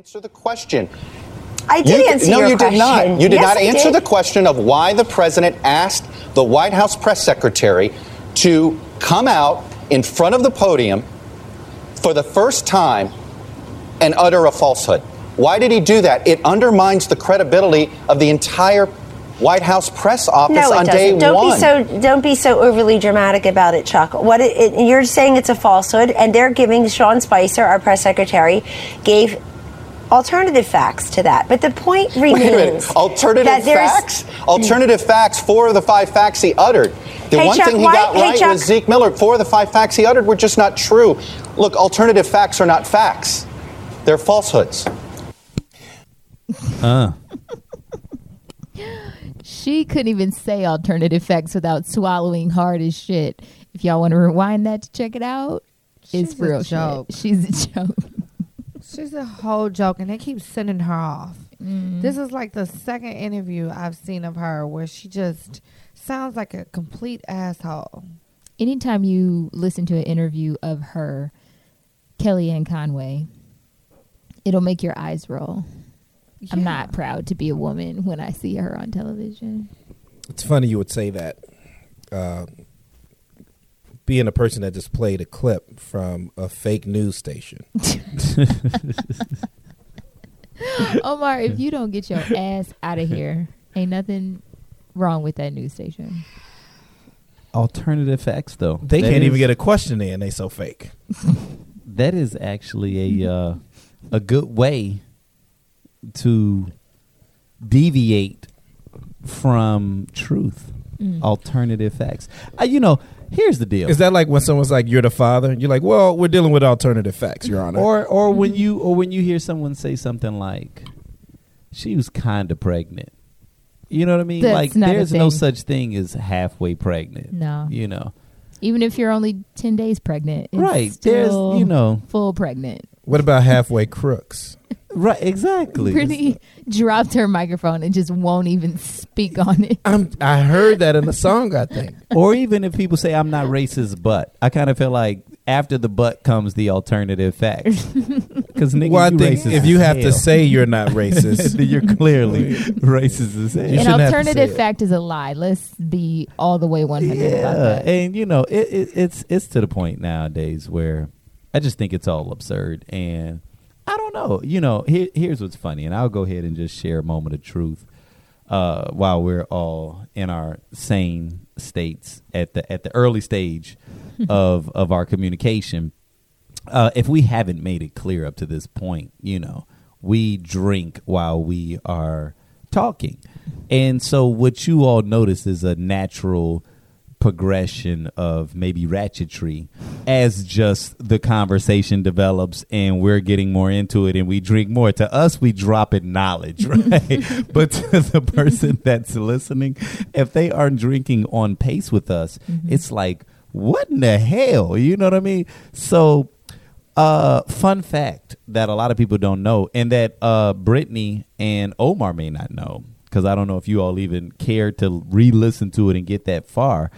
Answer the question. I did You- answer no, your you question. did not. You did Yes, not answer did. the question of why the president asked the White House press secretary to come out in front of the podium for the first time and utter a falsehood. Why did he do that? It undermines the credibility of the entire White House press office No, on it day doesn't. Don't one. be so don't be so overly dramatic about it, Chuck. What it, it, you're saying it's a falsehood, and they're giving Sean Spicer, our press secretary, gave alternative facts to that. But the point remains Wait a minute. Alternative that there's- facts? Alternative facts, four of the five facts he uttered. The Hey, one Chuck, thing he why- got hey, right Chuck. was Zeke Miller. Four of the five facts he uttered were just not true. Look, alternative facts are not facts, they're falsehoods. Uh. She couldn't even say alternative facts without swallowing hard as shit. If y'all want to rewind that to check it out, it's She's a real joke. shit. She's a joke. She's a whole joke, and they keep sending her off. Mm. This is like the second interview I've seen of her where she just sounds like a complete asshole. Anytime you listen to an interview of her, Kellyanne Conway, it'll make your eyes roll. I'm not proud to be a woman when I see her on television. It's funny you would say that. Uh, being a person that just played a clip from a fake news station. Omar, if you don't get your ass out of here, ain't nothing wrong with that news station. Alternative facts, though. They That can't even get a question in. They so fake. That is actually a uh, a good way to deviate from truth. Mm. Alternative facts. Uh, you know, here's the deal. Is that like when someone's like, "You're the father"? You're like, "Well, we're dealing with alternative facts, Your Honor." or or when you or when you hear someone say something like she was kind of pregnant you know what i mean That's like not a there's no thing. such thing as halfway pregnant No. you know Even if you're only 10 days pregnant. It's Right, there's, still you know- Full pregnant. what about halfway crooks? right exactly Brittany dropped her microphone and just won't even speak on it. I'm. I heard that in the song. I think. or even if people say i'm not racist but i kind of feel like after the but comes the alternative fact. because nigga well, I think racist if you as have to say you're not racist, then you're clearly racist as hell You An shouldn't have to alternative fact is a lie. Let's be all the way 100 about yeah, that. and you know it, it, it's it's to the point nowadays where I just think it's all absurd, and I don't know. You know, here, here's what's funny, and I'll go ahead and just share a moment of truth uh, while we're all in our sane states at the at the early stage of of our communication. Uh, if we haven't made it clear up to this point, you know, we drink while we are talking. And so what you all notice is a natural progression of maybe ratchetry as just the conversation develops and we're getting more into it and we drink more. To us, we drop in knowledge, right? but to the person that's listening, if they aren't drinking on pace with us, it's like, what in the hell? You know what I mean? So uh, fun fact that a lot of people don't know, and that uh, Brittany and Omar may not know, because I don't know if you all even care to re-listen to it and get that far.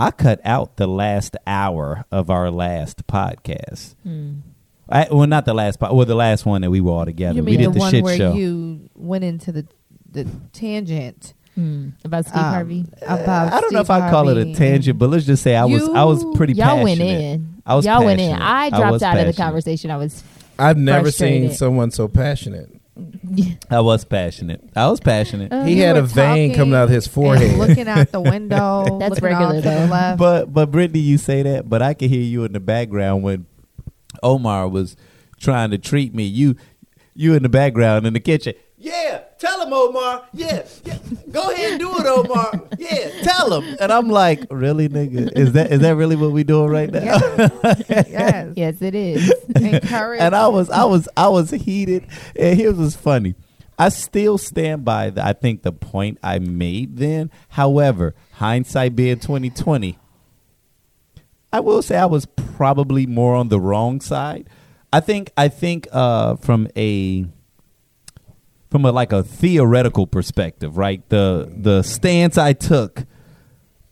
I cut out the last hour of our last podcast. I, well, not the last, po- well, the last one that we were all together. You we did the, the, one shit where show. you went into the the tangent Hmm. About Steve um, Harvey. about? I don't know if I call it a tangent, but let's just say I was I was pretty Y'all passionate. went in. I was Y'all went in. I I dropped was out of the conversation. I was. I've never seen someone so passionate. I was passionate. I was passionate. Uh, He had were a vein coming out of his forehead. looking out the window. That's looking off regular, to the though. left. But but Brittany, you say that, but I could hear you in the background when Omar was trying to treat me. You you in the background in the kitchen. Yeah, tell him, Omar. Yeah, yeah. go ahead and do it, Omar. Yeah, tell him. And I'm like, really, nigga? Is that is that really what we doing right now? yes, Yes, it is. encourage. and I was I was I was heated. And here's what's funny. I still stand by the, I think the point I made then. However, hindsight being twenty twenty, I will say I was probably more on the wrong side. I think I think uh, from a from a like a theoretical perspective, right? The the stance I took,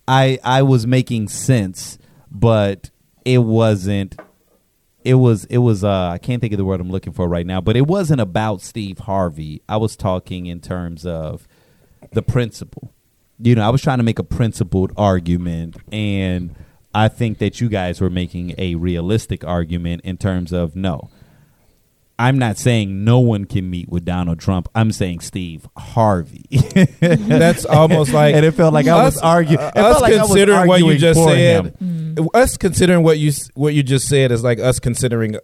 I I was making sense, but it wasn't it was it was uh I can't think of the word I'm looking for right now, but it wasn't about Steve Harvey. I was talking in terms of the principle. You know, I was trying to make a principled argument and I think that you guys were making a realistic argument in terms of no. I'm not saying no one can meet with Donald Trump. I'm saying Steve Harvey. That's almost like and it felt like I was arguing. uh, us like I was considering what you just said. him. Us considering what you what you just said is like us considering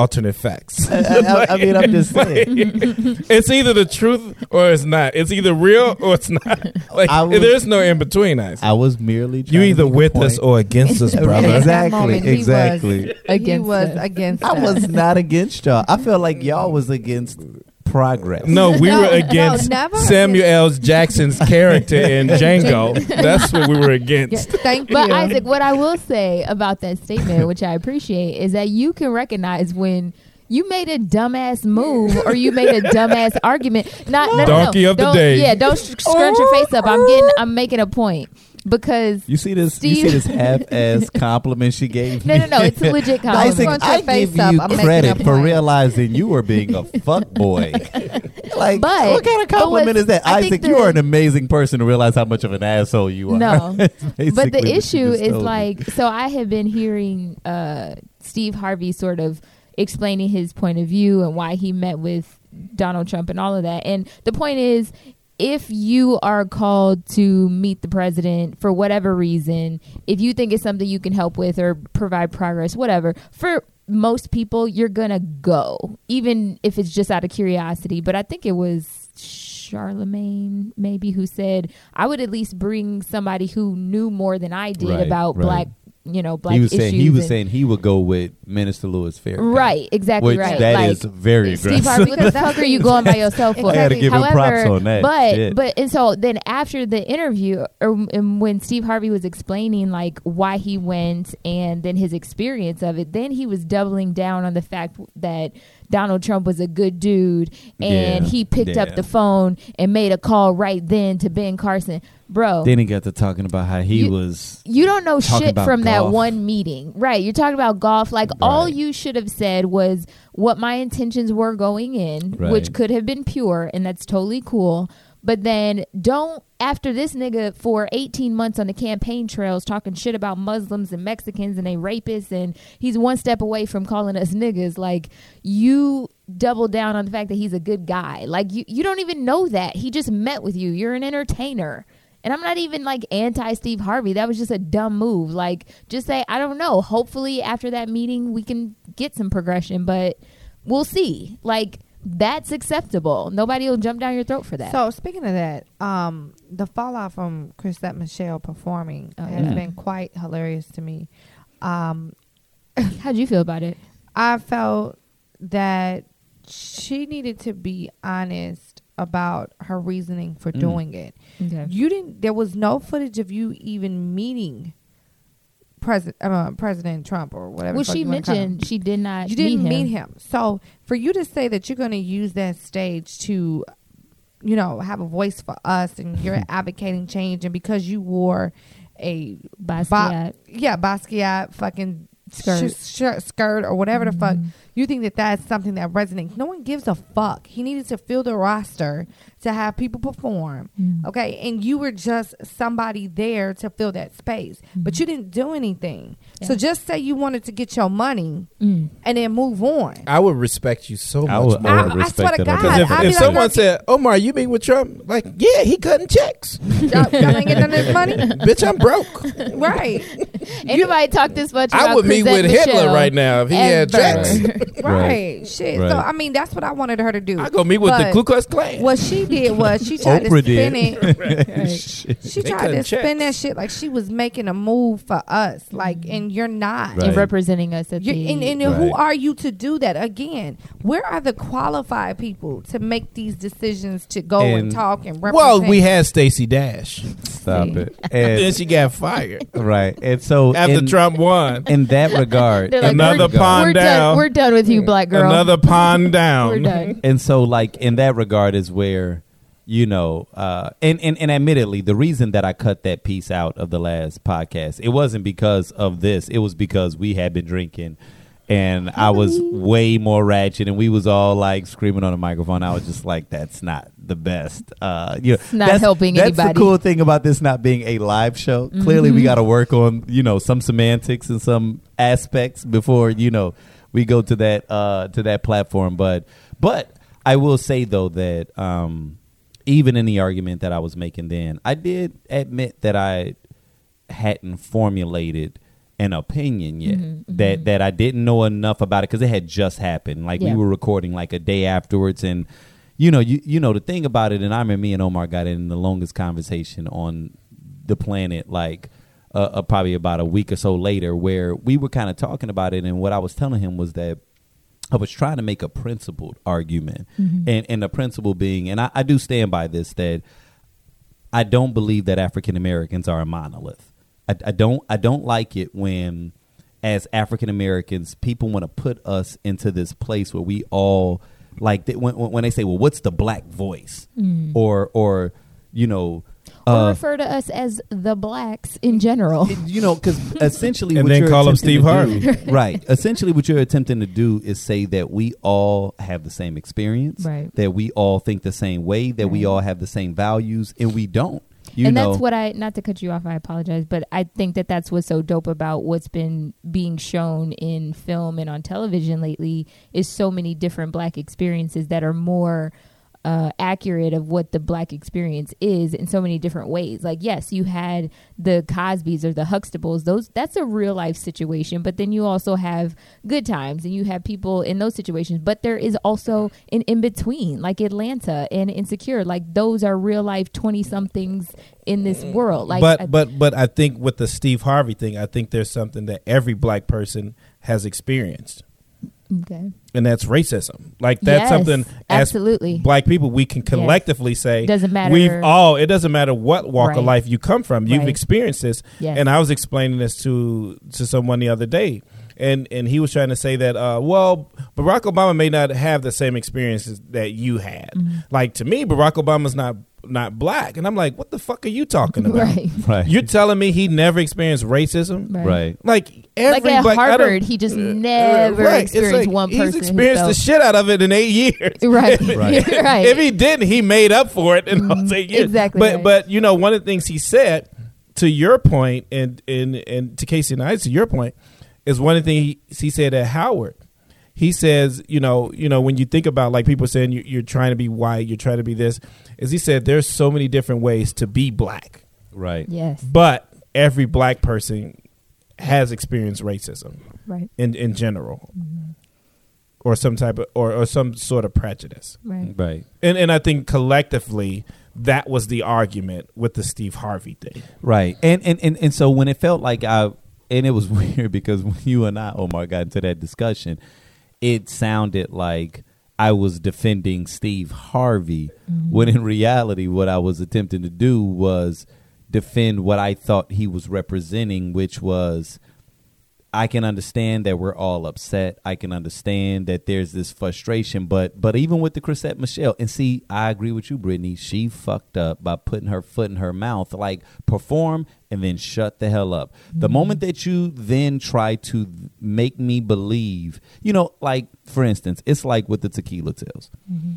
alternate facts. I, I- I mean, I'm just saying. it's either the truth or it's not. It's either real or it's not. Like was- there's no in between us. I was merely You trying to either make a with point. us or against us, brother. At that Exactly, moment, he was- exactly. he Against was us. against. I was not against y'all. I felt like y'all was against progress. No, we No, were against never Samuel L. Jackson's character in Django. That's what we were against. Thank you. But Isaac, what I will say about that statement, which I appreciate, is that you can recognize when you made a dumbass move or you made a dumbass argument. Not no, no, no. Donkey of the Don't- day. Yeah, don't sh- scrunch your face up. I'm getting. I'm making a point because You see this? You see this half-ass compliment she gave no, me? no, no. no, It's a legit compliment. Scrunch your I give you credit for realizing you were being a fuck boy. like, But- what kind of compliment is that, I Isaac? the- you are an amazing person to realize how much of an asshole you are. No. But the issue is like so i have been hearing uh steve harvey sort of explaining his point of view and why he met with donald trump and all of that and the point is if you are called to meet the president for whatever reason if you think it's something you can help with or provide progress whatever for most people you're gonna go even if it's just out of curiosity but i think it was Charlemagne, maybe, who said I would at least bring somebody who knew more than I did Right, about right. black, you know, black he was issues. saying he was saying he would go with Minister Louis Farrakhan. right, exactly which right. that like, is very Steve aggressive. Harvey, what the fuck are you going by yourself for? I had to give him However, props on that. But Shit. but and so then after the interview, or and when Steve Harvey was explaining like why he went and then his experience of it, then he was doubling down on the fact that Donald Trump was a good dude and Yeah, he picked yeah. up the phone and made a call right then to Ben Carson, bro. then he got to talking about how he You- was. you don't know shit from that one meeting. Right. You're talking about golf. Like all you should have said was what my intentions were going in, Right. which could have been pure, and that's totally cool. But then don't after this nigga for 18 months on the campaign trails talking shit about Muslims and Mexicans and they rapists and he's one step away from calling us niggas. Like you double down on the fact that he's a good guy. Like you you don't even know that. He just met with you. You're an entertainer. And I'm not even like anti Steve Harvey. That was just a dumb move. Like, just say, I don't know. Hopefully, after that meeting, we can get some progression, but we'll see. Like, that's acceptable. Nobody will jump down your throat for that. So speaking of that, um, the fallout from Chrisette Michelle performing Oh, has yeah. been quite hilarious to me. Um, How'd you feel about it? I felt that she needed to be honest about her reasoning for Mm. doing it. Okay. You didn't. There was no footage of you even meeting President uh, President Trump or whatever. Well, she mentioned she did not you didn't meet him. meet him. So for you to say that you're going to use that stage to, you know, have a voice for us and you're advocating change, and because you wore a Basquiat. Ba- yeah Basquiat fucking Skirt. sh- sh- skirt or whatever the fuck, Mhm. You think that that's something that resonates. No one gives a fuck. He needed to fill the roster to have people perform. Mm. Okay, and you were just somebody there to fill that space, but Mhm. you didn't do anything. So just say you wanted to get your money Mm. and then move on. I would respect you so much would, more. I I- I swear to. God, Because if, if like, someone "Look, said, "Omar, you meet with Trump?" Like, yeah, he cutting checks. y'all, y'all ain't getting none of this money, Bitch, I'm broke. right? Anybody talk this much about I would meet Chrisette with Hitler right now if he had ever. checks. Right, shit. So I mean, that's what I wanted her to do. I go meet with the Ku Klux Klan. What she did was she tried Oprah to spin did. it. She They tried cutting to spin that shit like she was making a move for us, like, and you're not. Right. and representing us at You're, the and and who are you to do that? Again, where are the qualified people to make these decisions to go and, And- talk and represent? Well, we had Stacey Dash. Stop See. it. then And, she got fired right. And so after in, Trump won. in that regard, They're like, Another we're, pond we're down. Done, we're done with you, black girl. Another pond down. we're done. and so like in that regard is where you know uh and, and and admittedly the reason that i cut that piece out of the last podcast it wasn't because of this it was because we had been drinking and I was way more ratchet, and we was all like screaming on the microphone. I was just like, "That's not the best." Uh, you know, not that's, helping That's anybody. That's the cool thing about this not being a live show. Clearly, we got to work on you know some semantics and some aspects before you know we go to that uh, to that platform. But but I will say though that um, even in the argument that I was making then, I did admit that I hadn't formulated an opinion yet Mm-hmm, that that I didn't know enough about it because it had just happened like Yeah. we were recording like a day afterwards and you know you you know the thing about it and I remember me and Omar got in the longest conversation on the planet like uh, uh, probably about a week or so later where we were kind of talking about it and what I was telling him was that I was trying to make a principled argument, and and the principle being, and I, I do stand by this that I don't believe that African Americans are a monolith. I, I don't I don't like it when, as African Americans, people want to put us into this place where we all like they, when when they say, well, what's the black voice, or or you know. Or Uh, refer to us as the blacks in general. you know, because essentially, And what then you're call him attempting Steve to Harvey. do- right? Essentially, what you're attempting to do is say that we all have the same experience, Right. That we all think the same way, that we all have the same values, and we don't. You and know, that's what I not to cut you off, I apologize, but I think that that's what's so dope about what's been being shown in film and on television lately is so many different black experiences that are more uh, accurate of what the black experience is in so many different ways. Like, yes, you had the Cosbys or the Huxtables; those that's a real life situation. But then you also have good times, and you have people in those situations. But there is also an in between, like Atlanta and Insecure. Like those are real life twenty somethings in this world. Like, but I- but but I think with the Steve Harvey thing, I think there's something that every black person has experienced, okay, and that's racism. Like that's Yes, something as absolutely. black people we can collectively say Doesn't matter- We've all. It doesn't matter what walk Right. of life you come from. You've Right. experienced this, Yes. and I was explaining this to to someone the other day. And, and he was trying to say that uh, well Barack Obama may not have the same experiences that you had. Mm-hmm. Like to me, Barack Obama's not not black, and I'm like, what the fuck are you talking about? right, right, You're telling me he never experienced racism? right. right. Like every Like at black, Harvard, he just uh, uh, never Right. It's experienced like one person. He's who experienced the shit out of it in eight years. Right, Right. right. if he didn't, he made up for it in those mm-hmm. eight years. exactly But right. but you know, one of the things he said to your point, and and and to Casey and I, to your point, is one of the things he, he said at Howard. He says, you know, you know, when you think about like people saying you, you're trying to be white, you're trying to be this, as he said there's so many different ways to be black, right. yes, but every black person has experienced racism right, in in general, mm-hmm. or some type of or, or some sort of prejudice. right. Right. And and I think collectively that was the argument with the Steve Harvey thing. Right. And, and and and so when it felt like I and it was weird because when you and I, oh Omar, got into that discussion, it sounded like I was defending Steve Harvey mm-hmm. when in reality what I was attempting to do was defend what I thought he was representing, which was I can understand that we're all upset. I can understand that there's this frustration, but but even with the Chrisette Michelle, and see, I agree with you, Brittany. She fucked up by putting her foot in her mouth, like perform and then shut the hell up. The mm-hmm. moment that you then try to make me believe, you know, like for instance, it's like with the tequila tales. Mm-hmm.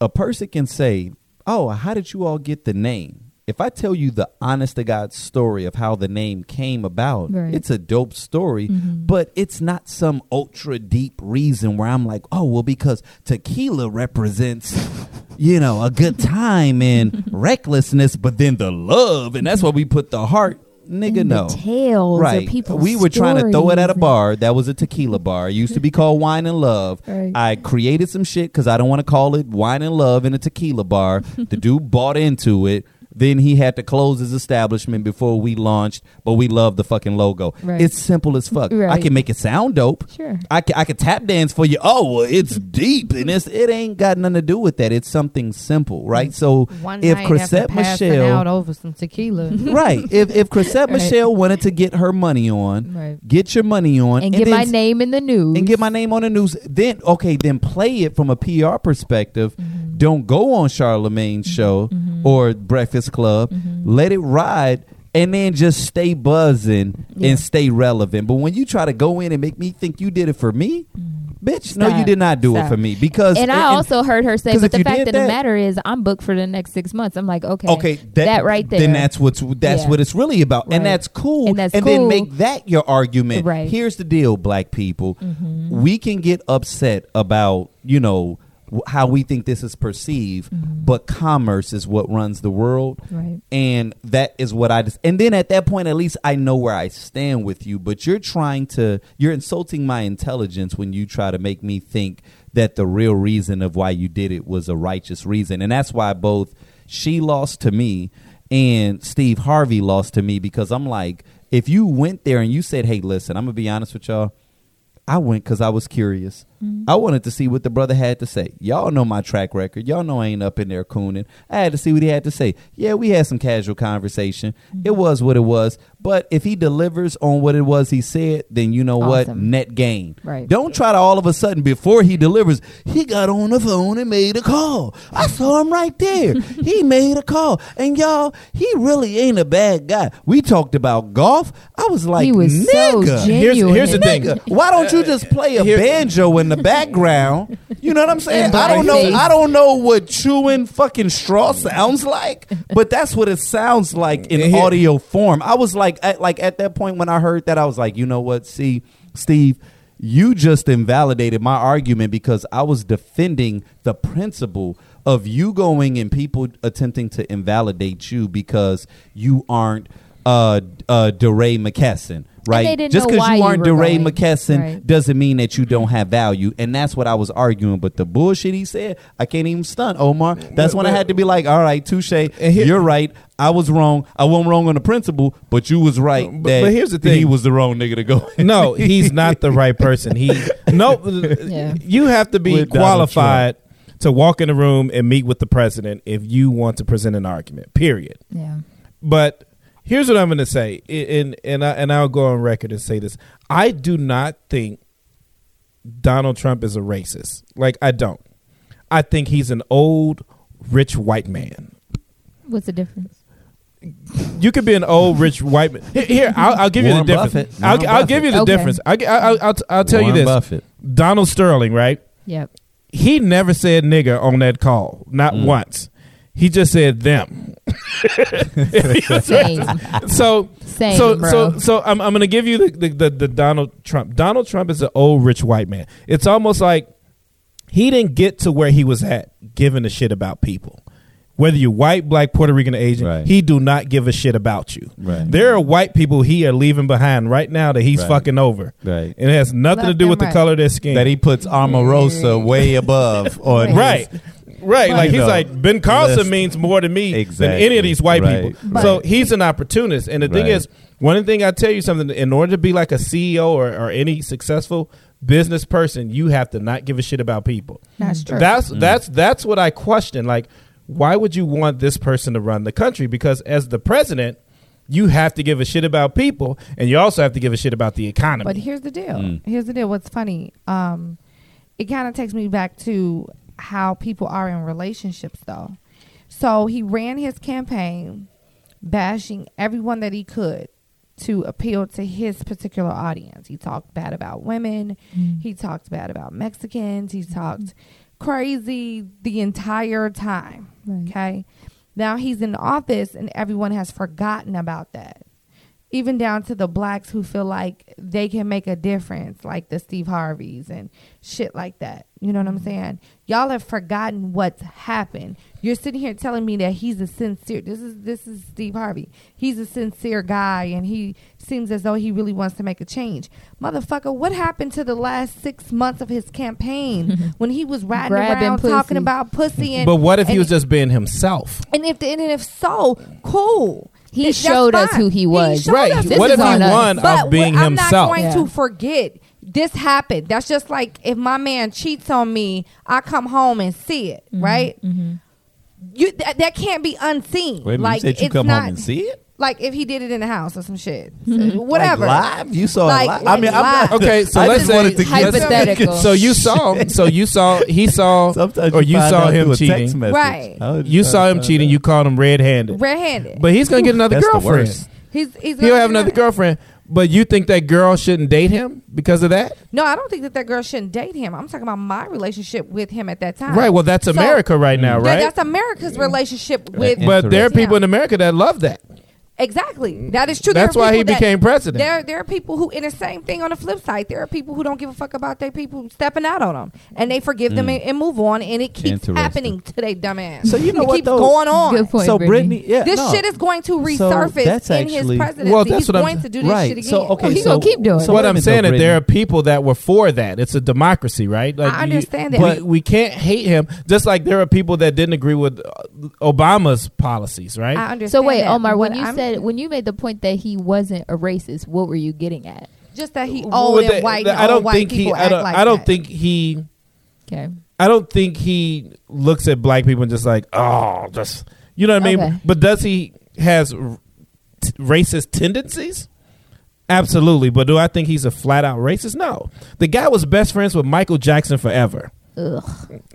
A person can say, "Oh, how did you all get the name?" If I tell you the honest to God story of how the name came about, Right. it's a dope story, mm-hmm. but it's not some ultra deep reason where I'm like, oh, well, because tequila represents, you know, a good time and recklessness, but then the love, and that's why we put the heart. Nigga, And no. the tales right. of people's we were trying to throw it at a bar. That was a tequila bar. It used to be called Wine and Love. Right. I created some shit because I don't want to call it Wine and Love in a tequila bar. the dude bought into it. Then he had to close his establishment before we launched, but we love the fucking logo. Right. It's simple as fuck. I can make it sound dope. Sure. I can, I can tap dance for you. Oh, well, it's deep, and it's it ain't got nothing to do with that. It's something simple, right? So One if Chrisette Michelle, out over some tequila. right? If if Chrisette Right. Michelle wanted to get her money on, Right. get your money on, And, get then my name in the news. and get my name on the news. Then okay, then play it from a PR perspective. Mm-hmm. Don't go on Charlemagne's show mm-hmm. or Breakfast Club. Let it ride and then just stay buzzing Yeah. and stay relevant. But when you try to go in and make me think you did it for me, bitch, no, you did not do it for me because and I also heard her say, but the fact of the matter is, I'm booked for the next six months. I'm like, okay, Okay, that, right there. Then that's what's that's Yeah. what it's really about, Right. and that's cool. And that's then cool. make that your argument. Right. Here's the deal, black people. Mm-hmm. We can get upset about you know how we think this is perceived, but commerce is what runs the world, Mm-hmm. Right. and that is what I just. And then at that point, at least I know where I stand with you. But you're trying to you're insulting my intelligence when you try to make me think that the real reason of why you did it was a righteous reason, and that's why both she lost to me and Steve Harvey lost to me because I'm like, if you went there and you said, "Hey, listen, I'm gonna be honest with y'all," I went because I was curious. Mm-hmm. I wanted to see what the brother had to say. Y'all know my track record. Y'all know I ain't up in there cooning. I had to see what he had to say. Yeah, we had some casual conversation. It mm-hmm. was what it was. But if he delivers on what it was he said, then you know what? Net gain. Right. Don't try to all of a sudden before he delivers, he got on the phone and made a call. I saw him right there. he made a call. And y'all, he really ain't a bad guy. We talked about golf. I was like, he was so nigga. Here's- genuine. here's the thing. Nigga, why don't you just play a Here- banjo in the background? You know what I'm saying? I don't know. I don't know what chewing fucking straw sounds like, but that's what it sounds like in And here- audio form. I was like, at, like at that point when I heard that, I was like, you know what? See, Steve, you just invalidated my argument because I was defending the principle of you going and people attempting to invalidate you because you aren't uh uh DeRay McKesson. Right, they didn't just because you you aren't were DeRay going. McKesson Right. doesn't mean that you don't have value, and that's what I was arguing. But the bullshit he said, I can't even stunt Omar. That's when I had to be like, all right, touche. You're right. I was wrong. I wasn't wrong on the principle, but you was right. But- that but here's the thing: he was the wrong nigga to go. no, he's not the right person. He no. Yeah. You have to be With qualified to walk in the room and meet with the president if you want to present an argument. Period. yeah. But here's what I'm going to say, and and I, and I'll go on record and say this: I do not think Donald Trump is a racist. Like I don't. I think he's an old, rich white man. What's the difference? You could be an old rich white man. Here, here I'll, I'll give you the difference. Buffett. I'll, I'll give you the Okay. difference. I, will I'll, I'll tell you this: Buffett. Donald Sterling, right? Yep. He never said nigger on that call, not Mm. once. He just said them. Same. so Same, so bro. so so I'm I'm gonna give you the, the the the Donald Trump. Donald Trump is an old rich white man. It's almost like he didn't get to where he was at giving a shit about people. Whether you're white, black, Puerto Rican, Asian, Right. he do not give a shit about you. Right. There are white people he are leaving behind right now that he's Right. fucking over. Right. And it has nothing to do and with the color of their skin. that he puts Omarosa way above on his- right. Right, like he's know, like Ben Carlson list. means more to me Exactly. than any of these white Right. people. So he's an opportunist, and the thing Right. is, one thing I tell you something: in order to be like a CEO or, or any successful business person, you have to not give a shit about people. That's true. That's that's that's what I question. Like, why would you want this person to run the country? Because as the president, you have to give a shit about people, and you also have to give a shit about the economy. But here's the deal. Mm. Here's the deal. What's funny? Um, it kind of takes me back to how people are in relationships, though. So he ran his campaign bashing everyone that he could to appeal to his particular audience. He talked bad about women. Mm-hmm. He talked bad about Mexicans. He mm-hmm. talked crazy the entire time. Right. Okay. Now he's in office and everyone has forgotten about that. Even down to the blacks who feel like they can make a difference, like the Steve Harveys and shit like that. You know what I'm mm-hmm. saying? Y'all have forgotten what's happened. You're sitting here telling me that he's a sincere. This is this is Steve Harvey. He's a sincere guy, and he seems as though he really wants to make a change. Motherfucker, what happened to the last six months of his campaign when he was riding Grabbing around pussy. talking about pussy? And but what if he was just being himself? and if the, and if so, cool. He Th- showed us who he was. showed Right. us This who what is if he on us. won but off being I'm himself? not going Yeah. to forget this happened. That's just like if my man cheats on me, I come home and see it. Mm-hmm. Right? You th- that can't be unseen. Wait a minute, like you said you it's come not, home and see it? Like if he did it in the house or some shit. So, whatever. Like live? You saw Like, it live? I mean, I'm live. not, Okay, so I let's just say wanted to get- Hypothetical. So you saw, so you saw, he saw, Sometimes or you find saw him through text cheating. Right. You saw him cheating. out. You called him red-handed, Red-handed. but he's gonna get another That's the girlfriend. worst. He's he's He'll have do another that. girlfriend, but you think that girl shouldn't date him because of that? No, I don't think that that girl shouldn't date him. I'm talking about my relationship with him at that time. Right. Well, that's So- America right now, Yeah, right? that's America's relationship with. But there are people in America that love that. Exactly. That is true. That's why he that- became president. There, there are people who, in the same thing on the flip side, there are people who don't give a fuck about their people stepping out on them, and they forgive them and, and move on, and it keeps happening to they dumbass. So you know it what, keeps though? going on. Good point, so Brittany. Brittany, yeah, This no. shit is going to So resurface that's in his presidency. Well, that's He's what I'm- going to do this right. shit again. So okay, Oh, he so gonna keep doing it. so what wait a I'm saying is there are people that were for that. It's a democracy, right? Like I understand you, that. But we can't hate him. Just like there are people that didn't agree with uh, Obama's policies, right? I understand. So wait. Omar, when What you I'm- said when you made the point that he wasn't a racist, what were you getting at? just that he Well, old the- and white, the- and I don't white think he. people I act don't. like I don't think he. Okay. I don't think he looks at black people and just like, oh, just you know what I mean. Okay. But does he has r- t- racist tendencies? Absolutely. But do I think he's a flat out racist? No. The guy was best friends with Michael Jackson forever. Ugh.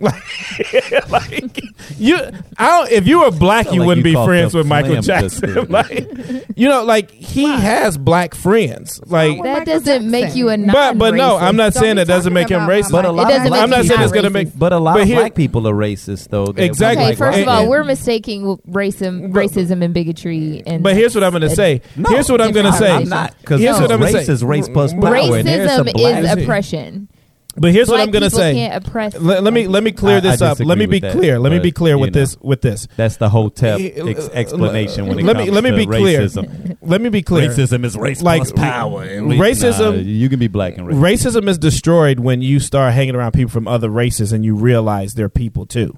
like you, I don't. If you were black, you like wouldn't you be friends with Michael Jackson. like, you know, like he has black friends. Like, That Michael doesn't make you a non but but no, I'm not Don't saying be that doesn't make him racist. But a lot doesn't of make I'm not saying it's gonna make. But a lot But of black people are racist, though. Exactly. Okay, first white of all, And- we're mistaking racism, racism and bigotry. And But here's what I'm going to say. No, Here's what I'm going to say. I'm not because Here's what I'm gonna race say. is race plus power. and there's some Racism is oppression. But here's what I'm going to say. Can't. Let, let me let me clear I- I this up. Let me be that, clear. Let me be clear with know. this. With this. That's the whole TEP Eh, ex- uh, explanation when it let me- let me to be clear. racism. Let me be clear. Racism is race Like, plus power. racism- nah, you can be black and racist. Racism is destroyed when you start hanging around people from other races and you realize they're people too.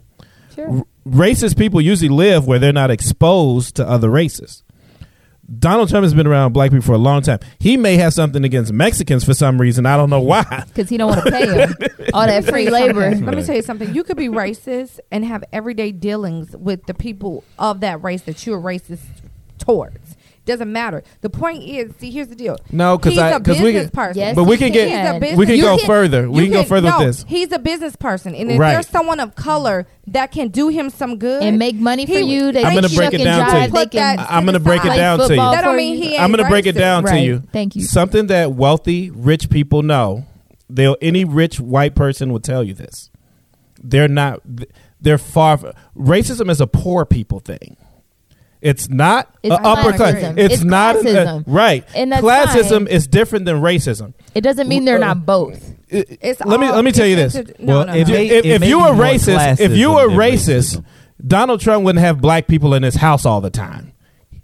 Sure. Racist people usually live where they're not exposed to other races. Donald Trump has been around black people for a long time. He may have something against Mexicans for some reason. I don't know why. Because he don't want to pay him all that free labor. Let me Right. tell you something. You could be racist and have everyday dealings with the people of that race that you're racist towards. Doesn't matter. The point is, see, here's the deal. No, because I- a 'cause we business can- person. Yes, But we you can get- He's can. business. We can you go further. We you can go further with this. He's a business person, and if Right. there's someone of color that can do him some good and make money for he- you. They I'm gonna break it and down to you. They Put can that I'm going to break it down to you. That don't mean he ain't I'm going to break it down to you. Thank you. Something that wealthy, rich people know. They'll any rich white person will tell you this. They're not. They're far. Racism is a poor people thing. It's not It's a upper class. classism. It's, It's not a- classism. right. And that's classism fine. is different than racism. It doesn't mean they're Uh, not both. It- It's let me let me tell you this. inter- no, Well, no, it no. If, may- if, it if you were racist, if you were racist. Donald Trump wouldn't have black people in his house all the time.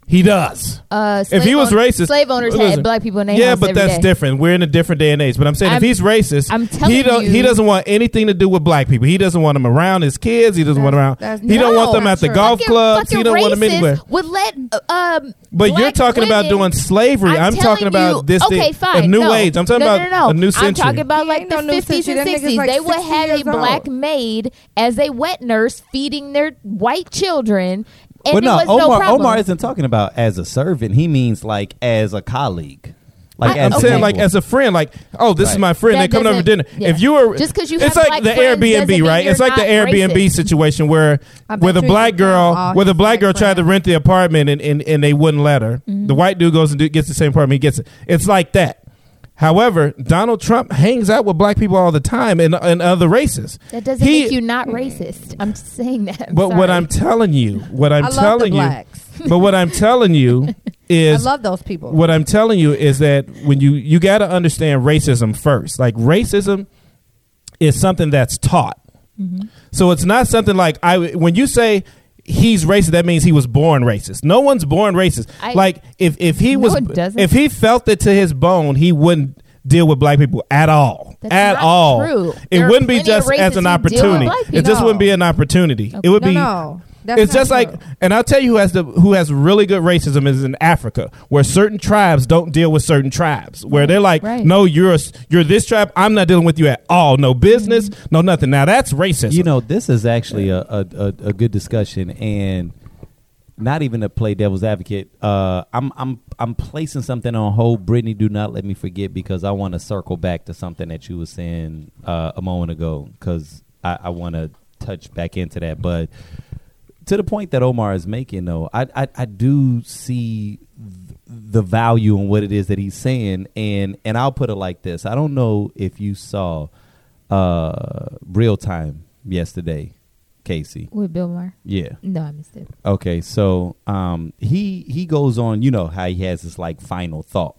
He does. Uh, if he was own- racist, slave owners listen, had black people in their yeah, house but every that's day. different. We're in a different day and age. But I'm saying I'm- if he's racist, I'm he telling don't. He doesn't want anything to do with black people. He doesn't want them around his kids. He doesn't want them around. that's- He don't want them no, at the sure. golf Fucking- clubs. He fucking don't want them racist anywhere. Would let uh, um. But you're black talking about women- doing slavery. I'm, I'm talking telling about you- this Okay, thing, fine. a new no. age. I'm talking no, about no, no, a new century. I'm talking about He like ain't the no new 50s century. and That nigga's 60s. like they would 60 have a years old. black maid as a wet nurse feeding their white children, and Well, there no, was no Omar, problem. Omar isn't talking about as a servant. He means like as a colleague. Like I, I'm a saying like as a friend, like oh, this is my friend. That they coming over for dinner. yeah. If you were just because you it's have like black the friends Airbnb, doesn't right? It's like the Airbnb racist. situation where I where the black girl all where the black girl black tried to rent the apartment and, and, and they wouldn't let her. Mm-hmm. The white dude goes and do, gets the same apartment. He gets it. It's like that. However, Donald Trump hangs out with black people all the time and, and other races. That doesn't He- make you not racist. I'm just saying that. I'm But what. I'm telling you, what I'm I telling you, but what I'm telling you is, I love those people. what I'm telling you is that when you you got to understand racism first. Like racism is something that's taught. Mm-hmm. So it's not something like I when you say he's racist that means he was born racist. No one's born racist. I- like if if he No, was if he felt it to his bone, he wouldn't deal with black people at all. That's at all. true. It There wouldn't be just as an racists who deal with opportunity. It just wouldn't be an opportunity. It would no, be no. That's it's not just like, and I'll tell you who has the who has really good racism is in Africa, where certain tribes don't deal with certain tribes, where they're like, Right. no, you're a, you're this tribe, I'm not dealing with you at all, no business, no nothing. Now that's racism. You know, this is actually a, a, a, a good discussion, and not even to play devil's advocate. Uh, I'm I'm I'm placing something on hold. Brittany, do not let me forget because I want to circle back to something that you were saying uh, a moment ago because I, I want to touch back into that. But to the point that Omar is making, though, I I, I do see th- the value in what it is that he's saying. And and I'll put it like this: I don't know if you saw uh, real time yesterday, Casey. With Bill Maher. Yeah. No, I missed it. Okay, so um, he he goes on. You know how he has this like final thought,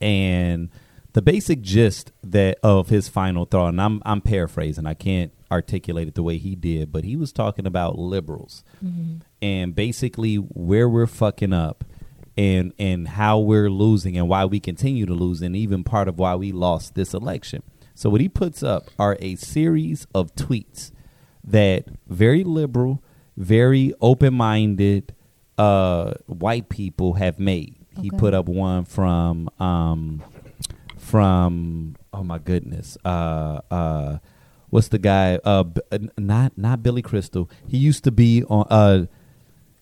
and the basic gist that of his final thought, and I'm I'm paraphrasing. I can't articulate it the way he did, but he was talking about liberals and basically where we're fucking up. And, and how we're losing and why we continue to lose and even part of why we lost this election. So what he puts up are a series of tweets that very liberal, very open-minded uh, white people have made. He put up one from um, from oh my goodness, uh, uh, what's the guy? Uh, uh, not not Billy Crystal. He used to be on. Uh,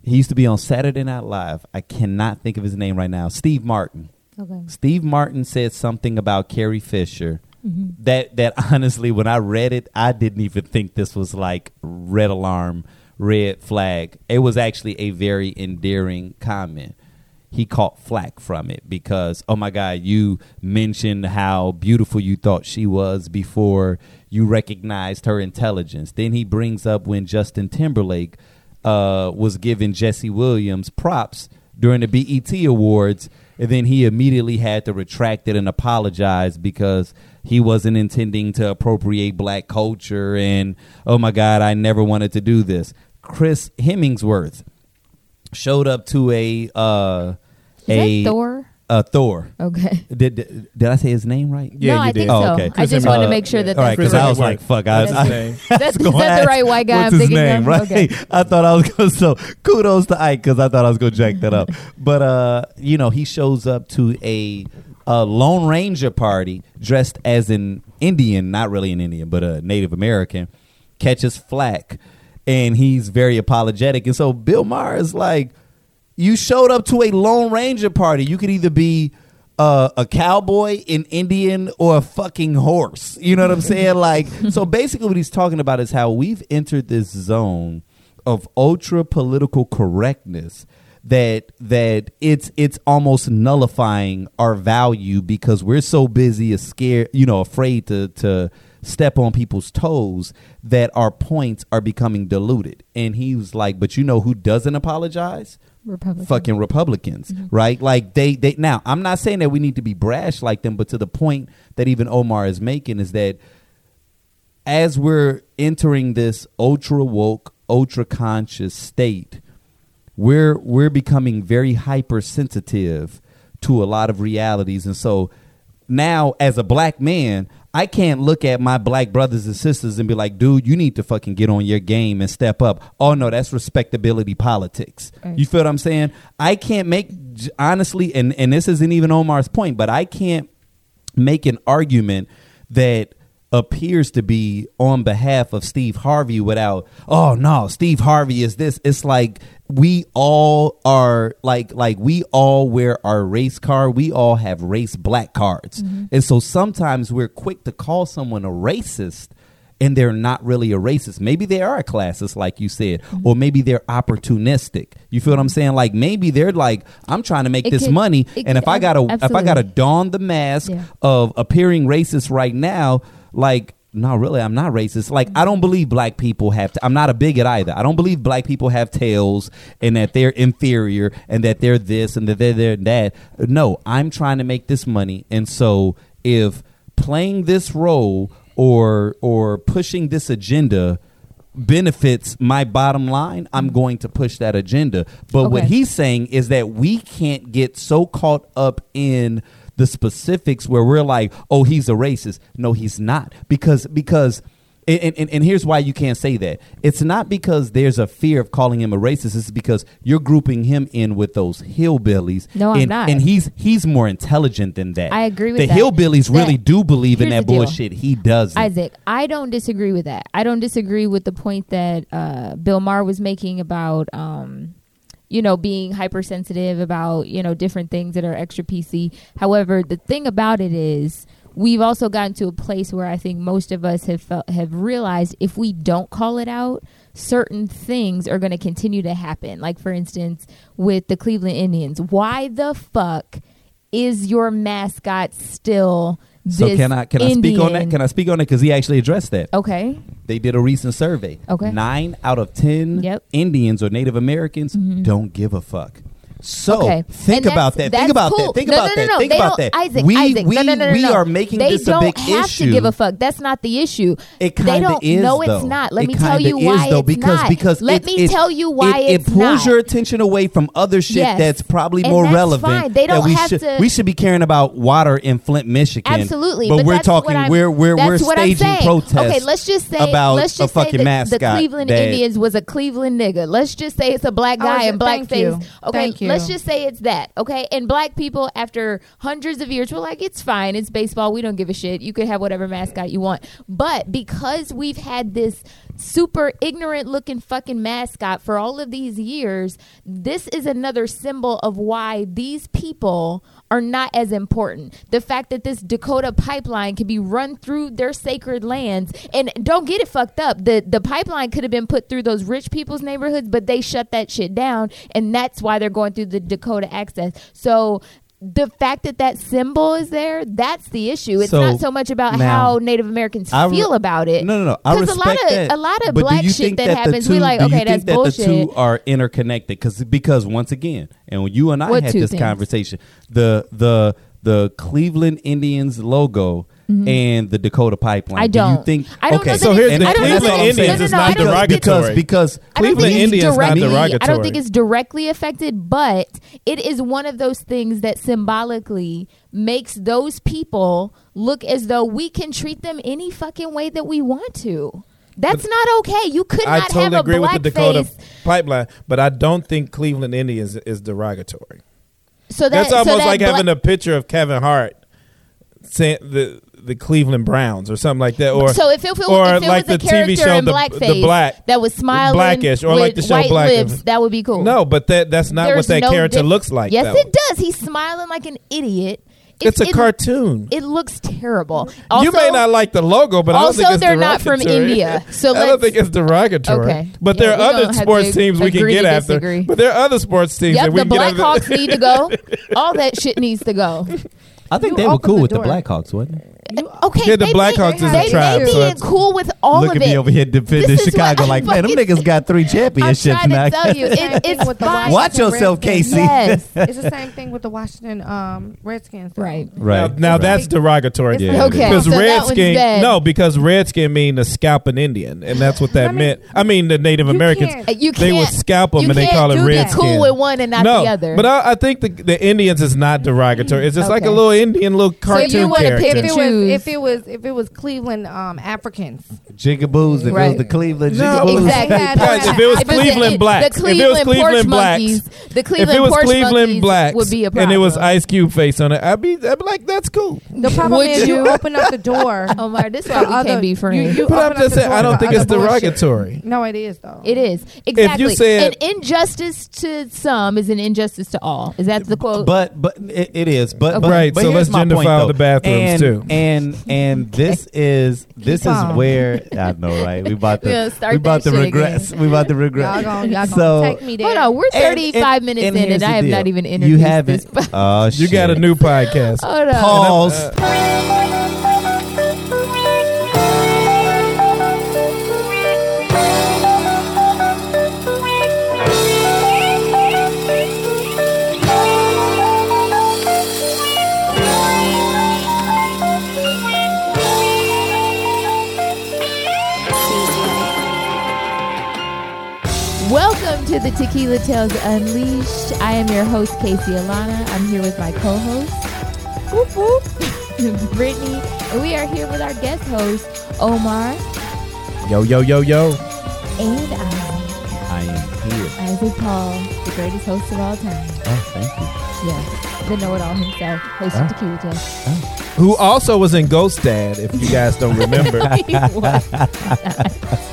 he used to be on Saturday Night Live. I cannot think of his name right now. Steve Martin. Okay. Steve Martin said something about Carrie Fisher. That that honestly, when I read it, I didn't even think this was like red alarm, red flag. It was actually a very endearing comment. He caught flack from it because, oh my God, you mentioned how beautiful you thought she was before you recognized her intelligence. Then he brings up when Justin Timberlake uh, was giving Jesse Williams props during the BET Awards, and then he immediately had to retract it and apologize because he wasn't intending to appropriate black culture. And oh my God, I never wanted to do this. Chris Hemmingsworth showed up to a uh, Is a that Thor? Uh, Thor. Okay. Did, did did I say his name right? Yeah, no, you I think did. Oh, so. okay. I just Hemsworth. want to make sure that All that's right, because. I was like, "Fuck!" I, That's I, name. That's, is gonna that the right white guy what's I'm his thinking name, of? right? Okay. I thought I was going to. So kudos to Ike because I thought I was going to jack that up. But uh, you know, he shows up to a, a Lone Ranger party dressed as an Indian, not really an Indian, but a Native American, catches flack, and he's very apologetic. And so Bill Maher is like, "You showed up to a Lone Ranger party. You could either be." uh, a cowboy, an Indian, or a fucking horse. You know what I'm saying? Like, so basically, what he's talking about is how we've entered this zone of ultra political correctness that that it's it's almost nullifying our value because we're so busy, scared, you know, afraid to to step on people's toes that our points are becoming diluted. And he was like, "But you know who doesn't apologize?" Republican. fucking Republicans, mm-hmm. right? Like they they now I'm not saying that we need to be brash like them, but to the point that even Omar is making is that as we're entering this ultra woke, ultra conscious state, we're we're becoming very hypersensitive to a lot of realities and so now as a black man I can't look at my black brothers and sisters and be like, dude, you need to fucking get on your game and step up. Oh no, that's respectability politics. Right. You feel what I'm saying? I can't make honestly, and and this isn't even Omar's point, but I can't make an argument that appears to be on behalf of Steve Harvey without oh no Steve Harvey is this it's like we all are like like we all wear our race card we all have race black cards mm-hmm. and so sometimes we're quick to call someone a racist and they're not really a racist. Maybe they are a classist, like you said, mm-hmm. or maybe they're opportunistic. You feel what I'm saying? Like maybe they're like, I'm trying to make It this could- money, and if could- I gotta if I gotta don the mask Yeah. of appearing racist right now, like. No, really, I'm not racist. Like, I don't believe black people have. i I'm not a bigot either. I don't believe black people have tails and that they're inferior and that they're this and that they're, they're that. No, I'm trying to make this money, and so if playing this role or or pushing this agenda benefits my bottom line, I'm mm-hmm. going to push that agenda. But what he's saying is that we can't get so caught up in the specifics where we're like, "Oh, he's a racist." No, he's not. Because because and, and, and here's why you can't say that. It's not because there's a fear of calling him a racist. It's because you're grouping him in with those hillbillies. No, I'm and, not. And he's he's more intelligent than that. I agree with the that. hillbillies really do believe in that bullshit. He doesn't. Isaac, I don't disagree with that. I don't disagree with the point that uh, Bill Maher was making about, um, you know, being hypersensitive about, you know, different things that are extra PC. However, the thing about it is we've also gotten to a place where I think most of us have felt, have realized if we don't call it out, certain things are going to continue to happen. Like for instance, with the Cleveland Indians, why the fuck is your mascot still So can I can I speak on that? Can I speak on it? Because he actually addressed that. Okay. They did a recent survey. Okay. Nine out of ten Yep. Indians or Native Americans mm-hmm. don't give a fuck. So Okay. think And about that's- that. Think about cool. that. Think no, about no, no, that. No, Think they about don't, that. Isaac, we Isaac, we, no, no, no, no, we are making they this a big issue. They don't have to give a fuck. That's not the issue. It they kinda don't. is, no, it's not. Let It me tell kinda you is, why though, it's because not. because Let it, me it- tell you why it, it's it pulls not. your attention away from other shit Yes. that's probably And more that's relevant. fine. They don't we have should to- we should be caring about water in Flint, Michigan. Absolutely, but, we're talking we're we're we're that's what I'm staging protests. Okay, let's just say about let's just a fucking say mascot the Cleveland Indians was a Cleveland nigga. Let's just say it's a black oh, guy just- in thank blackface. Okay, Thank you. Let's just say it's that. Okay, and black people after hundreds of years were like, it's fine, it's baseball. We don't give a shit. You could have whatever mascot you want. But because we've had this super ignorant looking fucking mascot for all of these years, this is another symbol of why these people are not as important. The fact that this Dakota pipeline can be run through their sacred lands and don't get it fucked up. The the pipeline could have been put through those rich people's neighborhoods, but they shut that shit down and that's why they're going through the Dakota access. So the fact that that symbol is there, that's the issue. It's So, not so much about now, how Native Americans I re- feel about it. No, no, no. I 'Cause a lot of that. a lot of but do black you shit think that, the happens, two, we like, do okay, you that's think that bullshit. the two are interconnected? Because because once again, and when you and I What had two this things? conversation, the the the Cleveland Indians logo and the Dakota pipeline. Mm-hmm. I Do don't. you think? I don't okay, know that So here's the I don't know that's that all I'm Cleveland. Indians is no, no, not think- derogatory. because because Cleveland it's Indians not directly, I don't think it's directly affected, but it is one of those things that symbolically makes those people look as though we can treat them any fucking way that we want to. That's not okay. You could I not totally have a agree with black the Dakota face. pipeline, but I don't think Cleveland Indians is derogatory. So that, That's so almost that like having a picture of Kevin Hart saying the the Cleveland Browns or something like that, or so if it, if it, or if it like was a the character TV show in the, blackface the black that was smiling Blackish, or with like the show white Blackish. lips, that would be cool. No, but that that's not There's what that no character diff- looks like. Yes, though. it does. He's smiling like an idiot. It's a it- cartoon. It looks terrible. you may not like the logo, but I don't also, think it's they're not from. India, so I don't think it's derogatory. Okay. But Yeah, there are other sports teams we can get after. disagree. But there are other sports teams Yep, that we the can get Blackhawks need to go. All that shit needs to go. I think You they were cool the with the. Blackhawks, wasn't it? Okay, Yeah, the they Blackhawks is a they tribe, may so be that's- cool with all Look of at it. me over here defending This is Chicago like, man, them niggas got three I'm championships trying now. to tell you, it, it's with the. Watch yourself, Redskins. Casey. Yes, it's the same thing with the Washington um, Redskins. though. right. Right. Now, now Right. that's derogatory. Yeah. Okay, Because so redskin, no, because redskin mean to scalp an Indian, and that's what that I mean, meant. I mean, the Native you Americans, can't- You they would scalp them and they call it do redskin. Cool with one and not no, the other. but I, I think the, the Indians is not derogatory. It's just like a little Indian little you cartoon wanna character. pick If it and was if it was if it was Cleveland um, Africans, Jigaboos, if it was the Cleveland No. Jigaboos. Exactly. Right, if it was If Cleveland the, blacks, if it was Cleveland, Cleveland porch blacks, monkeys, the if it was Cleveland monkeys blacks would be a problem. and it was Ice Cube face on it, I'd be, I'd be like, that's cool. the problem Would is you you? open up the door. Omar, this is to why we other- can't be friends. you But I'm up just the saying, I don't think it's derogatory. No, it is though. It is exactly. If you said- an injustice to some is an injustice to all. Is that the quote? But but it, it is. But, but Right, But so let's my gender point, the bathrooms, and, too. And and and this is this is where I know right. We about to We'll start we about that to shit regress. We about to regress. Y'all gonna, y'all gonna So- take me there. Hold on, we're And- 35 and- minutes and in, here's and the I have deal. not even entered You haven't. this. Oh You shit. got a new podcast. Hold on. pause. To the Tequila Tales Unleashed. I am your host, Casey Alana. I'm here with my co-host, whoop, whoop, Brittany, and we are here with our guest host, Omar Yo, yo, yo, yo. and Isaac. I am here. Isaac Paul, the greatest host of all time. Oh, thank you. Yeah, the know-it-all himself, host of Oh. Tequila Tales. Ah. Who also was in Ghost Dad, if you guys don't remember.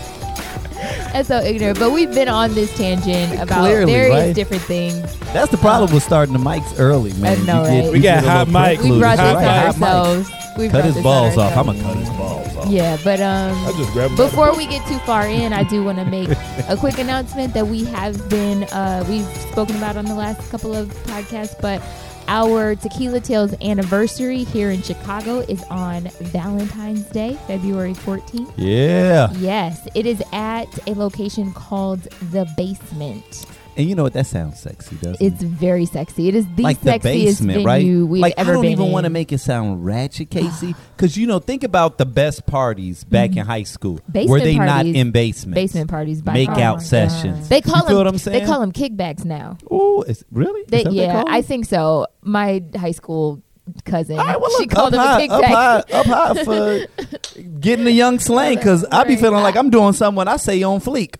That's so ignorant. But we've been on this tangent about Clearly, various right? different things. That's the problem with starting the mics early, man. I know, You get- right? you We get got a hot little mics. We precluded. brought this Hot on Right, hot mics. mics. ourselves. We cut brought his this balls off. I'm ourselves. gonna cut his balls off. Yeah, but um, I just grabbed him before we get too far in, I do want to make a quick announcement that we have been uh, we've spoken about on the last couple of podcasts, but our Tequila Tales anniversary here in Chicago is on Valentine's Day, February 14th. Yeah. Yes, it is at a location called The Basement. And you know what? That sounds sexy, doesn't It's it? very sexy. It is the like the sexiest basement, venue right? we've like ever I don't been even want to make it sound ratchet, Casey, because you know, think about the best parties back in high school. Mm-hmm. Basement Were they not in basements? basement parties by make out sessions. They call you them. what I'm saying? They call them kickbacks now. Oh, it's really? They, that what they yeah, I think so. My high school cousin, right, well, she called them high, a up kickback. high, up high for getting the young slang because I be feeling like I'm doing something when I say on fleek,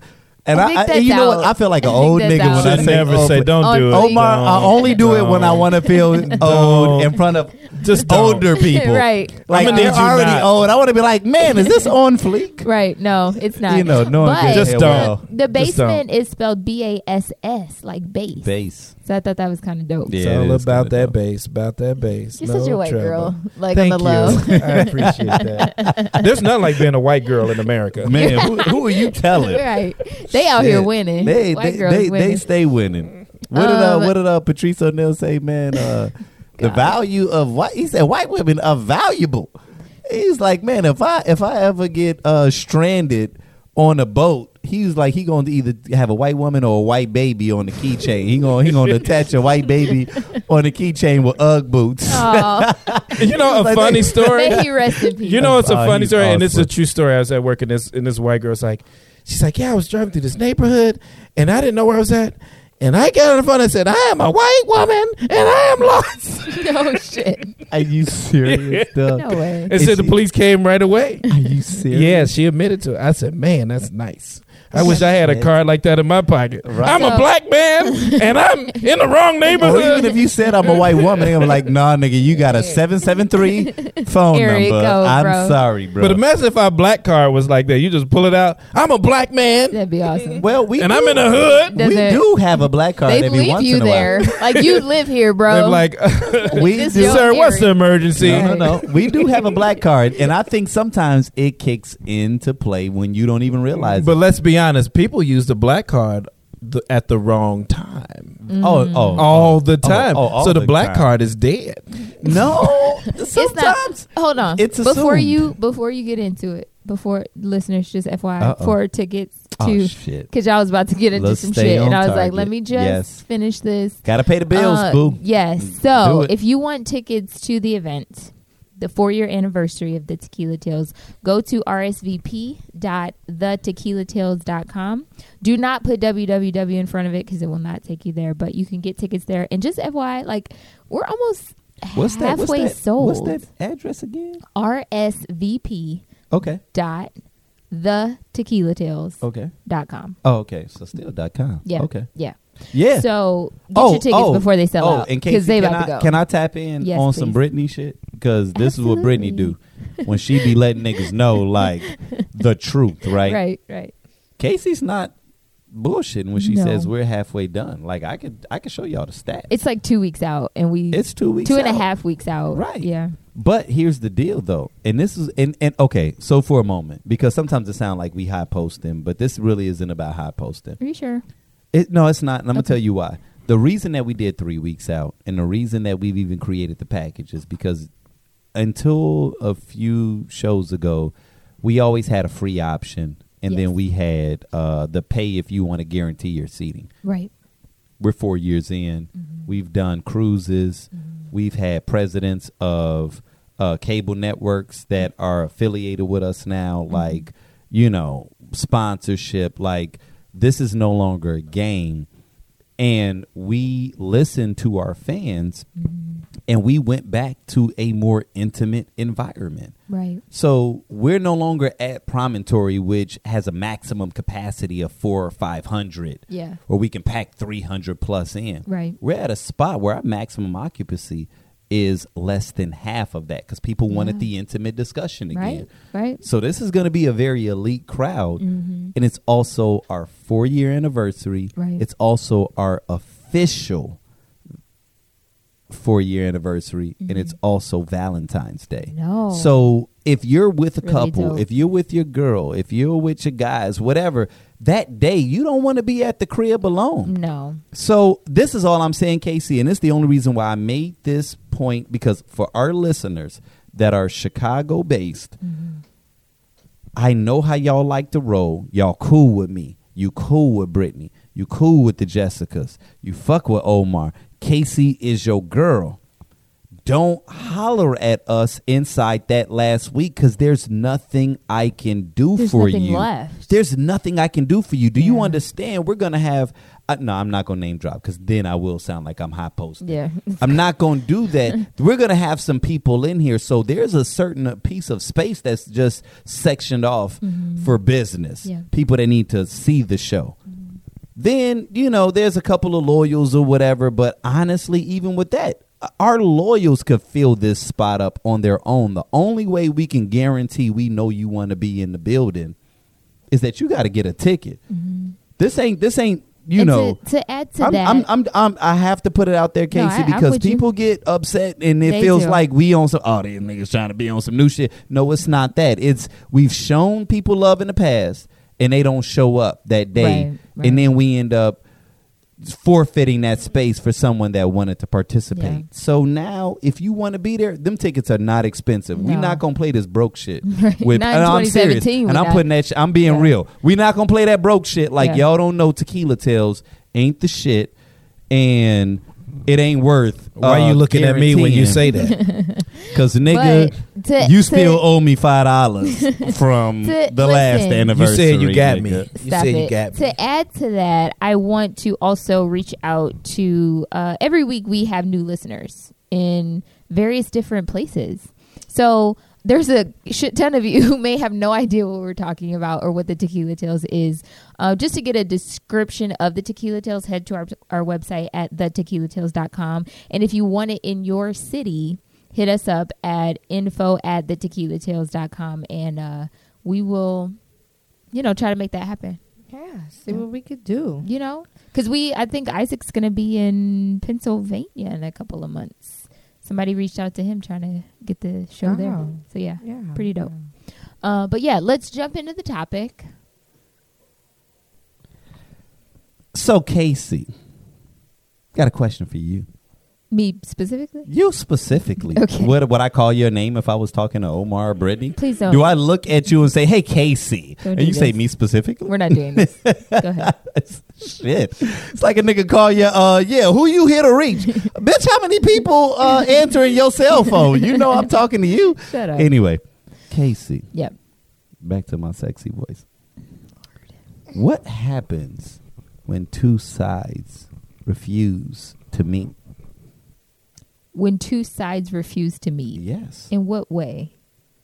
and I I, think I, you know what? I feel like an old nigga out. when I Should say never oh, on say don't do it. Omar, I Don't. only do it when I want to feel old in front of Just don't. older people. right, Like I'ma they're you already not. old. I want to be like, man, is this on fleek? right. No, it's not. You know, knowing but good Just hell don't. well. The Just don't. basement is spelled B A S S, like base. Base. So I thought that was kind of dope. Yeah, It's it all about kinda that dope. bass, about that bass. You're no such a white trouble. girl, like Thank on the low. you. I appreciate that. There's nothing like being a white girl in America. Man, who, who are you telling? right. They out here Shit. winning. They White they, girls they, winning. they stay winning. What did uh, Um, what did uh, Patrice O'Neal say, man? Uh, the value of white. He said white women are valuable. He's like, man, if I if I ever get uh, stranded on a boat, he's like he going to either have a white woman or a white baby on the keychain. He going he going to attach a white baby on the keychain with UGG boots. Aw, You know a Like funny story. may he rest in peace. You know, it's a Oh, funny he's story, and it's a awesome. true story. I was at work, and this and this white girl's like, she's like, yeah, I was driving through this neighborhood, and I didn't know where I was at, and I got on the phone and said, I am a white woman, and I am lost. no shit. Are you serious? Doug? No way. And Is said the police came right away. Are you serious? Yeah, she admitted to it. I said, man, that's nice. I wish I had a card like that in my pocket. Right. I'm a black man, and I'm in the wrong Or neighborhood. even if you said I'm a white woman, I'm like, nah, nigga, you got a seven seven three phone Here number. go, I'm bro. sorry, bro. but imagine if our black card was like that. You just pull it out. I'm a black man, That'd be awesome. well, we and do, I'm in the hood. Does we it- do have a black card they every leave once you in a there. while. like you live here, bro. They're like, We do. your sir, what's the emergency? No, no, no. We do have a black card, and I think sometimes it kicks into play when you don't even realize But it. let's be honest, people use the black card th- at the wrong time. Oh, oh, All the time. oh, all so the, the black time. card is dead. no. it's Sometimes not. Hold on. it's before assumed. you before you get into it. Before listeners, just FYI, Uh-oh. for tickets oh to shit. because y'all was about to get into Let's some shit, and I was like, let me just Yes. finish this. Gotta pay the bills, Uh, boo. Yes. So if you want tickets to the event, the four year anniversary of the Tequila Tales, go to rsvp.thetequilatales.com. Do not put www in front of it because it will not take you there, but you can get tickets there. And just FYI, like, we're almost What's that? halfway What's that? sold. What's that address again? rsvp Okay. dot thetequilatales.com. Okay. Dot com. Oh, okay. So still dot com. Yeah. Okay. Yeah. Yeah. So get oh, your tickets oh, before they sell oh, out because they can about I, to go. Can I tap in Yes, on some please. Brittany shit? Because this is what Brittany do when she be letting niggas know like the truth, right? right, right. Casey's not bullshitting when she No. says we're halfway done. Like I could, I could show y'all the stats. It's like two weeks out, and we It's two weeks, two and a half weeks out. Right. Yeah. But here's the deal, though, and this is and and okay. So for a moment, because sometimes it sounds like we high posting, but this really isn't about high posting. Are you sure? It, no, it's not. And I'm gonna tell you why. The reason that we did three weeks out, and the reason that we've even created the package is because until a few shows ago, we always had a free option, and then we had uh, the pay if you want to guarantee your seating. Right. We're four years in. We've done cruises. We've had presidents of uh, cable networks that are affiliated with us now, like you know sponsorship. Like this is no longer a game, and we listen to our fans, mm-hmm. and we went back to a more intimate environment. Right. So we're no longer at Promontory, which has a maximum capacity of four or five hundred, Yeah. or we can pack three hundred plus in. Right. We're at a spot where our maximum occupancy is less than half of that because people wanted Yeah. the intimate discussion again. Right. Right. So this is going to be a very elite crowd, Mhm. and it's also our four year anniversary. Right. It's also our official four year anniversary, and it's mm-hmm. also Valentine's Day. No. So if you're with a Really couple, dope. if you're with your girl, if you're with your guys, whatever, that day you don't want to be at the crib alone. No. So this is all I'm saying, Casey, and it's the only reason why I made this point because for our listeners that are Chicago based, mm-hmm. I know how y'all like to roll. Y'all cool with me. You cool with Brittany. You cool with the Jessicas. You fuck with Omar. Casey is your girl. Don't holler at us inside that last week because there's nothing I can do There's for you. left. There's nothing I can do for you. Do you understand? We're gonna have. Uh, no, I'm not gonna name drop because then I will sound like I'm high posted. Yeah. I'm not going to do that. We're going to have some people in here. So there's a certain piece of space that's just sectioned off for business. Yeah. People that need to see the show. Then, you know, there's a couple of loyals or whatever. But honestly, even with that, our loyals could fill this spot up on their own. The only way we can guarantee we know you want to be in the building is that you got to get a ticket. Mm-hmm. This ain't, this ain't, you And know. to, to add to I'm, that, I'm, I'm, I'm, I have to put it out there, No, Casey, I- I'm because with you. people get upset and it They feels do. like we on some. Oh, these niggas trying to be on some new shit. No, it's not that. It's we've shown people love in the past, and they don't show up that day, Right, right. and then we end up forfeiting that space for someone that wanted to participate. Yeah. So now, if you want to be there, them tickets are not expensive. We're not gonna play this broke shit. Right. With, Not in and I'm serious, and I'm not. putting that. Sh- I'm being Yeah. real. We're not gonna play that broke shit. Like Yeah. y'all don't know Tequila Tales ain't the shit, and it ain't worth. Why uh, you looking at me when you say that? Cause nigga, to- you to- still owe me five dollars from To- the last listen. you said you got nigga. me. You Stop said it. you got me. To add to that, I want to also reach out to uh, every week we have new listeners in various different places. So there's a shit ton of you who may have no idea what we're talking about or what the Tequila Tales is. Uh, just to get a description of the Tequila Tales, head to our, our website at thetequilatales.com. And if you want it in your city, hit us up at info at thetequilatales.com and uh, we will, you know, try to make that happen. Yeah, see what we could do. you know? Because we i think isaac's gonna be in pennsylvania in a couple of months. Somebody reached out to him trying to get the show there. Oh. so yeah Yeah, pretty dope. uh, but yeah let's jump into the topic. So Casey, got a question for you. Me specifically You specifically. Okay. What would I call your name if I was talking to Omar or Brittany? Please don't. Do I look at you and say, "Hey, Casey," Don't and you say me specifically? we're not doing this go ahead Shit. It's like a nigga call you, uh, yeah, who you here to reach? Bitch, how many people uh, answering your cell phone? You know I'm talking to you. Shut up. Anyway, Casey, yep back to my sexy voice. What happens when two sides refuse to meet? When two sides refuse to meet Yes. in what way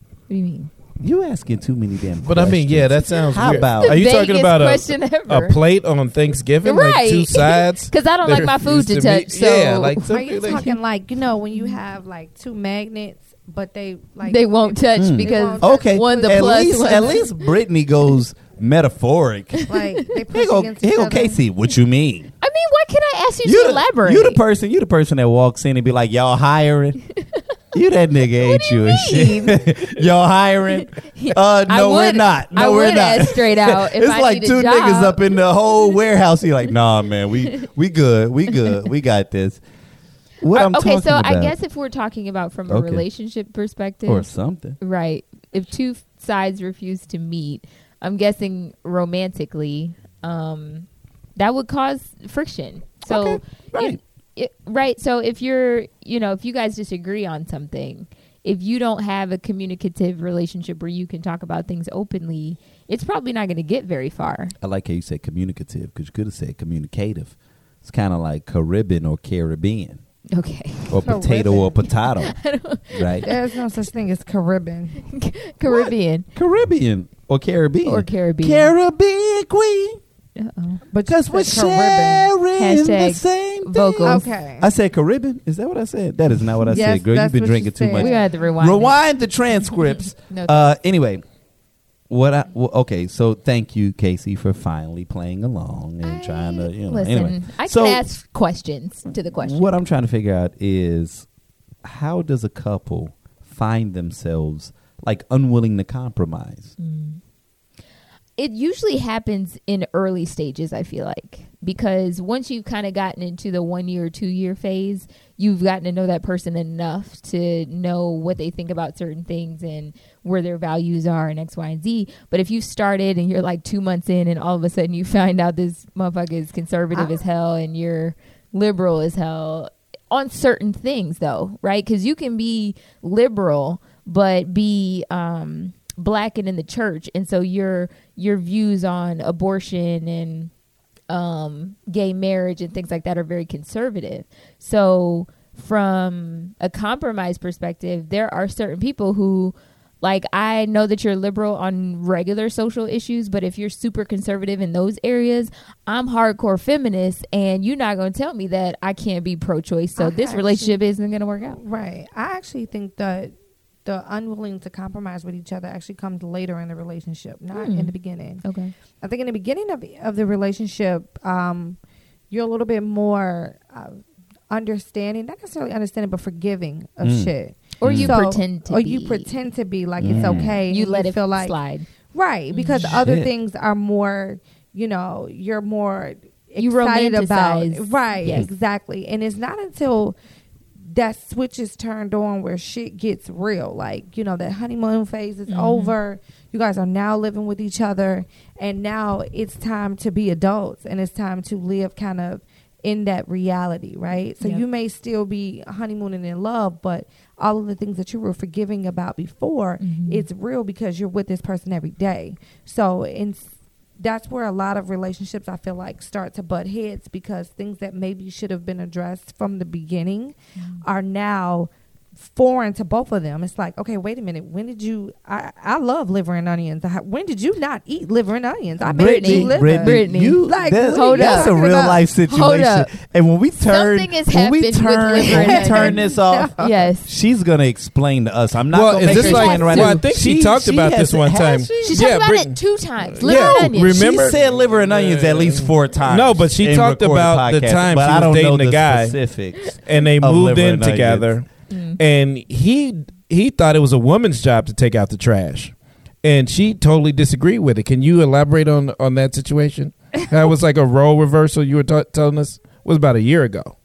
what do you mean You asking too many damn But I mean, yeah, that sounds How weird. about- Are you talking about a, a plate on Thanksgiving, like two sides? Because I don't like my food refuse to touch, so- yeah, like Are you like- talking like you know when you have like two magnets, but they like they won't touch Mm. because won't touch. Okay. one the at plus least, one at least Brittany goes metaphoric. like they push Here go, against here each go other. Casey. What you mean? I mean, why can I ask you, You to the, elaborate? you the person. You the person that walks in and be like, "Y'all hiring." you that nigga, ain't you? and shit. Y'all hiring? Uh, I no, we're would- not. No, I we're would not. ask straight out if it's I like need a two job. niggas up in the whole warehouse. You're like, nah, man, we we good, we good, we got this. What Uh, I'm okay, talking so I guess if we're talking about from a Okay. relationship perspective, or something. right? If two sides refuse to meet, I'm guessing romantically, um, that would cause friction. So, Okay, right. it- it- right. So if you're, you know, if you guys disagree on something, if you don't have a communicative relationship where you can talk about things openly, it's probably not going to get very far. I like how you say communicative because you could have said communicative. It's kind of like Caribbean or Caribbean Okay. or potato or potato, right? There's no such thing as Caribbean. Caribbean Caribbean or Caribbean or Caribbean. Caribbean queen. Uh-oh. But Because you we're said Caribbean. sharing the Hashtag same thing. vocals. Okay. I said Caribbean. Is that what I said? That is not what I Yes, said, girl. You've been drinking too much. We got to rewind. it. Rewind the transcripts. No, uh, anyway, what I well, okay, so thank you, Casey, for finally playing along and I- trying to you know. Listen, anyway, I can ask questions to the question. what I'm trying to figure out is how does a couple find themselves like unwilling to compromise? Mm. it usually happens in early stages i feel like because once you've kind of gotten into the one year or two year phase you've gotten to know that person enough to know what they think about certain things and where their values are and x y and z. But if you started and you're like two months in and all of a sudden you find out this motherfucker is conservative as hell and you're liberal as hell on certain things though right? Because you can be liberal but be um black and in the church. And so your your views on abortion and um gay marriage and things like that are very conservative. So from a compromise perspective there are certain people who like i know that you're liberal on regular social issues but if you're super conservative in those areas i'm hardcore feminist and you're not going to tell me that i can't be pro-choice. So I this actually- relationship isn't going to work out. Right. I actually think that the unwilling to compromise with each other actually comes later in the relationship, not Hmm. in the beginning. okay I think in the beginning of of the relationship, um, you're a little bit more uh, understanding, not necessarily understanding, but forgiving of Mm. shit. or you So- pretend to or be. you pretend to be like it's Mm. okay. you and let it feel like slide right because other things are more. You know, you're more You excited about right Yes. exactly, and it's not until that switch is turned on where shit gets real. Like, you know, that honeymoon phase is Mhm. over. You guys are now living with each other. And now it's time to be adults and it's time to live kind of in that reality, right? So Yep. you may still be honeymooning in love, but all of the things that you were forgiving about before, Mhm. it's real because you're with this person every day. So in that's where a lot of relationships I feel like start to butt heads because things that maybe should have been addressed from the beginning mm-hmm. are now foreign to both of them. It's like, okay, wait a minute. When did you? I I love liver and onions. I, when did you not eat liver and onions? I made Brittany, you liver. Brittany, Brittany. you, Like, that's, what are you that's a real about? life Hold situation. up. And when we turn, Something when we happened turn, when we turn this off, yes she's gonna explain to us. I'm not Well, gonna is this like- explain right well. I think she talked about this one has time. she? She Yeah, talked about Brit- it two times. Liver Yeah, and oh, onions. remember- She said liver and onions at least four times. No, but she talked about the time she I was dating the guy. specifics. and they moved in together. Mm. And he he thought it was a woman's job to take out the trash, and she totally disagreed with it. Can you elaborate on on that situation? that was like a role reversal. You were t- telling us was about a year ago.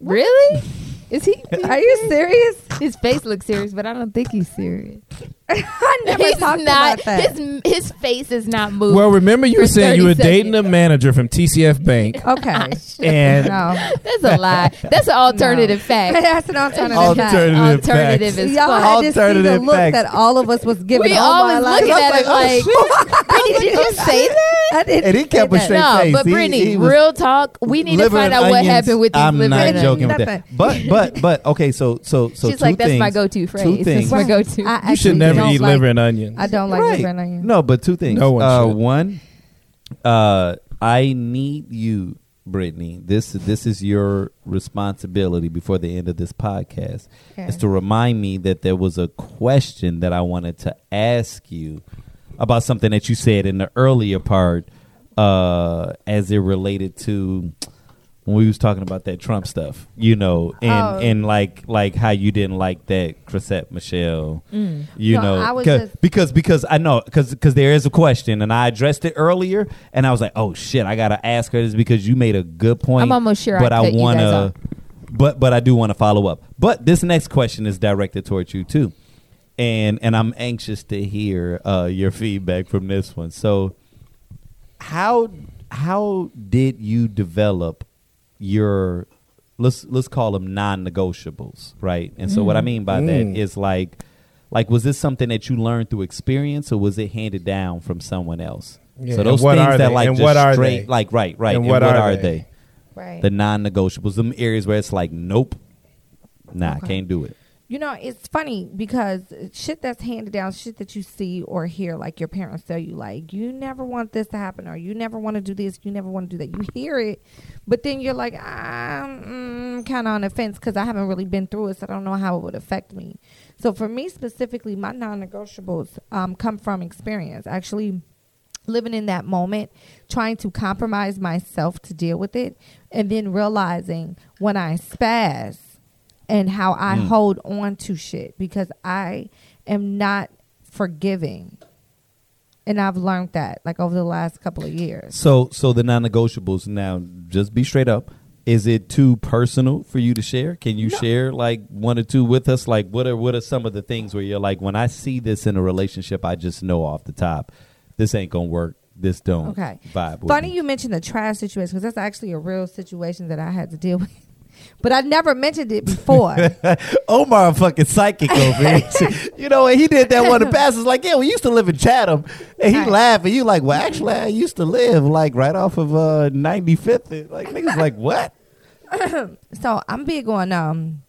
Really? Is he? Are you serious? His face looks serious, but I don't think he's serious. I never he's talked not. about that. His his face is not moving. Well, remember you were saying you were dating seconds. a manager from TCF Bank, okay. Ah, and no. That's a lie. That's an alternative fact. That's an alternative. Alternative fact. Alternative facts. is Y'all fun. had to see the look facts. that all of us was giving. We all always my life. looking at it like, oh Brittany, did you say that? I didn't And he kept say a that. straight No, face. but Brittany, he was- real talk. We need to find and out what happened with these I'm liver not and joking onions. with that. But but but okay, so so so She's two like, that's my go-to phrase. things. That's my go-to. I you should never don't eat like- liver and onions. I don't like Right. liver and onions. No, but two things. No one uh, one, uh, I need you, Brittany. This this is your responsibility before the end of this podcast. Okay. Is to remind me that there was a question that I wanted to ask you about something that you said in the earlier part, uh, as it related to when we was talking about that Trump stuff, you know, and Oh. and like like how you didn't like that Chrisette Michele, Mm. you No, know, I was 'cause- just- because because I know because because there is a question and I addressed it earlier and I was like, oh shit, I gotta ask her this because you made a good point. I'm almost sure but I, guys wanna, but but I do want to follow up. But this next question is directed towards you too, and and I'm anxious to hear uh, your feedback from this one. So, how how did you develop your let's let's call them non-negotiables, right? And so what I mean by Mm. that is like like was this something that you learned through experience or was it handed down from someone else? Yeah, So those what things are that they? like And just what are straight they? like right right And and what what, are are they? they? Right. The non-negotiables, them areas where it's like nope, nah, Okay. can't do it. You know, it's funny because shit that's handed down, shit that you see or hear, like your parents tell you, like, you never want this to happen, or you never want to do this, you never want to do that. You hear it, but then you're like, I'm mm, kind of on the fence because I haven't really been through it, so I don't know how it would affect me. So for me specifically, my non negotiables um, come from experience. Actually, living in that moment, trying to compromise myself to deal with it, and then realizing when I spaz and how I Mm. hold on to shit because I am not forgiving. And I've learned that like over the last couple of years. So, so the non-negotiables. Now, just be straight up. Is it too personal for you to share? Can you No. share like one or two with us? Like, what are what are some of the things where you're like, when I see this in a relationship, I just know off the top, this ain't gonna work. This don't Okay. vibe. Funny you mentioned the trash situation because that's actually a real situation that I had to deal with. But I never mentioned it before. Omar a fucking psychic over here. you know, and he did that one of the passes like, yeah, we used to live in Chatham. And he Right. laughed, and you like, well, actually, I used to live like right off of uh 95th. Like niggas like, what? so I'm big on um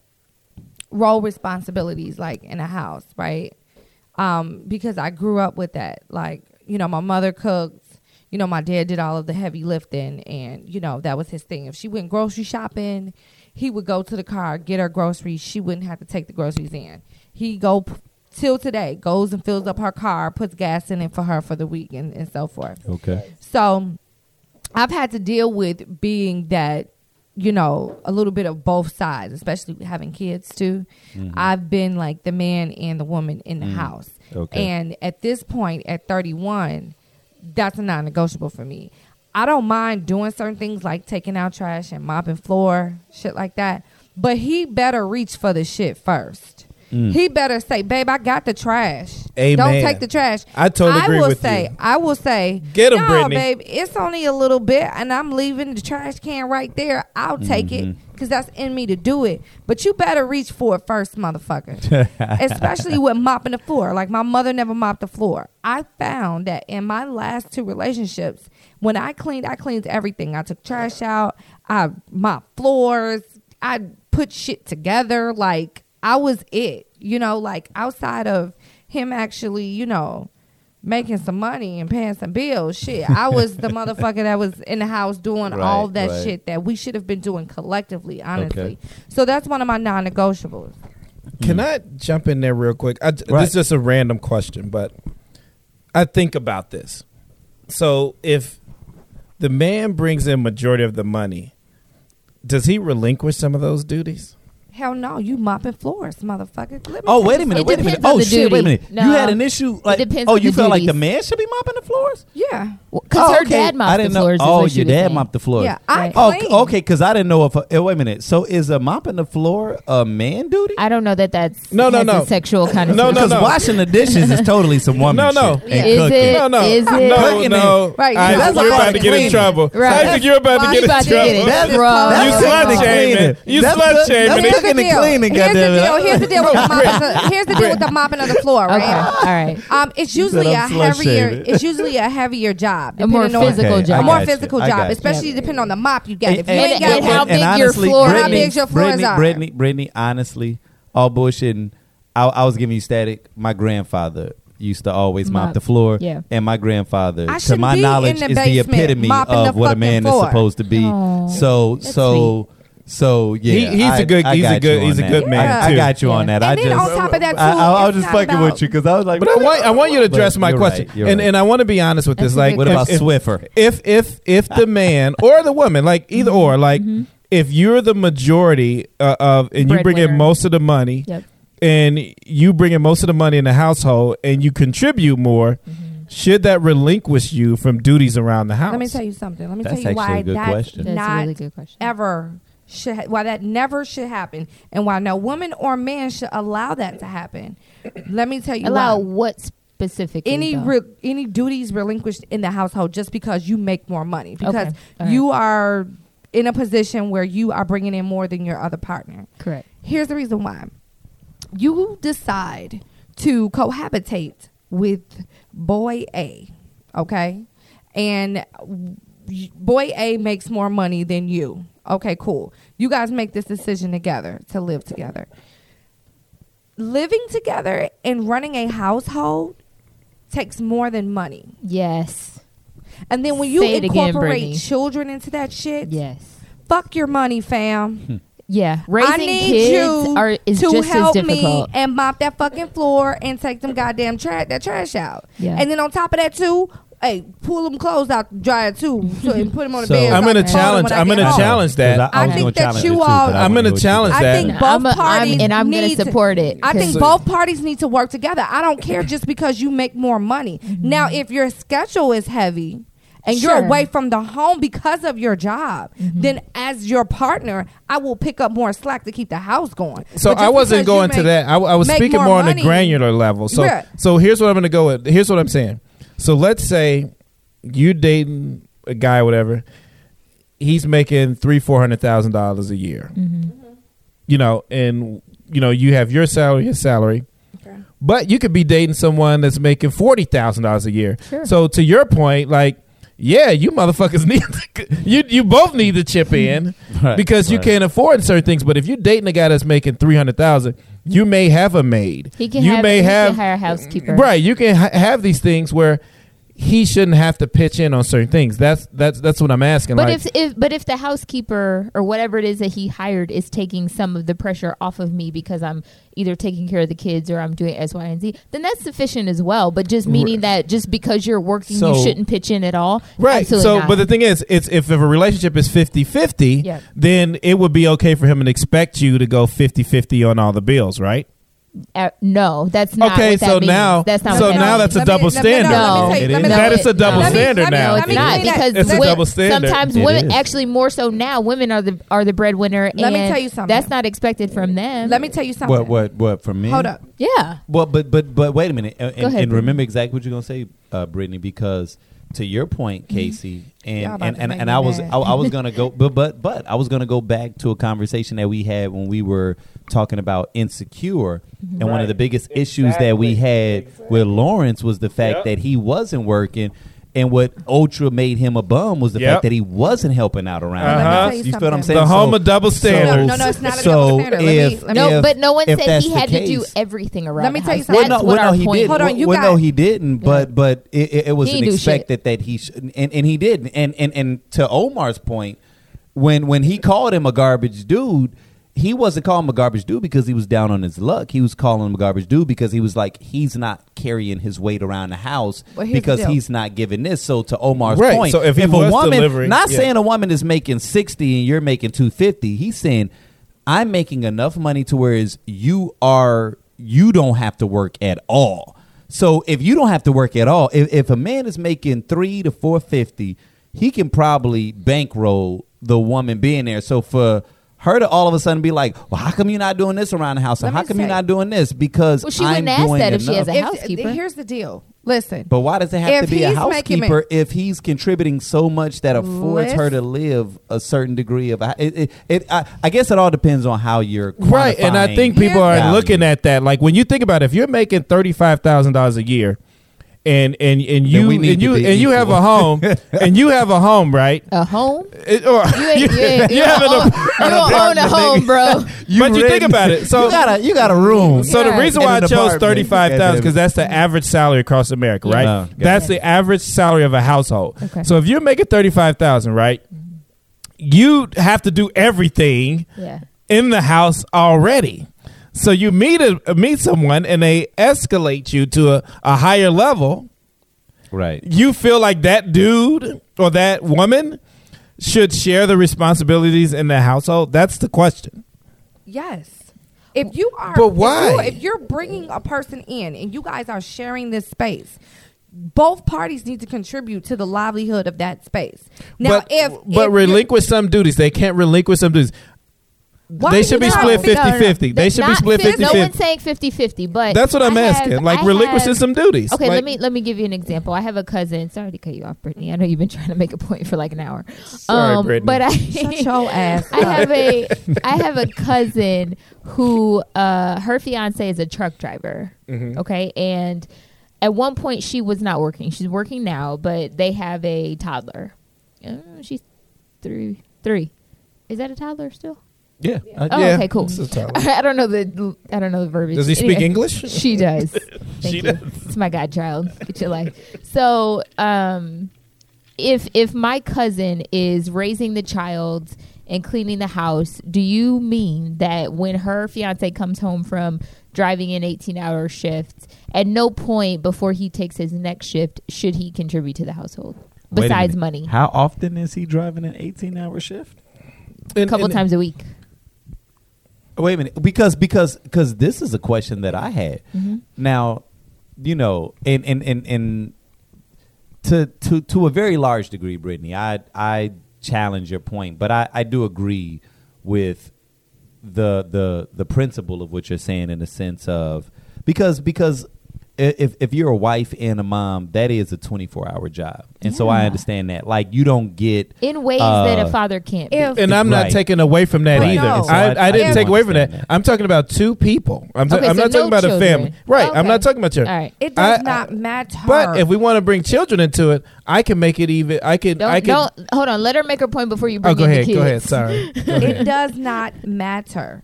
role responsibilities like in a house, right? Um, because I grew up with that. Like, you know, my mother cooked, you know, my dad did all of the heavy lifting and, you know, that was his thing. If she went grocery shopping, he would go to the car, get her groceries. She wouldn't have to take the groceries in. He go p- till today, goes and fills up her car, puts gas in it for her for the week and, and so forth. Okay. So I've had to deal with being that, you know, a little bit of both sides, especially having kids too. Mm-hmm. I've been like the man and the woman in the mm. house. Okay. And at this point, at 31, that's a non negotiable for me. I don't mind doing certain things like taking out trash and mopping floor, shit like that. But he better reach for the shit first. Mm. He better say, "Babe, I got the trash. Amen. Don't take the trash." I totally agree will with say, you. I will say, Get "Nah, Brittany." babe. It's only a little bit, and I'm leaving the trash can right there. I'll take it mm-hmm. because that's in me to do it. But you better reach for it first, motherfucker. Especially with mopping the floor. Like my mother never mopped the floor. I found that in my last two relationships, when I cleaned, I cleaned everything. I took trash out. I mopped floors. I put shit together. Like I was it. You know, like outside of him actually, you know making some money and paying some bills. Shit, I was the motherfucker that was in the house doing all that right. shit that we should have been doing collectively, honestly. Okay. So that's one of my non-negotiables. Can I jump in there real quick? I, Right. This is just a random question, but I think about this. So if the man brings in majority of the money, does he relinquish some of those duties? Hell no, you mopping floors, motherfucker. Let me Oh wait a minute! It Wait a minute! depends on Oh the shit! Wait a duty. minute! No. You had an issue like depends oh on you the felt like the duties. man should be mopping the floors? Yeah. Because Oh, her dad mopped I the didn't know. floors. is Oh, what she your was dad saying. mopped the floor. Yeah, I Right. Oh, clean. okay. Because I didn't know if. Uh, wait a minute. So is a mopping the floor a man duty? I don't know that that's No, no, has no. a sexual kind of No, no, Because no. washing the dishes is totally some woman No, no. shit. and Is cooking. it? No, no, Is it? no, Cooking no. it. Right, Isaac, that's you're about about to get in trouble. Right. Isaac, you're about to Well, get you in about to get trouble. it. That's, Bro. You cooking slut and shaming. cleaning. You that's slut cook- shaming. That's Here's the and deal. cleaning. Here's the deal. Here's the deal with the mopping. the- Here's the deal with the mopping of the floor, Okay, right? all right. Um, it's usually a I'm heavier. shaming. It's usually a heavier job, A more physical job. a more physical job, especially depending on the mop you get. If you And- ain't got how big your honestly, floor How big your floors Brittany, are. Brittany, Brittany, honestly, all bullshitting. I, I was giving you static. My grandfather used to always mop, Mop. the floor, Yeah. and my grandfather, to my knowledge, the is the epitome of the what a man floor. is supposed to be. Aw. so, That's so, so, yeah. He- he's a I- good- I he's a got good- you he's on a good that. man, I, I too. got you on Yeah. that. I And then just, on top of that, too, I, I, I was it's just not fucking about- with you because I was like, But I want I want you to But address my you're question, right, you're and right. and I want to be honest with That's this. a Like, good What about if, Swiffer? if if if the man or the woman, like either mm-hmm. or, like mm-hmm. if you're the majority uh, of and you bring in Breadwinner. most of the money, Yep. and you bring in most of the money in the household, and you contribute more, mm-hmm. should that relinquish you from duties around the house? Let me tell you something. Let me That's tell you actually why a good that's question. That's not a really good question. ever should ha- why that never should happen, and why no woman or man should allow that to happen. Let me tell you Allow why. what specifically? any re- any duties relinquished in the household just because you make more money because Okay. Right. you are in a position where you are bringing in more than your other partner. correct. Here's the reason why. You decide to cohabitate with boy A, okay? And boy A makes more money than you. Okay, cool. You guys make this decision together to live together. living together and running a household takes more than money. Yes. And then when you Say it again, incorporate children into that shit, Yes. fuck your money, fam. Hmm. Yeah. I Raising need kids you are is to just as help difficult. me and mop that fucking floor and take them goddamn trash that trash out. Yeah. And then on top of that too, hey, pull them clothes out the dryer too, so, and put them on the So- bed. I'm gonna can fold 'em challenge- when I I'm gonna home. challenge that. Because I was think gonna that challenge you it too, all- but I I'm gonna know what you challenge that. I think both I'm a- I'm- parties and I'm gonna need to- support it, I think 'cause- both parties need to work together. I don't care just because you make more money. Mm-hmm. Now, if your schedule is heavy and you're away from the home because of your job, mm-hmm. then as your partner, I will pick up more slack to keep the house going. So I wasn't because you going to that. I, I was speaking more more on a granular level. So Yeah. so here's what I'm going to go with. Here's what I'm saying. So let's say you're dating a guy, whatever. He's making three four hundred thousand dollars a year. Mm-hmm. Mm-hmm. You know, and you know you have your salary, his salary. Okay. But you could be dating someone that's making forty thousand dollars a year. Sure. So to your point, like, yeah, you motherfuckers need to, you you both need to chip in Right, because you right. can't afford certain things. But if you're dating a guy that's making three hundred thousand, you may have a maid. He can you have, may have can hire a housekeeper. right. You can ha- have these things where he shouldn't have to pitch in on certain things. That's that's that's what I'm asking. But like, if, if but if the housekeeper or whatever it is that he hired is taking some of the pressure off of me because I'm either taking care of the kids or I'm doing X, Y, and Z, then that's sufficient as well. But just meaning that just because you're working, So- you shouldn't pitch in at all. Right. So, not. but the thing is, it's if a relationship is 50-50, Yeah. then it would be okay for him to expect you to go 50-50 on all the bills, right? Uh, no, that's not. Okay, what that so means. now- that's not. so what that now means. that's a double me- standard. No, let No, you- It let me is. tell That you- is a double let standard me- now. No, it's not tell you that. because It's a double standard. sometimes It women is. actually more so now women are the are the breadwinner. Let me tell you something. That's not expected from them. Let me tell you something. What what what for me? Hold up. Yeah. Well, but but but wait a minute, and, Go ahead, and remember exactly what you're gonna say, uh, Brittany, because to your point, Casey, Mm-hmm. And and, and, and I was. I, I was gonna go, but but but I was gonna go back to a conversation that we had when we were talking about insecure, and one of the biggest issues that we had with Lawrence was the fact Yep. that he wasn't working. And what ultra made him a bum was the Yep. fact that he wasn't helping out around Uh-huh. the Let me house. you You feel what I'm something. saying? The home So- of double so- standards. No, no, it's not a so double standard. Let me- let me- No, if- but no one if said that's he the had to do case- everything around. Let me the tell you house. something. That's well, no, what well, our no, he point. didn't. Hold on, well, you well, got- no, he didn't. But but it, it, it was He an didn't do expected that he should, and and he did. And and and to Omar's point, when when he called him a garbage dude. He wasn't calling him a garbage dude because he was down on his luck. He was calling him a garbage dude because he was like he's not carrying his weight around the house Well, here's the because he's not giving this. So to Omar's Right, point, so if he a woman, not yeah. saying a woman is making sixty and you're making two fifty, he's saying I'm making enough money to whereas you are you don't have to work at all. So if you don't have to work at all, if, if a man is making three to four fifty, he can probably bankroll the woman being there. So for her to all of a sudden be like, "Well, how come you're not doing this around the house? And Let how me come you're say- not doing this?" Because Well, she I'm wouldn't ask doing that if she has a If- housekeeper. Here's the deal. Listen. But why does it have If to be a he's making housekeeper if he's contributing so much that affords her to live a certain degree of? It, it, it, I, I guess it all depends on how you're Right, and I quantifying think people are value. looking at that. Like when you think about it, if you're making thirty five thousand dollars a year, and and and you and you and you have a home, and you have a home, right? a home. It- or You ain't, you ain't, you have don't an own, ap- you don't own a home, bro. but you think about it. So you got a you got a room. So the reason why I chose apartment. thirty five thousand because that's the average salary across America, right? Yeah. Got that's the average salary of a household. Okay. So if you're making thirty five thousand, right, you have to do everything Yeah. in the house already. So you meet a meet someone and they escalate you to a, a higher level. right. You feel like that dude or that woman should share the responsibilities in the household. That's the question. Yes. If you are, But if why? you- If you're, bringing a person in and you guys are sharing this space, both parties need to contribute to the livelihood of that space. Now, but if but if relinquish some duties. They can't relinquish some duties. Why they should be not- split No, no, 50-50. They should be split 50 No 50-50. one's saying 50-50, but That's what I'm I have- asking. Like I relinquishing have- some duties. Okay, Like- let me let me give you an example. I have a cousin. Sorry to cut you off, Brittany. I know you've been trying to make a point for like an hour. Sorry, um, Brittany. But I Shut your ass I have a I have a cousin who uh her fiance is a truck driver. Mm-hmm. Okay, and at one point she was not working. She's working now, but they have a toddler. Uh, she's three. Three. Is that a toddler still? Yeah. I- Oh, Yeah, okay, cool. this is Tyler. I don't know the I don't know the verbiage. Does he speak Anyway, English? She does. Thank She you. does. It's my godchild. Get your life. So, um, if if my cousin is raising the child and cleaning the house, do you mean that when her fiance comes home from driving an 18 hour shift, at no point before he takes his next shift should he contribute to the household Wait a besides minute. money? How often is he driving an 18 hour shift? A couple times a week. Wait a minute, because because because this is a question that I had. Mm-hmm. Now, you know, and and and and to to to a very large degree, Brittany, I I challenge your point, but I I do agree with the the the principle of what you're saying in the sense of because because if if you're a wife and a mom, that is a 24 hour job, and so I understand that. Like you don't get In ways that uh, a father can't. be. If And I'm not Right. taking away from that But either. no. So I- I, I, I didn't take away from that. that. I'm talking about two people. I'm, ta- Okay, I'm so not talking no about a family. Right. I'm not talking about children. All right. it does I- not matter. But if we want to bring children into it, I can make it even. I can. Don't, I can. don't hold on. Let her make her point before you bring oh, go in ahead. the kids. Go ahead. Sorry. Go it does not matter.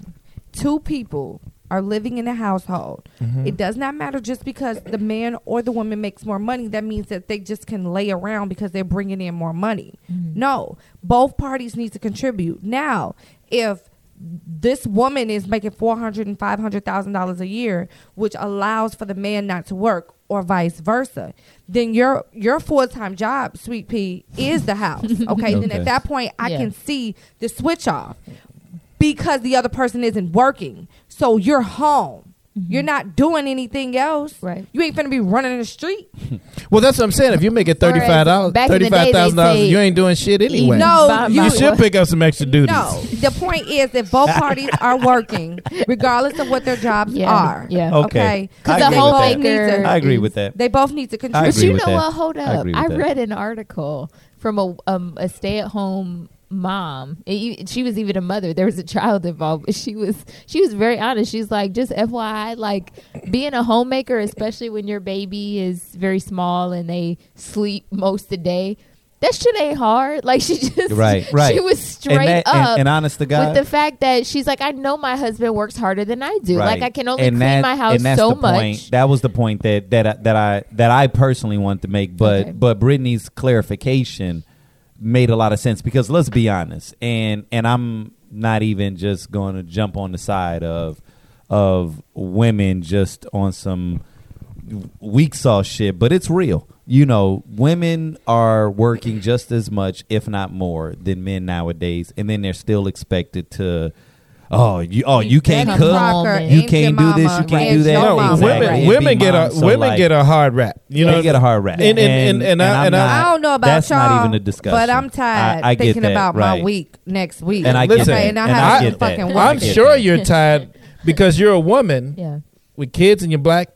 Two people are living in a household. Mm-hmm. It does not matter just because the man or the woman makes more money. That means that they just can lay around because they're bringing in more money. No, both parties need to contribute. Now, if this woman is making four hundred and five hundred thousand dollars a year, which allows for the man not to work, or vice versa, then your your full time job, sweet pea, is the house. Okay, then at that point, I Yeah. can see the switch off because the other person isn't working. So you're home. You're not doing anything else. Right. You ain't finna be running in the street. Well, that's what I'm saying. If you make it thirty five dollars, back in the day, thirty five thousand they dollars, you ain't doing shit anyway. No, Buy- you you buy should pick up some extra duties. No, the point is that both parties are working, regardless of what their jobs Yeah, are. yeah. Okay. Okay. I the agree whole with that. maker- I agree with that. They both need to I contribute. But you know that. what? Hold up. agree I, with that. read an article from a um, a stay at home mom. It- she was even a mother. There was a child involved. But she was she was very honest. She's like, just FYI, like being a homemaker, especially when your baby is very small and they sleep most of the day. That shit ain't hard. Like she just Right, right. She was straight and, that, up. and, and honest to God, with the fact that she's like, I know my husband works harder than I do. Right. Like I can only And clean that- my house so the point. much. That was the point that that I- that I that I personally wanted to make. But Okay. but Brittany's clarification made a lot of sense because let's be honest, and and I'm not even just going to jump on the side of of women just on some weak sauce shit, but it's real. You know, women are working just as much, if not more, than men nowadays, and then they're still expected to. Oh, you oh you can't Betty cook, Crocker, you Aunt can't do this, Jemima, you can't Aunt do that. No, Mama. women, Exactly. Women get a so, women like, get a hard rap. You know, they get a hard rap, And- and- and- and I- I'm and I- not- I don't know about that's y'all, not even a discussion. but I'm tired I, I get thinking that, about right. my week next week. And I get okay, that. and I And have I to get that. fucking And work. I'm get sure that. you're tired because you're a woman yeah. with kids and you're black.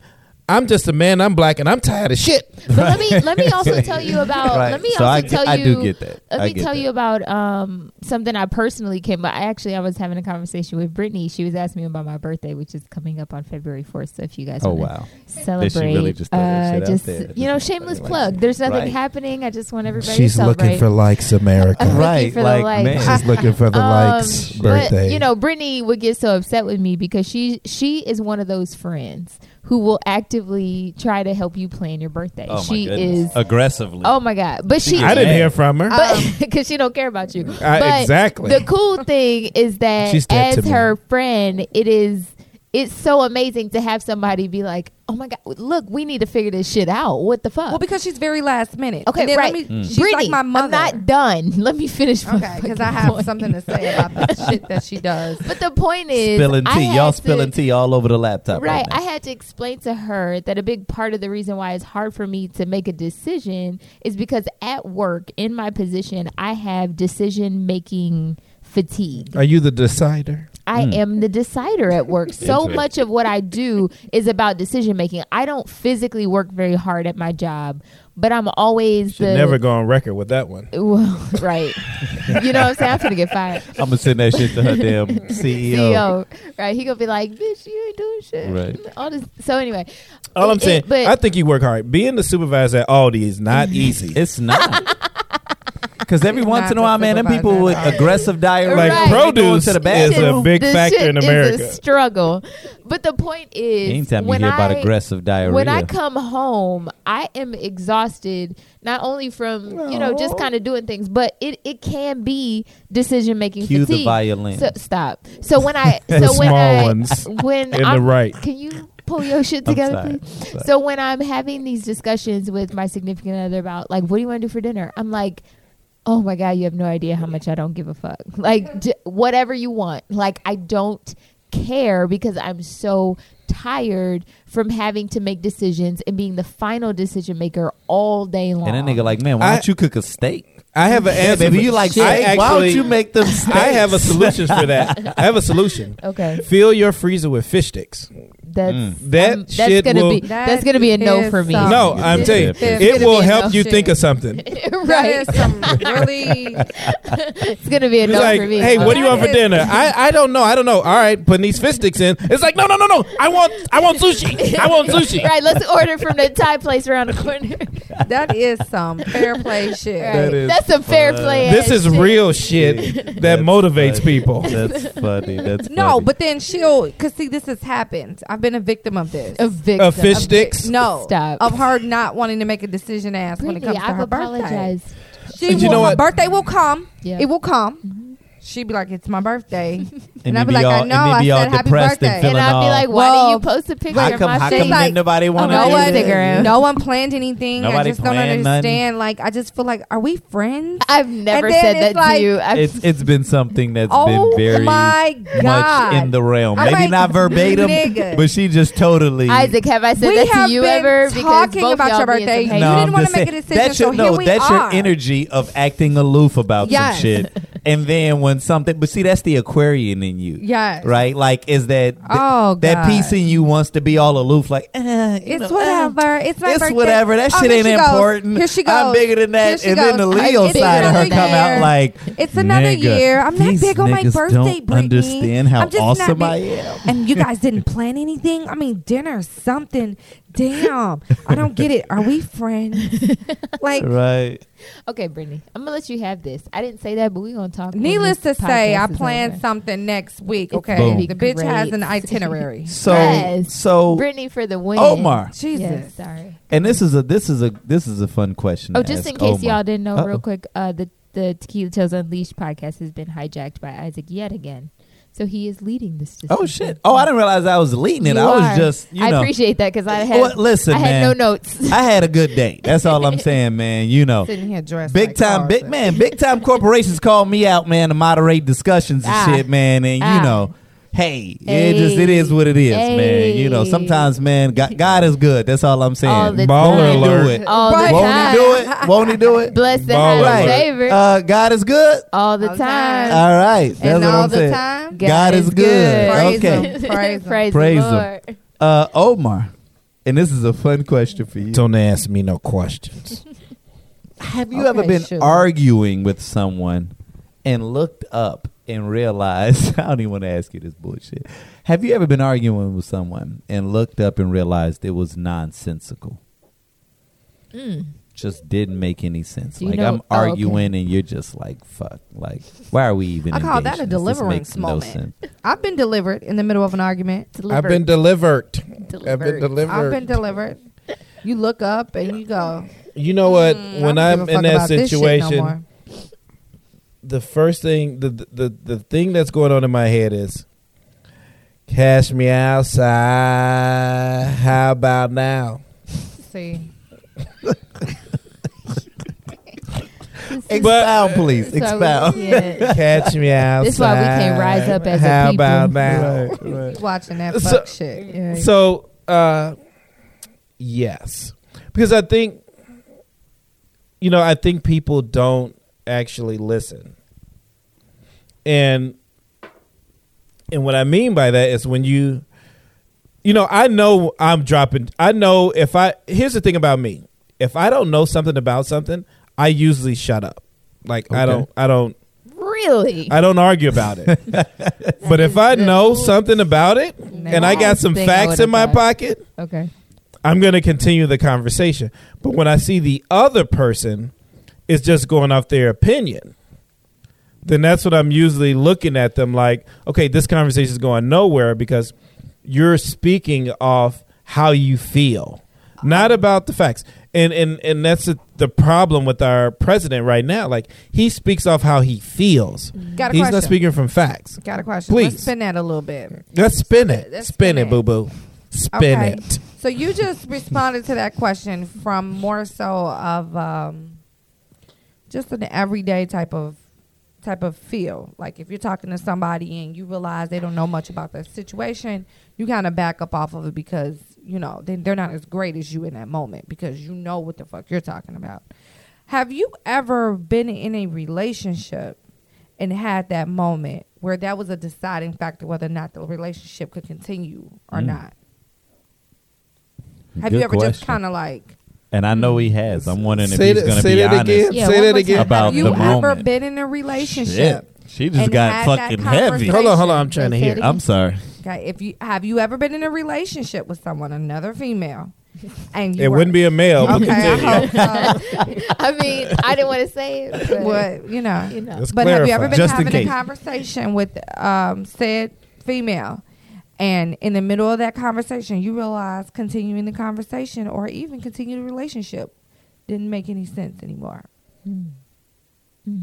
I'm just a man. I'm black and I'm tired of shit. But let me let me also tell you about Right. let me So also I tell get- I you do get that. Let I me tell that. you about um something I personally came but I actually I was having a conversation with Brittany. She was asking me about my birthday, which is coming up on February fourth. So if you guys Oh wow! celebrate really just uh, shit just you know, shameless like- plug. There's nothing Right. happening. I just want everybody She's to for likes, America. Right, like, man. She's looking for the Um, likes But birthday. you know, Brittany would get so upset with me because she she is one of those friends who will actively try to help you plan your birthday. Oh my she goodness. is aggressively. Oh my god! But she, I didn't hear from her. because she don't care about you. I- but exactly. The cool thing is that She's dead to as her friend, it is it's so amazing to have somebody be like, "Oh my god, look, we need to figure this shit out. What the fuck?" Well, because she's very last minute. okay, then right. Let me, mm. She's Brittany, like my mother. I'm not done. Let me finish. my okay, because I have point. something to say about the shit that she does. But the point is, spilling tea, had y'all to- spilling tea all over the laptop. Right. Right. I had to explain to her that a big part of the reason why it's hard for me to make a decision is because at work, in my position, I have decision making fatigue. Are you the decider? I Hmm. am the decider at work. So much of what I do is about decision making. I don't physically work very hard at my job, but I'm always Should the never go on record with that one. Well, right. you know what I'm saying? I'm gonna get fired. I'm gonna send that shit to her damn CEO. CEO, right? He gonna be like, "Bitch, you ain't doing shit." Right. All this. So anyway, All I'm it- saying, but I think you work hard. Being the supervisor at Aldi is not easy. It's not. Because every once in a while, man, them people that with aggressive diarrhea, Like Right. produce to the is bathroom. a big The factor shit in is a America. struggle. But the point is, Anytime you when hear about aggressive diarrhea, When I come home, I am exhausted not only from you know just kind of doing things, but it, it can be decision making Cue the fatigue. violin. So, stop. So when I so when small I ones when in the I'm, right. can you pull your shit together, sorry. please? So when I'm having these discussions with my significant other about like, what do you want to do for dinner? I'm like, oh my god, you have no idea how much I don't give a fuck. Like j- whatever you want. Like I don't care because I'm so tired from having to make decisions and being the final decision maker all day long. and that nigga like, man, why don't you cook a steak? I have an Yeah, answer. baby, you like steak? I why don't you make them steaks? I have a solution for that. I have a solution. okay, Fill your freezer with fish sticks. that's Mm. That um, that's shit gonna will- be that's gonna be a no for me. some- No, I'm telling you, it will help no you shit. think of something. Right, some really. it's gonna be a It's no like, for me. hey, what do you want for dinner? I, I don't know. I don't know. All right, putting these fish sticks in. It's like, no, no, no, no. I want I want sushi. I want sushi. Right, let's order from the Thai place around the corner. That is some fair play shit. Right. is That's some fair play. This ass is shit. real shit that That's motivates funny. people. That's funny. That's No, funny. but then she'll, cause see, this has happened. I've been a victim of this. a victim. Uh, fish Of sticks. vi- No, Stop. of her not wanting to make a decision as when it Brittany, comes to I've her birthday. apologized. She And you will, know her what? birthday will come. Yeah. It will come. She'd be like, "It's my birthday," and I'd then be like, all, "I know." I said, "Happy birthday." and And I'd be like, why Well, didn't you post a picture how of come, my how come Like, nobody wanted oh, no to one, Instagram. no one planned anything. Nobody I just don't planned nothing. understand. Like, I just feel like, are we friends? I've never said it's that like- to you. I've, It's it's been something that's oh been very my god! much in the realm. I'm Maybe like, not verbatim, nigga. but she just totally. Isaac, have I said we that have to you ever? Because talking both about y'all your birthday. You No, didn't I'm wanna just make a saying, decision, That's your, so no, here we that's your energy of acting aloof about Yes. some shit, and then when something. But see, that's the Aquarian in you. Yeah. Right. Like, is that th- Oh, that God. piece in you wants to be all aloof? Like, eh, you It's know, eh. whatever. It's my it's birthday. whatever. That Oh, shit here ain't she goes. important. Here she goes. I'm bigger than Here that. she And then the goes. Leo It's side of her another come out year. like, It's another nigga, year. I'm not these big on my niggas birthday, don't Brittany. understand how I'm just not awesome big- I am. And you guys didn't plan anything? I mean, dinner, something. Damn. I don't get it. Are we friends? Like, Right. Okay, Brittany, I'm gonna let you have this. I didn't say that, but we're gonna talk. needless to say, I plan over. something next week. Okay. The be bitch has an itinerary. So Yes. so Brittany for the win. Omar. Jesus. Yes, sorry. and this is a this is a this is a fun question. Oh, to just ask in case Omar. y'all didn't know, Uh-oh. real quick, uh, the the Tequila Tales Unleashed podcast has been hijacked by Isaac yet again. So he is leading this. Oh shit! Oh, I didn't realize I was leading it. You I was are. just you I know. appreciate that because I had. Well, listen, I had man. no notes. I had a good day. That's all I'm saying, man. You know. Sitting here dressed Big like time, big man, big time corporations call me out, man, to moderate discussions and Ah. shit, man. And Ah. you know, hey, it just it is what it is, man. You know, sometimes, man, God, God is good. That's all I'm saying. All the Baller time. alert. Do it. All Right. the Won't time. he do it? Won't he do it? Blessed to Baller have alert. favor. Uh, God is good. all the All the time. All right, that's And what all I'm the saying. time. God is good. Praise Okay. him. Praise him. Praise, Praise the him. Lord. Uh, Omar, and this is a fun question for you. Don't ask me no questions. Have you Okay, ever been sure. arguing with someone and looked up and realized? I don't even want to ask you this bullshit. Have you ever been arguing with someone and looked up and realized it was nonsensical? Mm. Just didn't make any sense. You Like know- I'm oh, okay. arguing and you're just like, "Fuck!" Like, why are we even? I call that engaged a in this? This deliverance makes no moment. sense. I've been delivered in the middle of an argument. I've been delivered. I've been delivered. I've been delivered. You look up and you go. you know what? "Mm, when I I'm don't give a in that about no situation, more." The first thing, the, the the the thing that's going on in my head is, cash me outside. How about now? See, Expound, please. So we Expound. can't- Catch me outside. This is why we can't rise up as a How people. about now? you watching that So- fuck shit. Yeah. So, uh, yes, because I think, you know, I think people don't actually listen, and and what I mean by that is when you, you know, I know I'm dropping. I know if I here's the thing about me, if I don't know something about something, I usually shut up. Like I don't, I don't, really? I don't argue about it. but if I know something about it and I got Last some facts in my thought. pocket, okay. I'm going to continue the conversation. But when I see the other person is just going off their opinion, then that's what I'm usually looking at them like, okay, this conversation is going nowhere because you're speaking off how you feel, not about the facts. And and and that's the the problem with our president right now. Like he speaks off how he feels. Got a He's question. not speaking from facts. Got a question. Please. Let's spin that a little bit. Let's spin it. Let's spin, spin it, it. boo boo. Spin Okay. it. So you just responded to that question from more so of um, just an everyday type of type of feel. Like if you're talking to somebody and you realize they don't know much about the situation, you kind of back up off of it because you know they, they're not as great as you in that moment because you know what the fuck you're talking about. Have you ever been in a relationship and had that moment where that was a deciding factor whether or not the relationship could continue or Mm. not? Have Good you ever just kind of like And I know he has. I'm wondering if Say he's that- going to say be that honest. again. Yeah, say one that more again. time. About have you the ever moment. been in a relationship? Shit. She just and got had that fucking heavy. conversation? Hold on, hold on. I'm trying to Say hear. it I'm sorry. Okay, if you have you ever been in a relationship with someone, another female, and you It were- wouldn't be a male. but Okay, I continue. hope so. I mean, I didn't want to say it, but, But you know, you know. Let's but have you ever clarify. been Just in having a case. conversation with um, said female, and in the middle of that conversation, you realize continuing the conversation or even continue the relationship didn't make any sense anymore?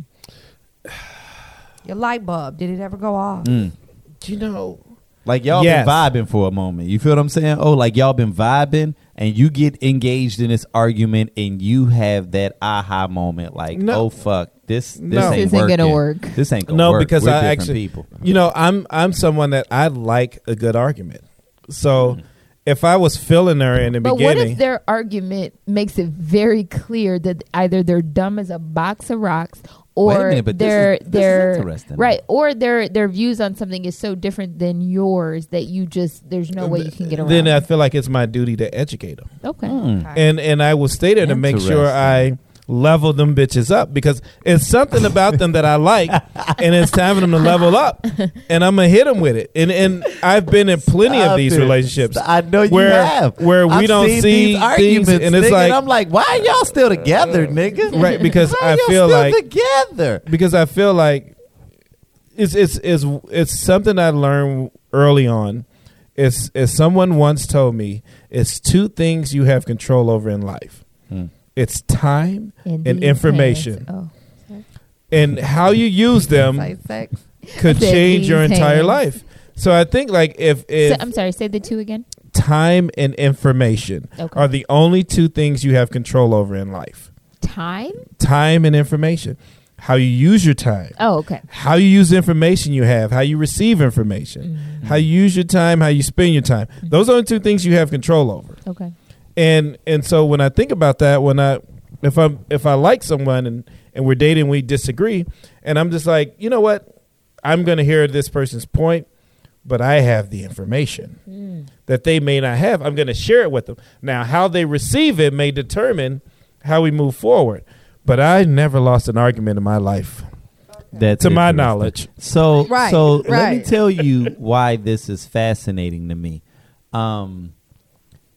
Your light bulb did it ever go off? Mm. you know, Like y'all Yes. been vibing for a moment. You feel what I'm saying? Oh, like y'all been vibing and you get engaged in this argument and you have that aha moment like, No. oh fuck, this this No. ain't This ain't gonna work. This ain't gonna no, work. because We're I different actually, people. you know, I'm I'm someone that I like a good argument. So if I was feeling her in the But what if their argument makes it very clear that either they're dumb as a box of rocks or minute, but this their is- this is their right or their their views on something is so different than yours that you just there's no way you can get around. then I feel like it's my duty to educate them. okay. Mm. and and I will stay there to make sure I level them bitches up because it's something about them that I like, and it's time for them to level up, and I'm gonna hit them with it. And and I've been in plenty of these it. relationships. I know you where, have. where we I've don't see these things, arguments, and it's nigga, like I'm like, why are y'all still together, uh, nigga? right because Why I y'all feel still like together. because I feel like it's it's it's it's something I learned early on. It's as someone once told me, it's two things you have control over in life. It's time and these information. hands- and how you use them could change your entire hands. life. So I think like if Oh. if So- I'm sorry. Say the two again. time and information Okay. are the only two things you have control over in life. Time. Time and information. How you use your time. Oh, okay. How you use the information you have, how you receive information, Mm. how you use your time, how you spend your time. Those are the two things you have control over. Okay. And and so when I think about that, when I if I'm if I like someone and and we're dating, we disagree, and I'm just like, you know what, I'm going to hear this person's point, but I have the information Mm. that they may not have. I'm going to share it with them. Now, how they receive it may determine how we move forward. But I never lost an argument in my life, That's to my knowledge. So, Right, so let me tell you why this is fascinating to me. Um,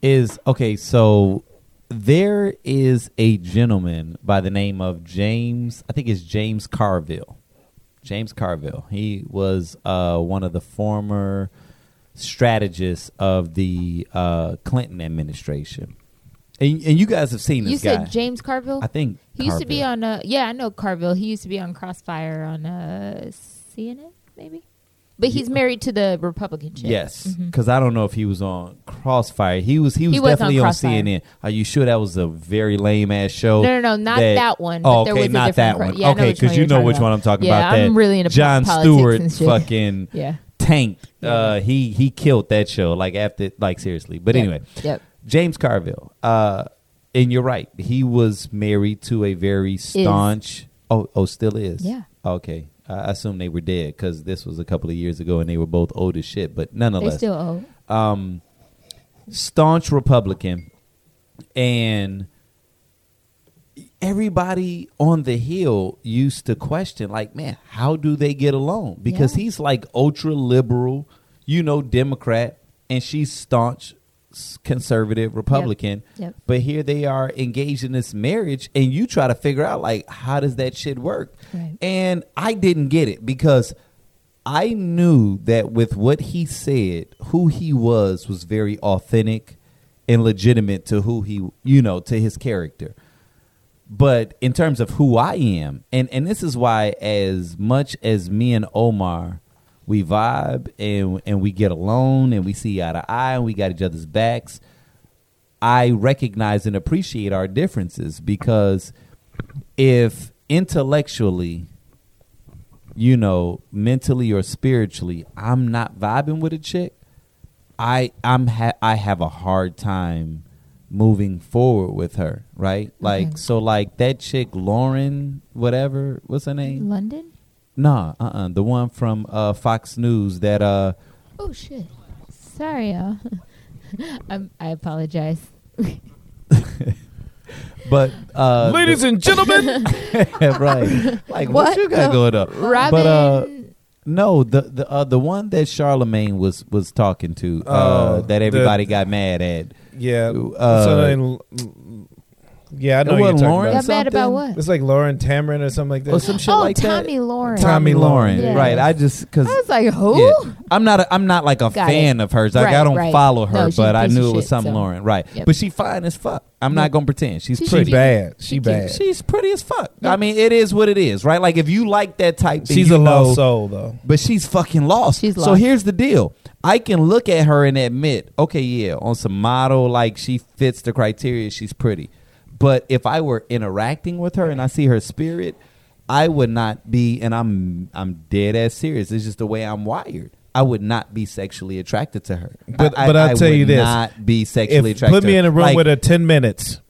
is okay. So there is a gentleman by the name of James. I think it's James Carville. James Carville. He was uh, one of the former strategists of the uh, Clinton administration, and, and you guys have seen this You guy. said James Carville. I think he used to be on. Uh, yeah, I know Carville. He used to be on Crossfire on uh, CNN, maybe. But he's married to the Republican chick. Yes, because I don't know if he was on Crossfire. He was. He was He was on definitely on, Crossfire. CNN. Are you sure that was a very lame ass show? No, no, no, not that one, but Oh, there okay, was a not different that cro- one. yeah, I know okay, which one because you're know talking which about. one I'm talking Yeah, about. That I'm really into Jon politics Stewart and shit. fucking Yeah. tanked. Uh, he he killed that show. Like after, like seriously. But Yep. anyway, Yep. James Carville. Uh, and you're right. He was married to a very staunch. Oh, oh, still is. Yeah. Okay. I assume they were dead because this was a couple of years ago, and they were both old as shit. But They nonetheless, still old. um, staunch Republican, and everybody on the Hill used to question, like, man, how do they get along? Because Yeah. he's like ultra liberal, you know, Democrat, and she's staunch conservative Republican, Yep. but here they are engaged in this marriage, and you try to figure out like how does that shit work? Right. And I didn't get it because I knew that with what he said, who he was was very authentic and legitimate to who he, you know, to his character. But in terms of who I am, and and this is why, as much as me and Omar, we vibe and and we get along and we see eye to eye and we got each other's backs. I recognize and appreciate our differences because if intellectually, you know, mentally or spiritually, I'm not vibing with a chick, I I'm ha- I have a hard time moving forward with her, right? Like Okay. so like that chick Lauren whatever, what's her name? London? Nah, uh-uh, the one from uh Fox News that uh Oh shit. Sorry, y'all. I'm, I apologize. but uh Ladies and gentlemen, right. Like what, What you got the- going up? Robin. But uh no, the the uh, the one that Charlemagne was was talking to uh Oh, that the- everybody got mad at. yeah, Uh, so then, yeah, I know what you're wasn't talking Lauren about. Got mad about what? It's like Lauren Tamron or something like that. Or some shit oh, like Tommy that. Lauren. Tommy Tomi Lahren, Lauren, yeah. right? I just because I was like, who? Yeah. I'm not a, I'm not like a Got fan it. of hers. Like I don't right. follow her, No, but I knew it was shit, something so- Lauren, right? Yep. But she fine as fuck. I'm Yeah. not gonna pretend she's She's she pretty. bad. She She bad. She's pretty as fuck. I mean, it is what it is, right? Like if you like that type, She's a know, lost soul though. but she's fucking lost. She's So here's the deal. I can look at her and admit, okay, yeah, on some model, like she fits the criteria, she's pretty. But if I were interacting with her and I see her spirit, I would not be, and I'm I'm dead ass serious. It's just the way I'm wired. I would not be sexually attracted to her. But- I, but I, I'll tell would you this. not be sexually If, attracted. put me in a room Like, with her ten minutes.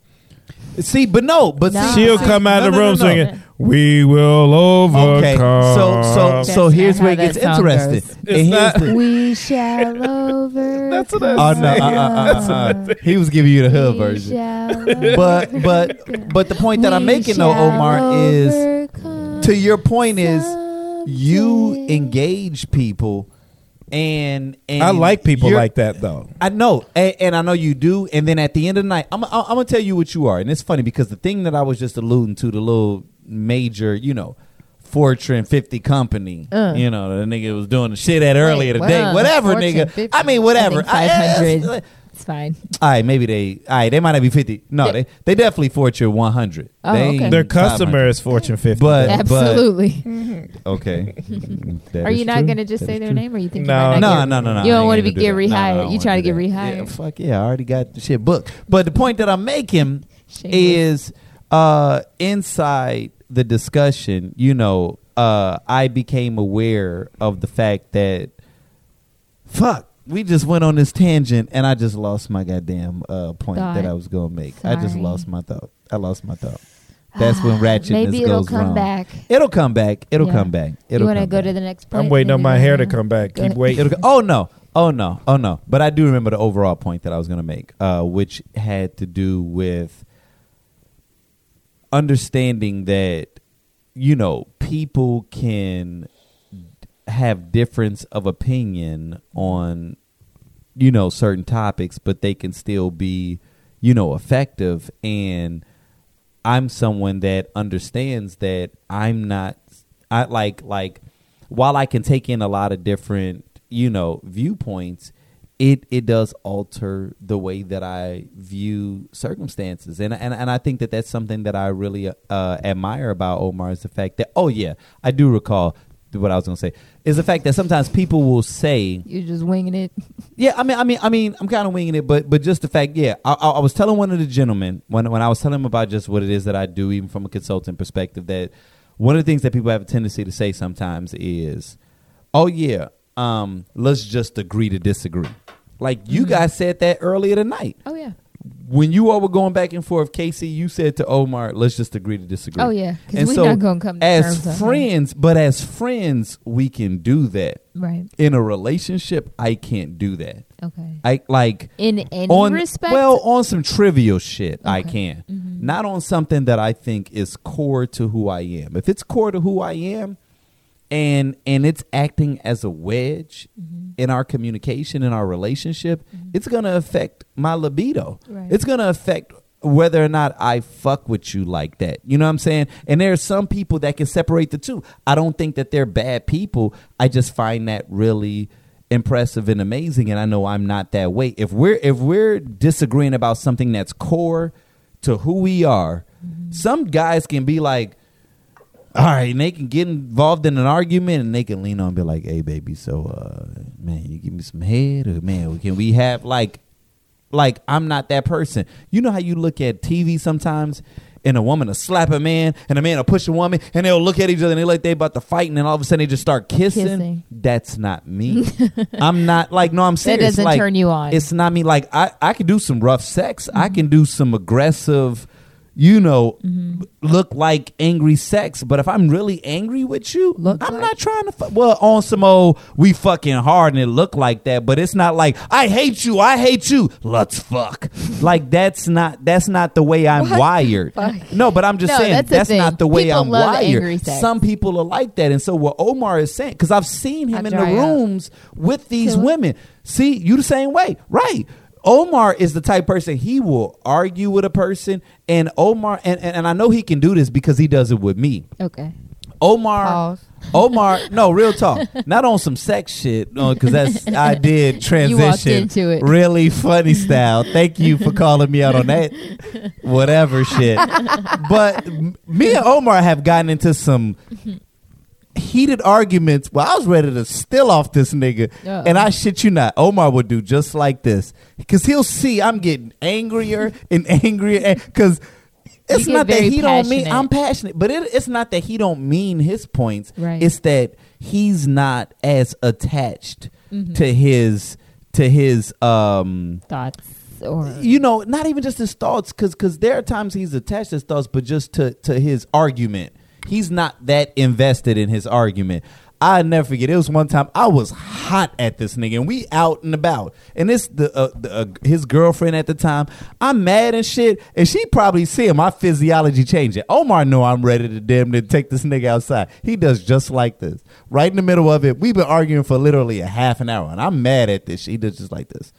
See, but no, but No. see, She'll see- come out no, of the no, no, room no. singing, "We will overcome." Okay, so so so not here's how where it that gets song interesting. goes. And It's here's not- the- we shall over. That's what I Oh no, uh, uh, uh, uh. he was giving you the hood version. But but but the point that I'm making though, Omar, is to your point is you engage people and and I like people like that though. I know, and, and I know you do. And then at the end of the night, I'm, I'm, I'm gonna tell you what you are. And it's funny because the thing that I was just alluding to, the little major, you know, Fortune 50 company, Uh. you know, the nigga was doing the shit at earlier Wait, today, what? whatever, Fortune nigga. 50? I mean, whatever. I think 500. I- It's fine. all right, maybe they. All right, they might not be fifty. No, they they definitely Fortune one hundred. Oh, they okay. Their 500. customer is Fortune 50. But- Absolutely. Okay. That Are is you not true. going to just That say is their true. name, or you think No. you might No, not no, no, no. You don't ain't want to gonna be do get that. No, no, I rehired. don't you wanna trying to do get that. rehired? Yeah, fuck yeah, I already got the shit booked. But the point that I'm making Shameless. is uh inside the discussion, you know, uh I became aware of the fact that fuck, we just went on this tangent and I just lost my goddamn uh point Thought. that I was gonna make. I just lost my thought. I lost my thought. That's when ratchetness Maybe it'll goes come wrong. back. It'll come back. It'll Yeah. come back. It'll you want to come go back. to the next point? I'm waiting on my hair to come back. Go Keep ahead. waiting. It'll go, oh no, oh no, oh no. But I do remember the overall point that I was going to make, uh, which had to do with understanding that you know people can have difference of opinion on you know certain topics, but they can still be you know effective and. I'm someone that understands that I'm not I like like while I can take in a lot of different, you know, viewpoints, it it does alter the way that I view circumstances. And and and I think that that's something that I really uh admire about Omar is the fact that oh yeah, I do recall what I was going to say. Is the fact that sometimes people will say You're just winging it. yeah, I mean, I mean, I mean, I'm kind of winging it, but but just the fact, yeah, I, I, I was telling one of the gentlemen when when I was telling him about just what it is that I do, even from a consultant perspective, that one of the things that people have a tendency to say sometimes is, "Oh yeah, um, let's just agree to disagree." Like you Mm-hmm. guys said that earlier tonight Oh yeah. When you all were going back and forth. Casey, you said to Omar, "Let's just agree to disagree." Oh yeah. And Because we're so, not going to come to as terms on that. friends, but as friends, we can do that. Right. In a relationship, I can't do that. Okay. I like In any on respect. well on some trivial shit I Okay. can. Mhm. Not on something that I think is core to who I am. If it's core to who I am, and and it's acting as a wedge mm-hmm. in our communication in our relationship mm-hmm. it's going to affect my libido Right. it's going to affect whether or not I fuck with you like that. You know what I'm saying? And there are some people that can separate the two. I don't think that they're bad people. I just find that really impressive and amazing and I know I'm not that way. If we're if we're disagreeing about something that's core to who we are, mm-hmm. some guys can be like all right, and they can get involved in an argument and they can lean on and be like, hey, baby, so, uh, man, you give me some head or, man, can we have, like, like, I'm not that person. You know how you look at TV sometimes and a woman will slap a man and a man will push a woman and they'll look at each other and they're like they about to fight and then all of a sudden they just start kissing. Kissing. That's not me. I'm not like no, I'm serious. That doesn't like, turn you on. It's not me. Like I, I can do some rough sex. I can do some aggressive, you know, Mm-hmm. look like angry sex. But if I'm really angry with you, Look I'm like- not trying to. Fu- well, on some old, we fucking hard and it look like that. But it's not like I hate you. I hate you. Let's fuck. like that's not. That's not the way I'm wired. No, but I'm just No, saying that's that's, not the way People I'm wired. Some people are like that, and so what Omar is saying, because I've seen him I in the dry up. rooms with these Kill it. women. See, you the same way, right? Omar is the type person he will argue with a person, and Omar, and, and, and I know he can do this because he does it with me. Okay. Omar, Pause. Omar, no, real talk, not on some sex shit, because that's I did transition into it. really funny style. Thank you for calling me out on that, whatever shit. But me and Omar have gotten into some heated arguments. Well, I was ready to steal off this nigga, Uh-oh. and I shit you not, Omar would do just like this because he'll see I'm getting angrier and angrier because. It's not that he don't mean. I'm passionate, but it, it's not that he don't mean his points. Right. It's that he's not as attached Mm-hmm. to his to his um Thoughts or you know not even just his thoughts because because there are times he's attached to his thoughts but just to to his argument he's not that invested in his argument. I never forget it was one time i was hot at this nigga and we out and about. And this the, uh, the uh, his girlfriend at the time. I'm mad and shit and she probably seeing my physiology changing. Omar know i'm ready to damn to take this nigga outside. He does just like this. Right in the middle of it we've been arguing for literally a half an hour and i'm mad at this shit. he does just like this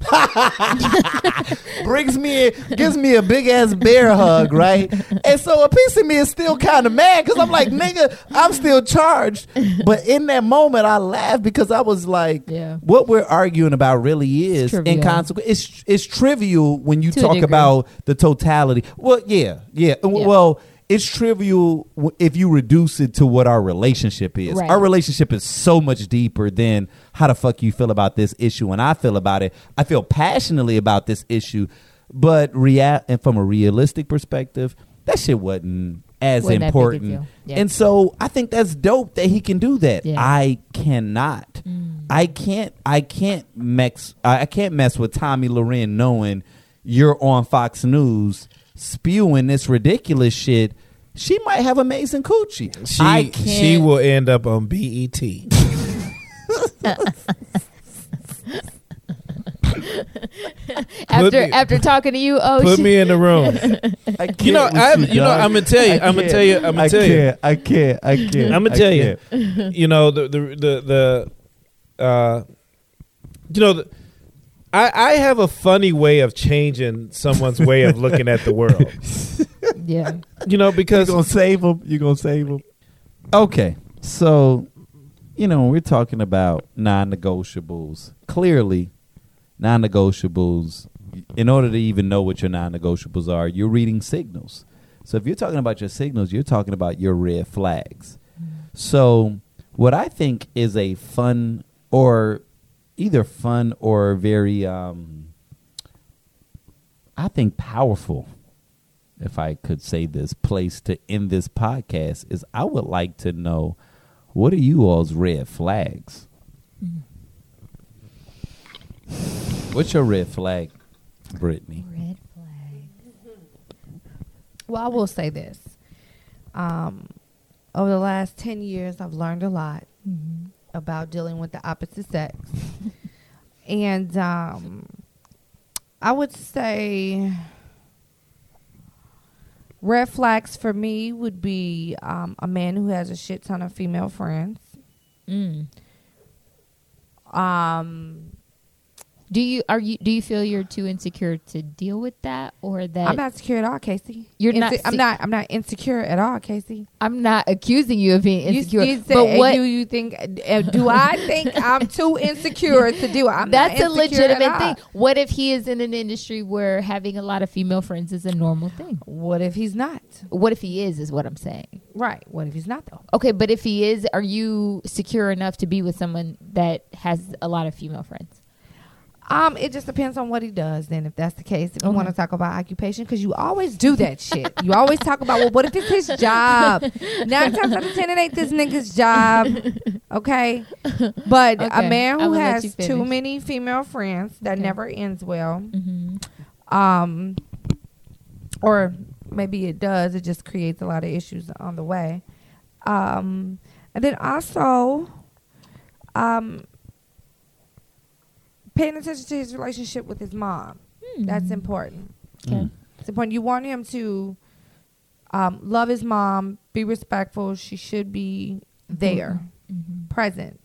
brings me gives me a big ass bear hug, right? And so a piece of me is still kind of mad because I'm like, nigga, I'm still charged. But in that moment, I laughed because I was like, Yeah. what we're arguing about really is inconsequential. It's it's trivial when you To talk about the totality. Well, yeah, yeah. Well. It's trivial if you reduce it to what our relationship is. Right. Our relationship is so much deeper than how the fuck you feel about this issue and I feel about it. I feel passionately about this issue, but rea- and from a realistic perspective, that shit wasn't as Wasn't that big a important. Yeah. And so I think that's dope that he can do that. Yeah. I cannot. Mm. I can't I can't mess I can't mess with Tomi Lahren knowing you're on Fox News spewing this ridiculous shit. She might have amazing coochie. She I can't she will end up on E BET. after me- after talking to you, oh, Put she- me in the room. I can't You know, I, you, you know, I'm gonna tell you, I I'ma tell you, I'ma I tell you. can't, I can't. I can't. I'm gonna tell you. can't. you know the the the, the uh, you know the, I I have a funny way of changing someone's way of looking at the world. yeah, You know because You're gonna save them. You're gonna save them. Okay, so you know we're talking about non-negotiables. Clearly, non-negotiables. In order to even know what your non-negotiables are, you're reading signals. So if you're talking about your signals, you're talking about your red flags. Mm-hmm. So what I think is a fun or either fun or very um I think powerful if I could say this place to end this podcast is I would like to know what are you all's red flags? What's your red flag, Brittany? red flag. Well, I will say this. Um, over the last 10 years, I've learned a lot about dealing with the opposite sex. and um, I would say Red flags for me would be um, a man who has a shit ton of female friends. Mm. Um, Do you are you do you feel you're too insecure to deal with that, or that I'm not secure at all, Casey. You're not Inse- I'm not. I'm not insecure at all, Casey. I'm not accusing you of being insecure, You, but said, what do you think? Uh, do I think I'm too insecure to do it? I'm that's not a legitimate thing. What if he is in an industry where having a lot of female friends is a normal thing? What if he's not? What if he is? Is what I'm saying. Right. What if he's not though? Okay, but if he is, are you secure enough to be with someone that has a lot of female friends? Um, it just depends on what he does. Then, if that's the case, if you Okay. want to talk about occupation, because you always do that shit. You always talk about, well, what if it's his job? Nine times out of ten, it ain't this nigga's job. Okay, but a man who has too many female friends that Okay. never ends well. Mm-hmm. Um, or maybe it does. It just creates a lot of issues on the way. Um, and then also, um, paying attention to his relationship with his mom. That's important. Okay. Mm. It's important. You want him to um, love his mom, be respectful. She should be there, Mm-hmm. present.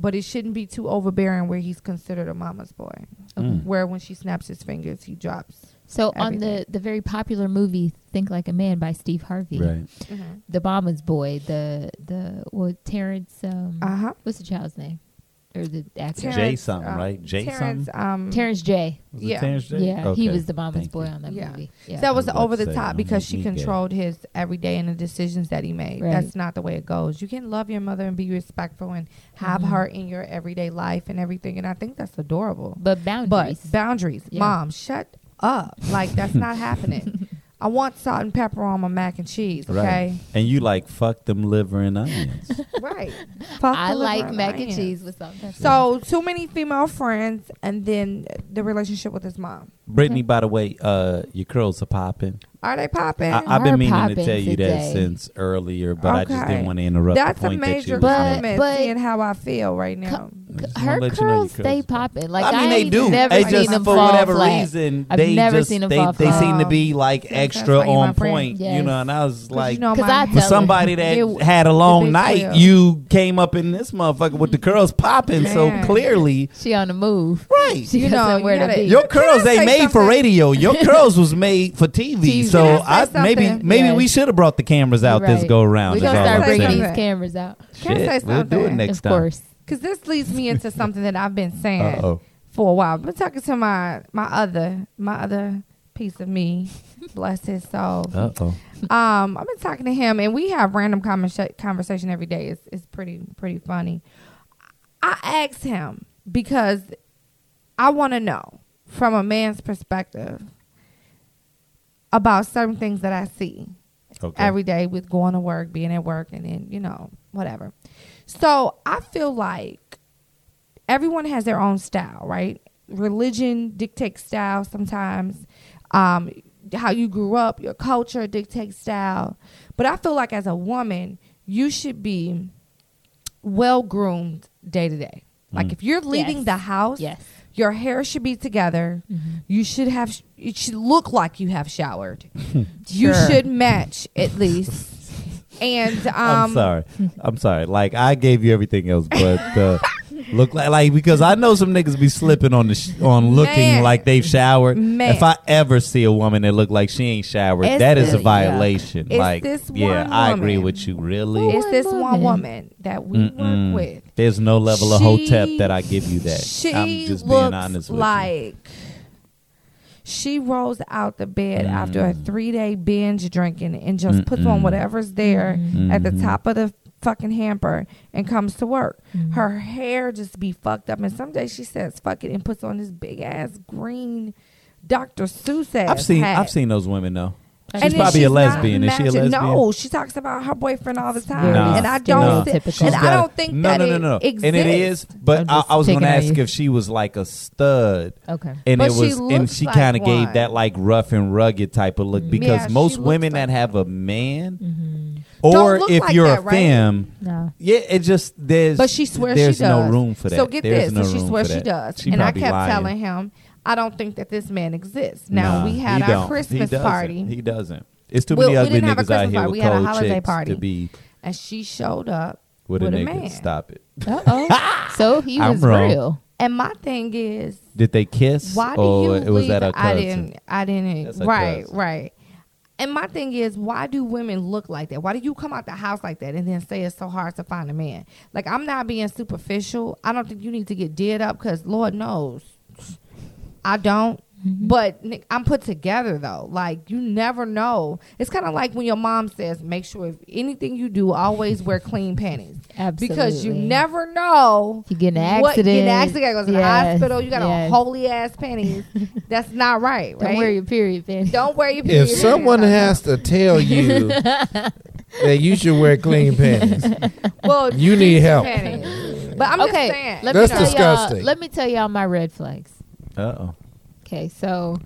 But it shouldn't be too overbearing where he's considered a mama's boy. Mm. Where when she snaps his fingers, he drops. So on the the very popular movie Think Like a Man by Steve Harvey, Right. the Mama's Boy, the the well Terrence um Uh huh. what's the child's name or the actor Jay something, right? Jay Terrence, um, Terrence J. Was it Yeah. Terrence J? Yeah, he Okay. was the Mama's Thank Boy you. on that Yeah. movie. Yeah. that was was about over to the say, top don't because she me gay. controlled his everyday and the decisions that he made. Right. That's not the way it goes. You can love your mother and be respectful and have Mhm. her in your everyday life and everything. And I think that's adorable. but boundaries. But boundaries, Yeah. mom, shut up. Like that's not happening. I want salt and pepper on my mac and cheese. Okay, Right. And you like fuck them liver and onions. right. Fuck I the liver like mac and cheese with salt. something. So too many female friends, and then the relationship with his mom. Brittany, by the way, uh, your curls are popping. Are they popping? I, I've been meaning to tell you that since earlier, but I just didn't want to interrupt That's the a point that you major were But- but- seeing how I feel right now. Just wanna her let you know curls stay popping. Like I mean, they do. Never They seen just them for whatever flat. reason, I've they never just seen them they, fall they flat. seem to be like That's- that's extra why you my on point. Yes. You know, and I was like, you know, 'Cause my- for somebody that It- had a long night, deal. you came up in this motherfucker with the curls popping. So clearly, She on the move. right. She You know, somewhere you to be. Your curls I they made for radio. Your curls was made for TV. TV. So I I, maybe maybe we should have brought the cameras out this go around. We're gonna start bringing these cameras out. Can I say Shit, we'll do it something? next of time. course. Because this leads me into something that I've been saying Uh-oh. for a while. I've been talking to my my other my other piece of me, bless his soul. Uh-oh. Um, I've been talking to him, and we have random conversa- conversation every day. It's it's pretty pretty funny. I asked him because I want to know from a man's perspective about certain things that I see Okay. every day with going to work, being at work, and then you know whatever. So I feel like everyone has their own style, right? Religion dictates style sometimes. Um, how you grew up, your culture dictates style. But I feel like as a woman, you should be well groomed day to day. Like Mm. if you're leaving Yes. the house, Yes. your hair should be together. Mm-hmm. You should have. It should look like you have showered. You should match at least. And um, I'm sorry. I'm sorry. Like I gave you everything else, but uh, look like like because I know some niggas be slipping on the sh- on looking Man. like they've showered. Man. If I ever see a woman that look like she ain't showered, It's that is a violation. It's like this yeah, one I agree woman. with you. Really, it's this One one woman. woman that we Mm-mm. work with. there's no level of She- hotep that I give you that. She I'm just looks being honest with you. Like she rolls out the bed after a Mm. three day binge drinking and just puts on Mm-mm. whatever's there at the top of the fucking hamper and comes to work. Mm-hmm. Her hair just be fucked up, and some days she says fuck it and puts on this big ass green Dr. Seuss ass. I've seen hat. I've seen those women though. And She's then probably a she's not lesbian. Is she a lesbian? No, she talks about her boyfriend all the time, Very and I don't. thi- She's and I don't think no, that no, no, it no, exists. And it is, but I'm I, was going to ask you. if she was like a stud. Okay. and But it she was and she like kind of gave that like rough and rugged type of look because Yeah, most women like that have a man Mm-hmm. Don't or look if like you're that, a right? femme No. yeah it just there's But she swears there's she does. no room for that So get there's this. no so she swears she does. And I kept telling him, I don't think that this man exists. Now Nah, we had our don't. Christmas doesn't. party. he doesn't It's too We- many we ugly didn't have a niggas out here party. with We had a holiday party. to be and she showed up with, with a a nigga. man. Stop it. Uh oh. so he was real. And my thing is, Did they kiss? why do you it was that a I didn't. I didn't. Right. cousin. Right. And my thing is, why do women look like that? Why do you come out the house like that and then say it's so hard to find a man? Like I'm not being superficial. I don't think you need to get dead up because Lord knows, I don't. Mm-hmm. But I'm put together though. Like you never know. It's kind of like when your mom says, "Make sure if anything you do, always wear clean panties." Absolutely. Because you never know You get in an what get in an accident. accident, goes to the hospital. You got yes. a holy ass panties. That's not right, right? Don't wear your period panties. Don't wear your period. If period someone has to tell you that you should wear clean panties, well, you need help. panties. But I'm okay, just saying. let That's me disgusting. y'all. Let me tell y'all my red flags. Uh oh. Okay, so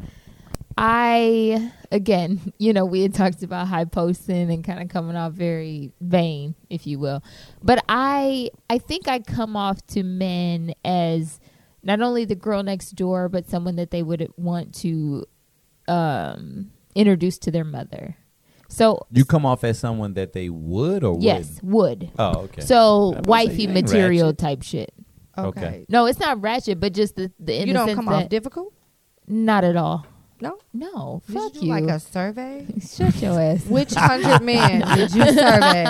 I again, you know, we had talked about high posting and kind of coming off very vain, if you will. But I I think I come off to men as not only the girl next door, but someone that they would want to um introduce to their mother. So You come off as someone that they would or yes, wouldn't? would. Oh, okay. So I was gonna say, wifey material ratchet. type shit. Okay. okay. No, it's not ratchet, but just the, the in You the don't sense come that off difficult. not at all. No. No, Did you fuck do you. like a survey? Shut your ass. Which hundred men did you survey?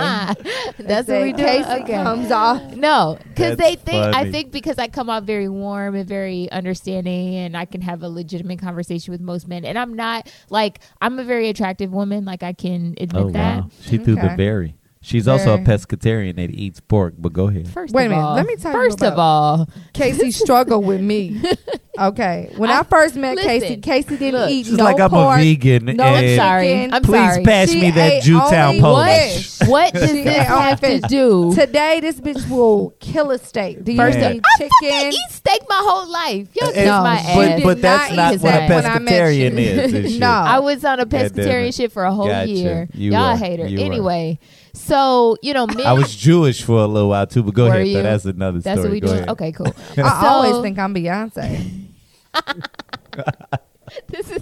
That's what we do. Case Okay. comes off. No, because they think I think because I come off very warm and very understanding, and I can have a legitimate conversation with most men. And I'm not like I'm a very attractive woman. Like I can admit Oh that. wow. She threw the Okay. berry. She's also a pescatarian that eats pork. But go ahead. First Wait a of minute, all, let me tell you First of all, Casey struggled with me. Okay, when I, I- first met listen, Casey, Casey didn't look, eat She's no like I'm pork, a vegan. no I'm sorry. I'm please sorry. pass She me that ate Jewtown only Polish. fish. what does She this ate have to do? Today, this bitch will kill a steak. Do you First eat of- I fucking chicken? eat steak my whole life. Y'all kiss And- my she but ass. did but that's not not eat what a that when I met pescatarian you. is. No. I was on a pescatarian it. shit for a whole year. You Y'all hate her. Anyway, so you know, men. I was Jewish for a little while too. But go Were ahead. you? though. That's another That's story. what we go doing. ahead. Okay, cool. I So- always think I'm Beyonce, this is why.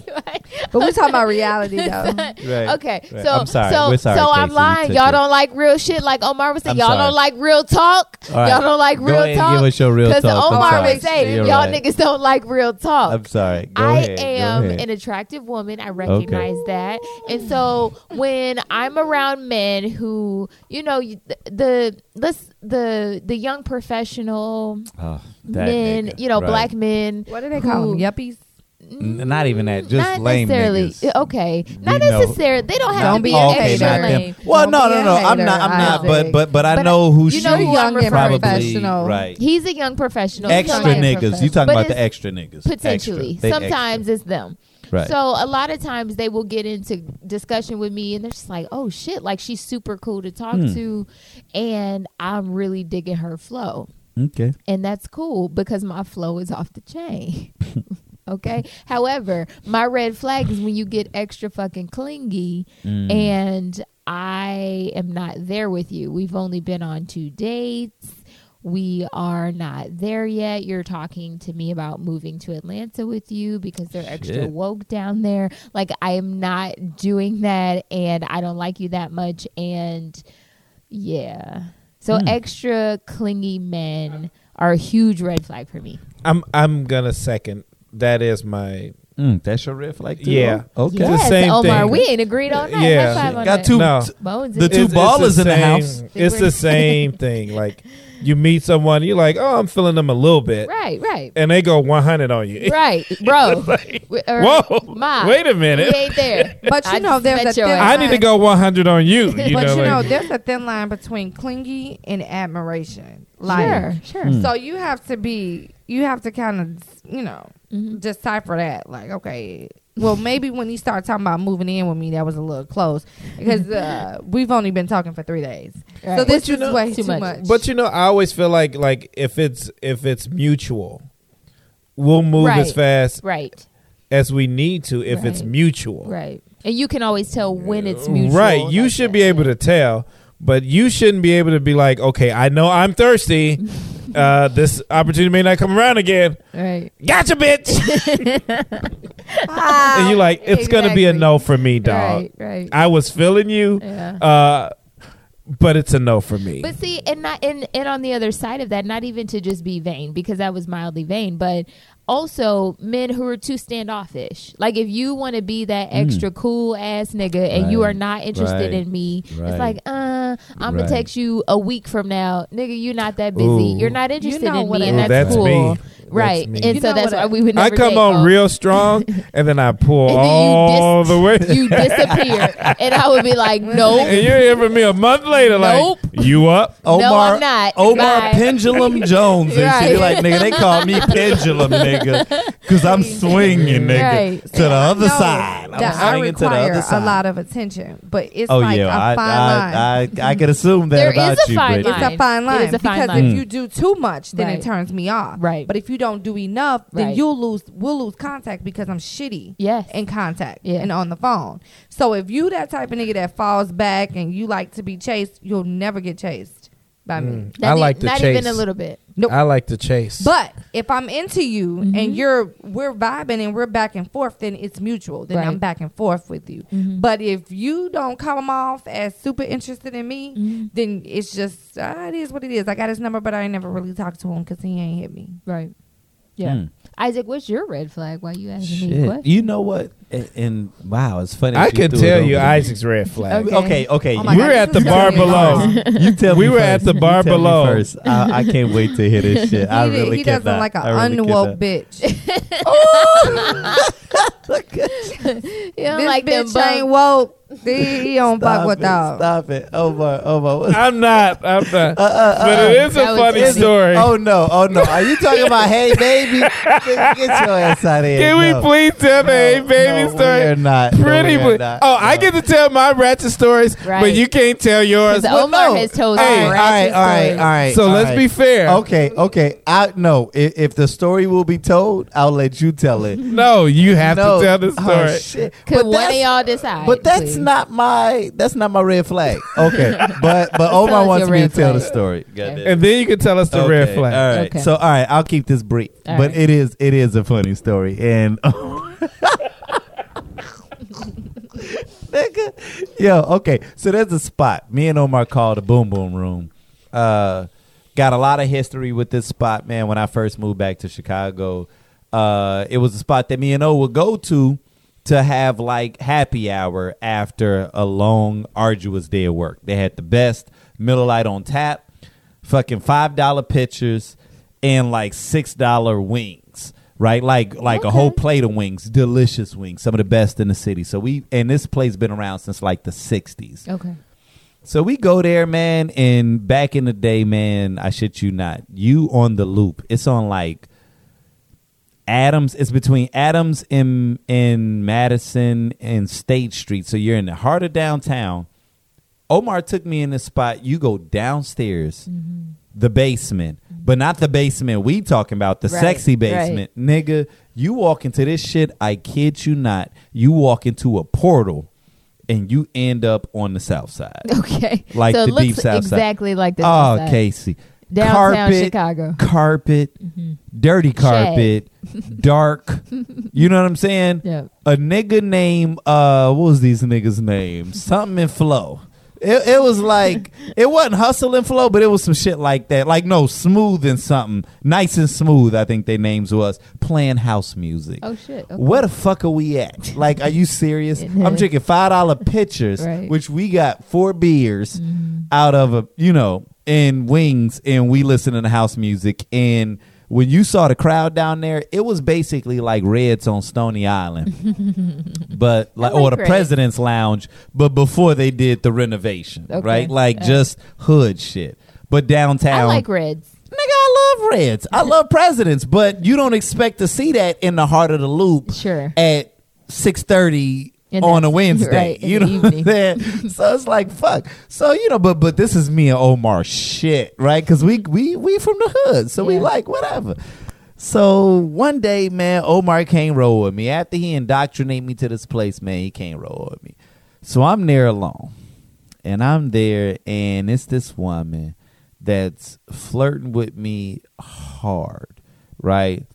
But we're talking about reality though. Right. Okay, Right. so I'm sorry. so We're sorry, so I'm lying. Y'all it. don't like real shit. Like Omar was saying, I'm y'all sorry. don't like real talk. All right. Y'all don't like Go real ahead and talk. give us your real Because talk. I'm Omar sorry. would say, You're y'all right. niggas don't like real talk. I'm sorry. Go I ahead. Am an attractive woman. I recognize that. And so when I'm around men who, you know, the, the let's the the young professional Oh, men, nigga. you know, Right. black men. What do they call who- them? Yuppies. N- not even that. Just not lame necessarily. niggas. Okay, not We know. necessarily. They don't have Don't to be be a okay, not lame. them. Well, Don't no, be no, a no. I'm not. I'm not. But but but I But know who you she know who young and probably professional. right. He's a young professional. Extra Somebody- young niggas. You talking But about the extra niggas? Potentially. Extra. They Sometimes it's them. Right. So a lot of times they will get into discussion with me and they're just like, oh shit, like she's super cool to talk Hmm. to. And I'm really digging her flow. okay. And that's cool because my flow is off the chain. okay. However, my red flag is when you get extra fucking clingy Mm. and I am not there with you. We've only been on two dates. We are not there yet. You're talking to me about moving to Atlanta with you because they're extra woke down there. Like, I am not doing that and I don't like you that much. And yeah. So, Hmm. extra clingy men are a huge red flag for me. I'm I'm gonna second. That is my Mm, that's your red flag too. Yeah. Okay. the same Omar, thing. we ain't agreed on that. Yeah. High five on Got that. two. No. Bones the two it. ballers in the same- house. It's the same thing. Like you meet someone, you're like, oh, I'm feeling them a little bit, Right, right. and they go 100 on you. Right, bro. Like, Whoa! Ma, Wait a minute. We ain't there. But you I know, just there's met a thin ass. I need to go 100 on you. You but know, you know, there's a thin line between clingy and admiration. Like, Sure, sure. Hmm. so you have to be, you have to kind of, you know, Mhm. decipher that. Like, okay, well, maybe when you start talking about moving in with me, that was a little close because uh, we've only been talking for three days. So this But you is know- way Too too, much. much. but you know, I always feel like like if it's if it's mutual, we'll move as fast Right, as we need to if it's mutual. right. And you can always tell when it's mutual. Right. You like should that. be able to tell, but you shouldn't be able to be like, okay, I know I'm thirsty. uh, this opportunity may not come around again. Right. Gotcha, bitch. and you're like, it's gonna be a no for me, dog. Right. Right. I was feeling you, Yeah. uh, but it's a no for me. But see, and not and, and on the other side of that, not even to just be vain, because that was mildly vain, but also men who are too standoffish. Like if you want to be that extra cool ass nigga and you are not interested Right. in me, Right. it's like, uh, I'm Right. gonna text you a week from now, nigga. You're not that busy. Ooh. You're not interested know in what me, I- and that's, that's cool, me. Right? me. And You so that's why I- we would. Never I come on folks. real strong, and then I pull And then all you dis- the way. you disappear, and I would be like, nope. and you're here for me a month later, Nope. like you up? Omar, I'm not. Omar Bye. Pendulum Jones and Right. shit. Like, nigga, they call me Pendulum, nigga, because I'm swinging, nigga, Right. to the other No, side. I'm that I swinging to the require other a lot of attention, but it's oh like yeah, a I, fine line. I, I, I could assume that There about a you, fine but it's a fine line is a fine mm. because if you do too much, then it turns me off. Right. But if you don't do enough, then Right. you'll lose. We'll lose contact because I'm shitty. Yes. In contact Yeah. and on the phone. So if you that type of nigga that falls back and you like to be chased, you'll never get chased by me. I Not e- like to not chase. even a little bit. Nope. I like to chase. But if I'm into you Mm-hmm. and you're we're vibing and we're back and forth, then it's mutual. Then I'm Mm-hmm. back and forth with you. But if you don't come off as super interested in me, Mm-hmm. then it's just uh, it is what it is. I got his number, but I ain't never really talked to him because he ain't hit me. Right. Yeah. Hmm. Isaac, what's your red flag? Why you asking me questions? You know what? And, and wow, it's funny. I that can tell you. Isaac's red flag. Okay. Okay, okay. Oh my you We God, were at the bar below. You tell me. We were first. at the bar below. first. I, I can't wait to hear this shit. I he really he doesn't like an really unwoke cannot. bitch. You don't this like them bitch bum- ain't woke. He, he don't fuck Stop with it, dog. Stop it. Oh my, oh. What's I'm not. I'm not. uh, uh, uh but it uh. is a That was funny funny. story. Oh no, oh no. Are you talking about hey baby? Nigga, Get your ass out of here. Can we No. please tell the hey No, baby no, story? We're not. No, Pretty. we're ple- not. oh, I No. get to tell my ratchet stories, but Right. you can't tell yours. Because Well, Omar no. has told Hey, some all right, ratchet all right, stories. all right. So all let's right. be fair. Okay, okay. I no. If, if the story will be told, I'll let you tell it. No, you have no. to tell the Oh, story. shit. Could But one of that's- y'all decide? But that's please? Not my that's not my red flag. Okay, but but Omar us wants me to red tell the story. And then you can tell us the red flag. All right. Okay. So all right, I'll keep this brief, All but right. it is it is a funny story, and nigga, yo, okay. So there's a spot. Me and Omar called the Boom Boom Room. Uh, got a lot of history with this spot, man. When I first moved back to Chicago, uh, it was a spot that me and O would go to to have like happy hour after a long, arduous day of work. They had the best Miller Lite on tap, fucking five dollar pitchers, and like six dollar wings. Right, like like a whole plate of wings, delicious wings, some of the best in the city. So we and this place been around since like the '60s. Okay. So we go there, man, and back in the day, man, I shit you not, you on the loop. It's on like Adams. It's between Adams and and Madison and State Street. So you're in the heart of downtown. Omar took me in this spot. You go downstairs, mm-hmm. the basement, but not the basement we talking about, the Right, sexy right. basement, nigga. You walk into this shit. I kid you not. You walk into a portal, and you end up on the south side. Okay. Like so the deep south side. exactly like the Oh, south side. Casey. Downtown carpet, Chicago. Carpet, dirty carpet, dark. You know what I'm saying? Yeah. A nigga named uh what was these niggas' names? Something in flow. It, it was like it wasn't hustle and flow, but it was some shit like that. Like no, smooth and something, nice and smooth. I think their names was playing house music. Oh shit. Okay. Where the fuck are we at? Like, are you serious? I'm drinking five dollar pitchers, Right. which we got four beers out of a, you know, and wings, and we listening to house music. And when you saw the crowd down there, it was basically like Reds on Stony Island, but like, or the. President's Lounge, but before they did the renovation, Okay. right? Like Uh. just hood shit. But downtown, I like reds. Nigga, I love Reds. I love presidents, but you don't expect to see that in the heart of the loop Sure. at six thirty In on a Wednesday. right, you know So it's like fuck. So you know, but but this is me and Omar shit, right? Because we we we from the hood, so we like whatever. So one day, man, Omar can't roll with me. After he indoctrinated me to this place, man, he can't roll with me. So I'm there alone. And I'm there, and it's this woman that's flirting with me hard, right?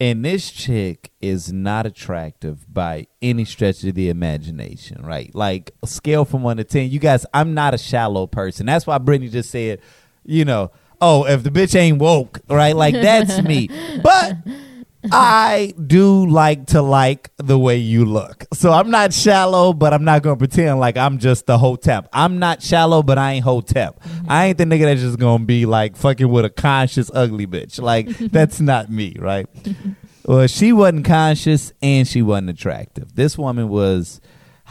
And this chick is not attractive by any stretch of the imagination, right? Like a scale from one to ten. You guys, I'm not a shallow person. That's why Brittany just said, you know, oh, if the bitch ain't woke, right? Like that's me. But I do like to like the way you look. So I'm not shallow, but I'm not gonna pretend like I'm just the hotep. I'm not shallow, but I ain't hotep. I ain't the nigga that's just gonna be like fucking with a conscious ugly bitch. Like that's not me, right? Well, she wasn't conscious and she wasn't attractive. This woman was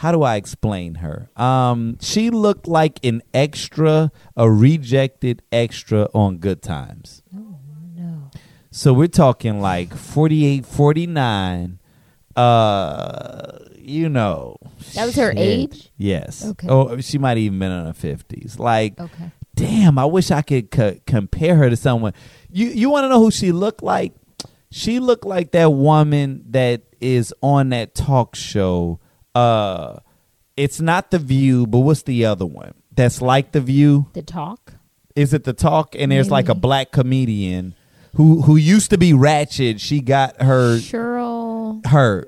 how do I explain her? Um, she looked like an extra, a rejected extra on Good Times. So we're talking like 48, 49. Uh, you know. That was her shit. age? Yes. Okay. Oh, she might even been in her 50s. Like, Okay. damn, I wish I could co- compare her to someone. You you want to know who she looked like? She looked like that woman that is on that talk show. Uh, it's not the View, but what's the other one? That's like the View. The talk. Is it the talk? And there's like a black comedian who who used to be ratchet. She got her Sheryl. her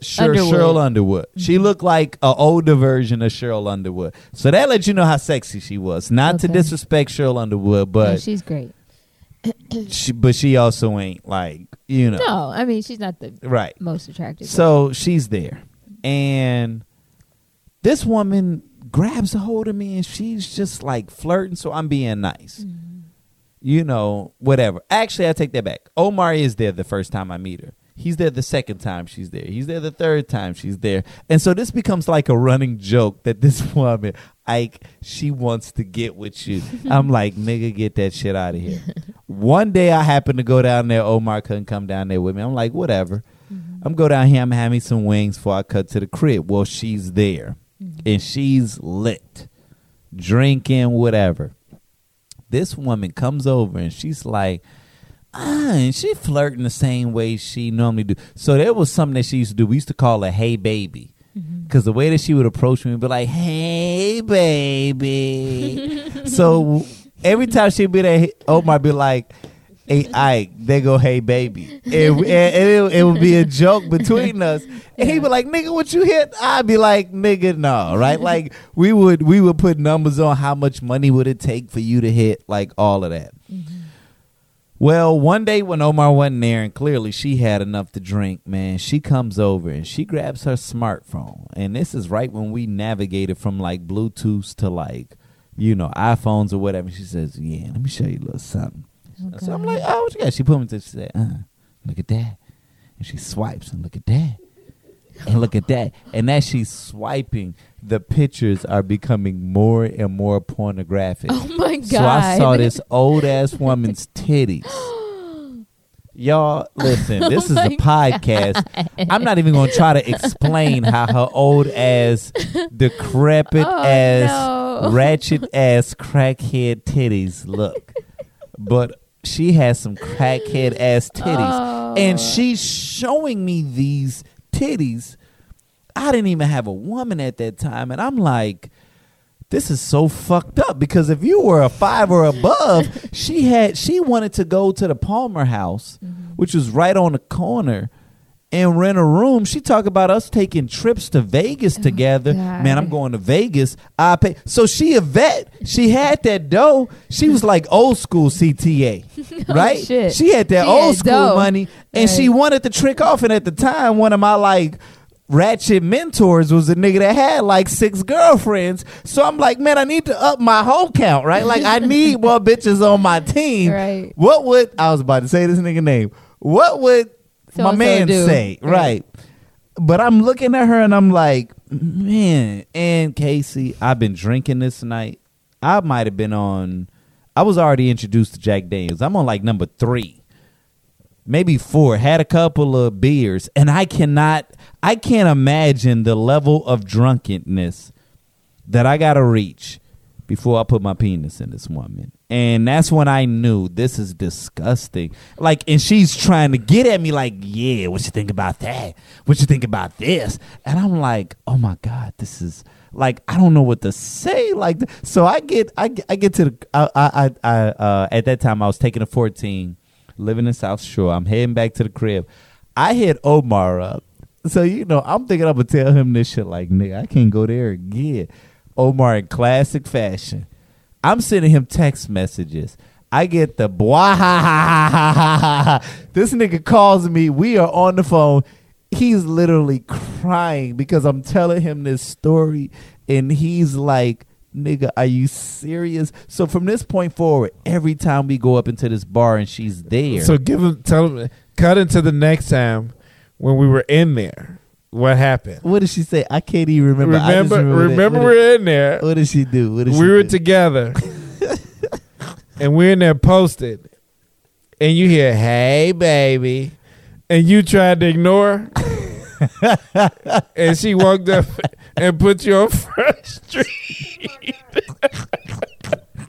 Sher- Underwood. Sheryl Underwood. She mm-hmm. looked like an older version of Sheryl Underwood. So that lets you know how sexy she was. Not to Okay. disrespect Sheryl Underwood, Yeah, but she's great. she but she also ain't like you know No, I mean she's not the right. most attractive. So she's there, and this woman grabs a hold of me, and she's just like flirting. So I'm being nice, mm-hmm. You know, whatever. Actually, I take that back. Omar is there the first time I meet her. He's there the second time she's there. He's there the third time she's there. And so this becomes like a running joke that this woman, like, she wants to get with you. I'm like, nigga, get that shit out of here. One day I happen to go down there. Omar couldn't come down there with me. I'm like, whatever. Mm-hmm. I'm go down here. I'm having me some wings before I cut to the crib. Well, she's there, mm-hmm. and she's lit, drinking whatever. This woman comes over and she's like, ah, and she flirting the same way she normally do. So there was something that she used to do. We used to call her "Hey baby," because the way that she would approach me would be like, "Hey baby." so every time she'd be there, Omar be like. Hey Ike, they go, hey baby, and, and it, it would be a joke between us. And he'd be like, nigga, what you hit? I'd be like, nigga, no, right? Like we would we would put numbers on how much money would it take for you to hit, like all of that. Mm-hmm. Well, one day when Omar wasn't there, and clearly she had enough to drink, man, she comes over and she grabs her smartphone. And this is right when we navigated from like Bluetooth to like, you know, iPhones or whatever. She says, Yeah, let me show you a little something. So I'm like, Oh, what you got? She put me to, she said, uh, Look at that. And she swipes and look at that. And look at that. And as she's swiping, the pictures are becoming more and more pornographic. oh my god. So I saw this old ass woman's titties. Y'all, listen, this is a Oh podcast. I'm not even going to try to explain how her old ass, decrepit Oh, ass, no. ratchet ass crackhead titties look. But she has some crackhead ass titties. And Oh. she's showing me these titties. I didn't even have a woman at that time. And I'm like, this is so fucked up because if you were a five or above, she had she wanted to go to the Palmer house, mm-hmm. which was right on the corner, and rent a room. She talk about us taking trips to Vegas oh, together. God. Man, I'm going to Vegas. I pay. So she a vet. She had that dough. She was like old school CTA, oh, right? shit. She had that She old had school dough. money, and she wanted to trick off. And at the time, one of my like ratchet mentors was a nigga that had like six girlfriends. So I'm like, man, I need to up my whole count, right? Like I need more bitches on my team. Right. What would I was about to say this nigga name? What would my So-and-so man do. say? Right. Right. But I'm looking at her and I'm like, man, and Casey, I've been drinking this night. I might have been on I was already introduced to Jack Daniels. I'm on like number three maybe four had a couple of beers and i cannot i can't imagine the level of drunkenness that i gotta reach before i put my penis in this woman and that's when i knew this is disgusting like and she's trying to get at me like yeah what you think about that what you think about this and i'm like oh my god this is like I don't know what to say. Like so, I get I I get to the I I, I uh, at that time I was taking a fourteen, living in South Shore. I'm heading back to the crib. I hit Omar up. So you know, I'm thinking I'm gonna tell him this shit like, nigga, I can't go there again. Omar in classic fashion. I'm sending him text messages. I get the blah. This nigga calls me. We are on the phone. He's literally crying because I'm telling him this story, and he's like, "Nigga, are you serious?" So from this point forward, every time we go up into this bar and she's there, So give him, tell him, cut into the next time when we were in there. What happened? what did she say? I can't even remember. Just Remember, remember, we're in there. what did she do? What did she we were do? together, and we're in there posted, and you hear, "Hey, baby," and you tried to ignore, her. and she walked up and put you on Front Street.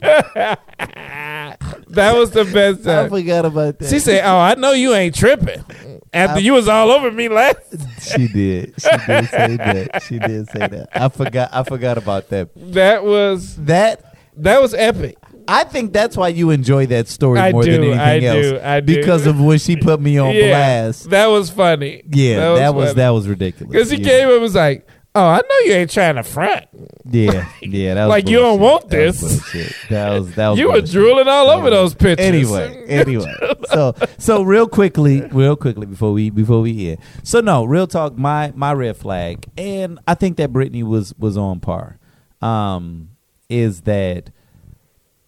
that was the best time. I forgot about that. She said, "Oh, I know you ain't tripping." After I- you was all over me last. she did. She did say that. She did say that. I forgot. I forgot about that. That was That that was epic. I think that's why you enjoy that story I more than do, anything I else. do, I do. Because of when she put me on yeah, blast. that was funny. Yeah, that was funny. that was ridiculous. Because he yeah. came and was like, "Oh, I know you ain't trying to front. Yeah, yeah, that was Like, you don't bullshit. want That was this. bullshit. That was that was. You were drooling all over those pictures." Anyway, anyway. So so real quickly, real quickly before we before we end. So no, real talk. My my red flag, and I think that Brittany was was on par. Um, is that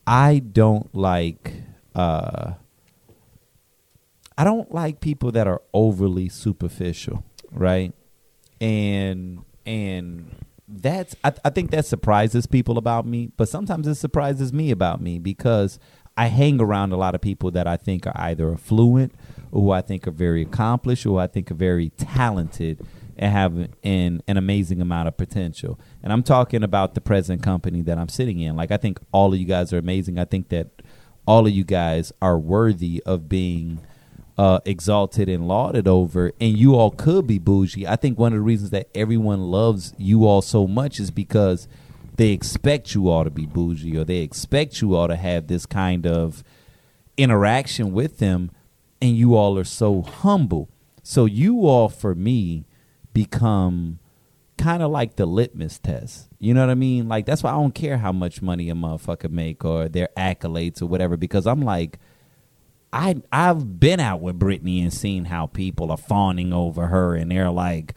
I don't like. uh I don't like people that are overly superficial, right? And and that's I, I think that surprises people about me, but sometimes it surprises me about me because I hang around a lot of people that I think are either affluent or who I think are very accomplished or who I think are very talented and have an an amazing amount of potential. And I'm talking about the present company that I'm sitting in. Like I think all of you guys are amazing. I think that all of you guys are worthy of being uh, exalted and lauded over, and you all could be bougie. I think one of the reasons that everyone loves you all so much is because they expect you all to be bougie, or they expect you all to have this kind of interaction with them, and you all are so humble. So you all, for me, become kind of like the litmus test. You know what I mean? Like that's why I don't care how much money a motherfucker make or their accolades or whatever, because I'm like. I I've been out with Brittany and seen how people are fawning over her and they're like,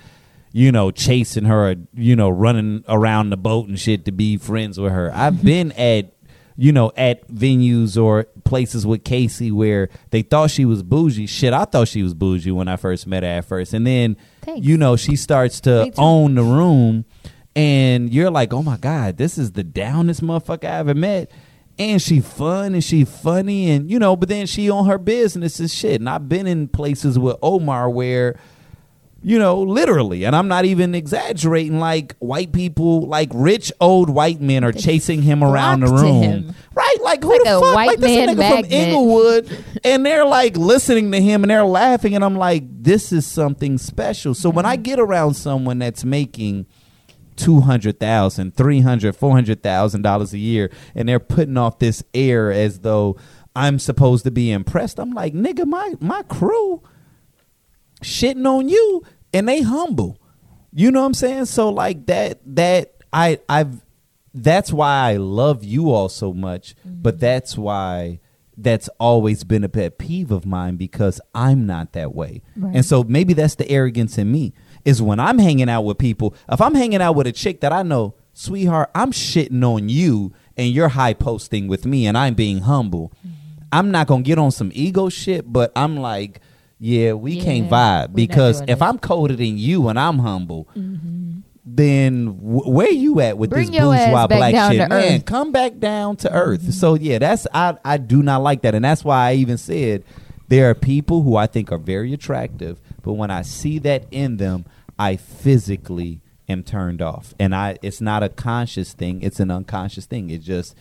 you know, chasing her, you know, running around the boat and shit to be friends with her. I've been at you know, at venues or places with Casey where they thought she was bougie. Shit, I thought she was bougie when I first met her at first. And then, Thanks. you know, she starts to own the room and you're like, oh my God, this is the downest motherfucker I ever met. And she fun and she funny and you know, but then she on her business and shit. And I've been in places with Omar where, you know, literally, and I'm not even exaggerating, like white people, like rich old white men are chasing him around the room. Right? Like who Like the a fuck? white like this man nigga from. Inglewood and they're like listening to him and they're laughing and I'm like, this is something special. So when I mm-hmm. get around someone that's making two hundred thousand, three hundred, four hundred thousand dollars a year, and they're putting off this air as though I'm supposed to be impressed. I'm like, nigga, my my crew shitting on you, and they humble. You know what I'm saying? So like that that I I've that's why I love you all so much, but mm-hmm. that's why that's always been a pet peeve of mine because I'm not that way. Right. And so maybe that's the arrogance in me is when I'm hanging out with people. If I'm hanging out with a chick that I know, sweetheart, I'm shitting on you and you're high posting with me and I'm being humble. I'm not going to get on some ego shit, but I'm like, yeah, we can't vibe because if. I'm colder than you and I'm humble, then w- where you at with Bring this bourgeois black shit? Man, earth. come back down to earth. So yeah, that's I I do not like that, and that's why I even said there are people who I think are very attractive, but when I see that in them, I physically am turned off, and I it's not a conscious thing; it's an unconscious thing. It just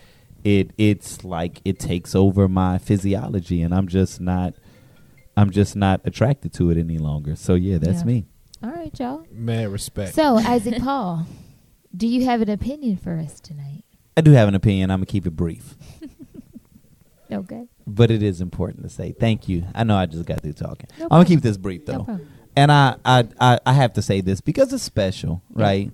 it it's like it takes over my physiology, and I'm just not. I'm just not attracted to it any longer. So yeah, that's Yeah. me. All right, y'all. Man, respect. So Isaac Paul, Do you have an opinion for us tonight? I do have an opinion. I'm gonna keep it brief, Okay. but it is important to say thank you. I know I just got through talking. No I'm gonna keep this brief No though, problem. And I, I I I have to say this because it's special, right?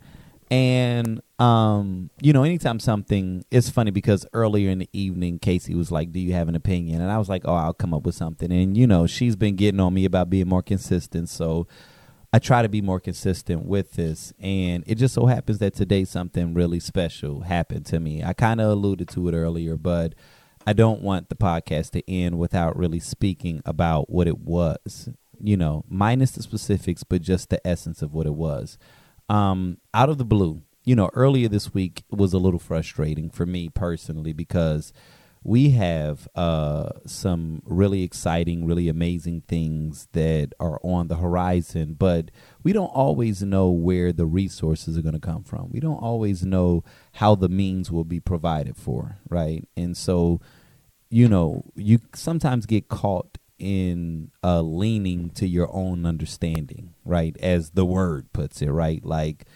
And um, you know, anytime something, it's funny because earlier in the evening, Casey was like, "Do you have an opinion?" And I was like, "Oh, I'll come up with something." And you know, she's been getting on me about being more consistent, so I try to be more consistent with this. And it just so happens that today something really special happened to me. I kind of alluded to it earlier, but I don't want the podcast to end without really speaking about what it was. You know, minus the specifics, but just the essence of what it was um, out of the blue. You know, earlier this week was a little frustrating for me personally because we have uh, some really exciting, really amazing things that are on the horizon, but we don't always know where the resources are going to come from. We don't always know how the means will be provided for, right? And so, you know, you sometimes get caught in uh, leaning to your own understanding, right? As the word puts it, right? Like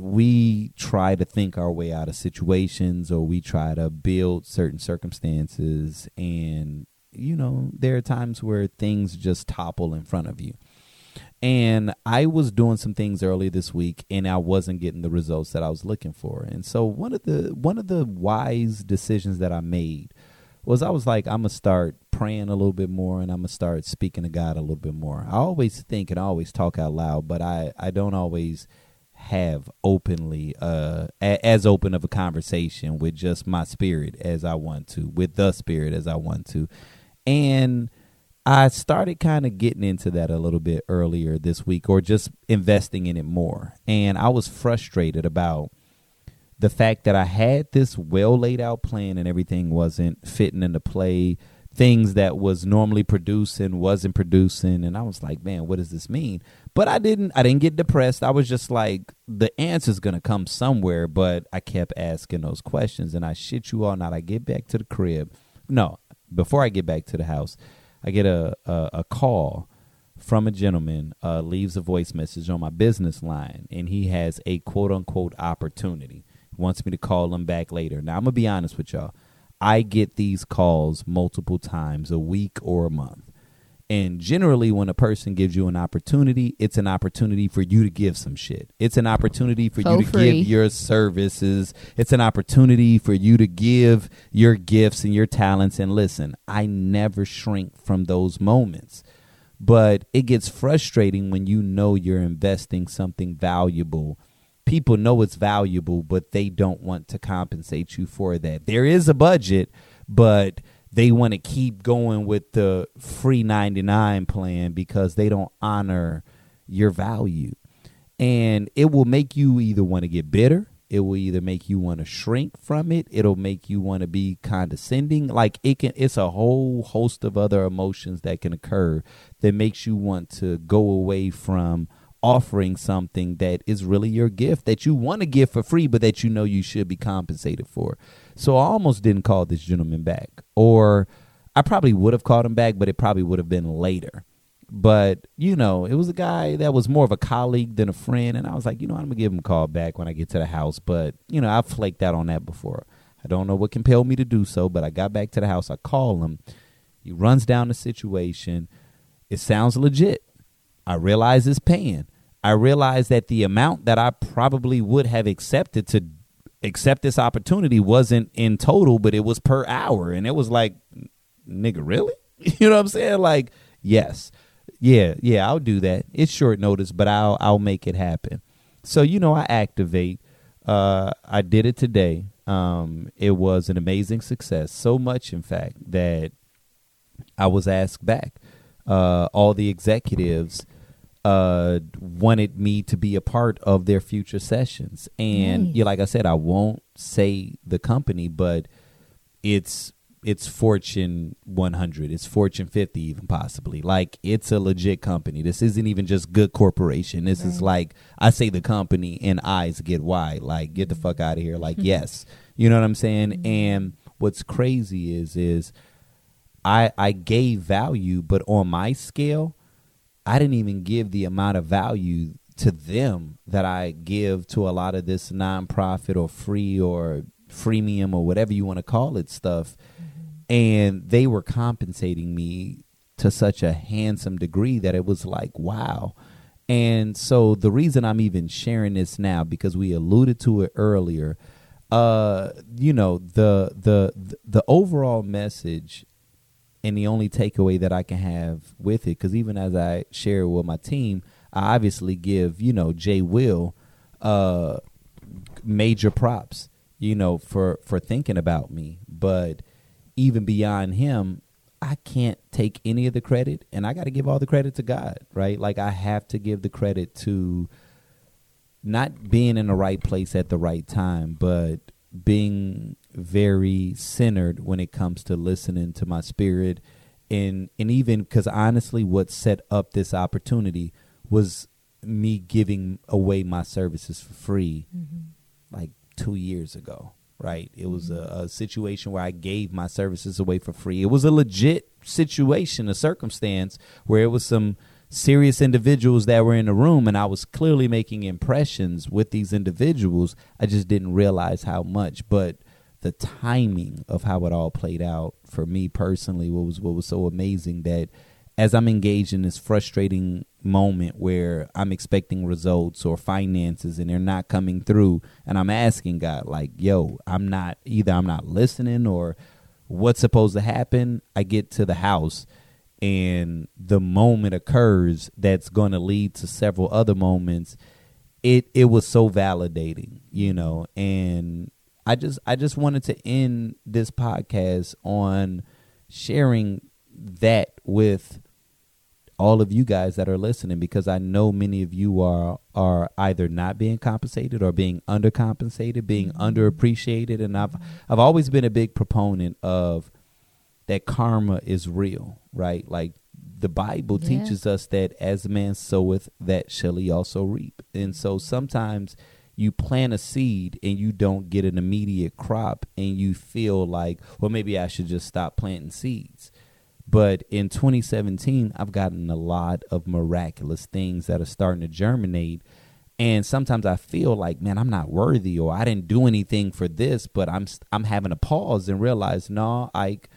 we try to think our way out of situations or we try to build certain circumstances and you know there are times where things just topple in front of you and i was doing some things earlier this week and i wasn't getting the results that i was looking for and so one of the one of the wise decisions that i made was I was like, I'm gonna start praying a little bit more, and I'm gonna start speaking to God a little bit more. I always think and I always talk out loud, but I I don't always have openly uh a, as open of a conversation with just my spirit as I want to, with the spirit as I want to, and I started kind of getting into that a little bit earlier this week, or just investing in it more, and I was frustrated about the fact that I had this well laid out plan and everything wasn't fitting into play, things that was normally producing wasn't producing, and I was like, man, what does this mean? But I didn't I didn't get depressed. I was just like, the answer's gonna come somewhere, but I kept asking those questions and I shit you all not. I get back to the crib. No, before I get back to the house, I get a a, a call from a gentleman uh, leaves a voice message on my business line and he has a quote unquote opportunity wants me to call him back later. Now I'm gonna be honest with y'all. I get these calls multiple times a week or a month. And generally when a person gives you an opportunity, it's an opportunity for you to give some shit. It's an opportunity for For you to free. give your services. It's an opportunity for you to give your gifts and your talents and listen, I never shrink from those moments. But it gets frustrating when you know you're investing something valuable people know it's valuable, but they don't want to compensate you for that. There is a budget, but they want to keep going with the free 99 plan because they don't honor your value. And it will make you either want to get bitter, it will either make you want to shrink from it, it'll make you want to be condescending. Like it can it's a whole host of other emotions that can occur that makes you want to go away from offering something that is really your gift that you want to give for free, but that you know you should be compensated for. So I almost didn't call this gentleman back, or I probably would have called him back, but it probably would have been later. But you know, it was a guy that was more of a colleague than a friend, and I was like, you know, I'm gonna give him a call back when I get to the house. But you know, I've flaked out on that before. I don't know what compelled me to do so, but I got back to the house. I call him. He runs down the situation. It sounds legit. I realize it's paying. I realized that the amount that I probably would have accepted to accept this opportunity wasn't in total, but it was per hour. And it was like, nigga, really? You know what I'm saying? Like, yes. Yeah, yeah, I'll do that. It's short notice, but I'll I'll make it happen. So, you know, I activate. Uh I did it today. Um it was an amazing success. So much in fact that I was asked back. Uh all the executives uh wanted me to be a part of their future sessions. And Nice. yeah like i said i won't say the company but it's it's fortune 100 it's fortune 50 even possibly. Like it's a legit company. This isn't even just good corporation. This is like i say the company and eyes get wide. Like get the fuck out of here. Like yes. You know what i'm saying? And what's crazy is is i i gave value but on my scale I didn't even give the amount of value to them that I give to a lot of this nonprofit or free or freemium or whatever you want to call it stuff. And they were compensating me to such a handsome degree that it was like, wow. And so the reason I'm even sharing this now, because we alluded to it earlier, uh, you know, the the the overall message and the only takeaway that I can have with it, because even as I share with my team, I obviously give, you know, Jay Will uh major props, you know, for for thinking about me. But even beyond him, I can't take any of the credit and I got to give all the credit to God, right? Like I have to give the credit to not being in the right place at the right time, but being very centered when it comes to listening to my spirit. And and even cuz honestly what set up this opportunity was me giving away my services for free mm-hmm. like 2 years ago right? It was a, mm-hmm. a situation where I gave my services away for free. It was a legit situation a circumstance where it was some serious individuals that were in the room and I was clearly making impressions with these individuals. I just didn't realize how much but the timing of how it all played out for me personally what was what was so amazing that as I'm engaged in this frustrating moment where I'm expecting results or finances and they're not coming through and I'm asking God like yo I'm not either I'm not listening or what's supposed to happen I get to the house and the moment occurs that's going to lead to several other moments it it was so validating you know? And i just i just wanted to end this podcast on sharing that with all of you guys that are listening because i know many of you are are either not being compensated or being undercompensated being mm-hmm. underappreciated. And i've i've always been a big proponent of that karma is real, right? Like the Bible Yeah. teaches us that as a man soweth, that shall he also reap. And so sometimes you plant a seed and you don't get an immediate crop and you feel like, well, maybe I should just stop planting seeds. But in 2017, I've gotten a lot of miraculous things that are starting to germinate. And sometimes I feel like, man, I'm not worthy or I didn't do anything for this, but I'm I'm having a pause and realize, no, Ike,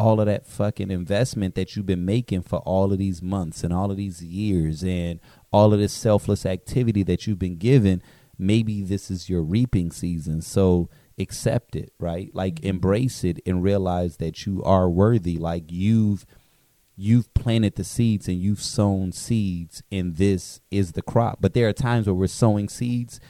all of that fucking investment that you've been making for all of these months and all of these years and all of this selfless activity that you've been given, maybe this is your reaping season. So accept it, right? Like mm-hmm. embrace it and realize that you are worthy. Like you've you've planted the seeds and you've sown seeds and this is the crop. But there are times where we're sowing seeds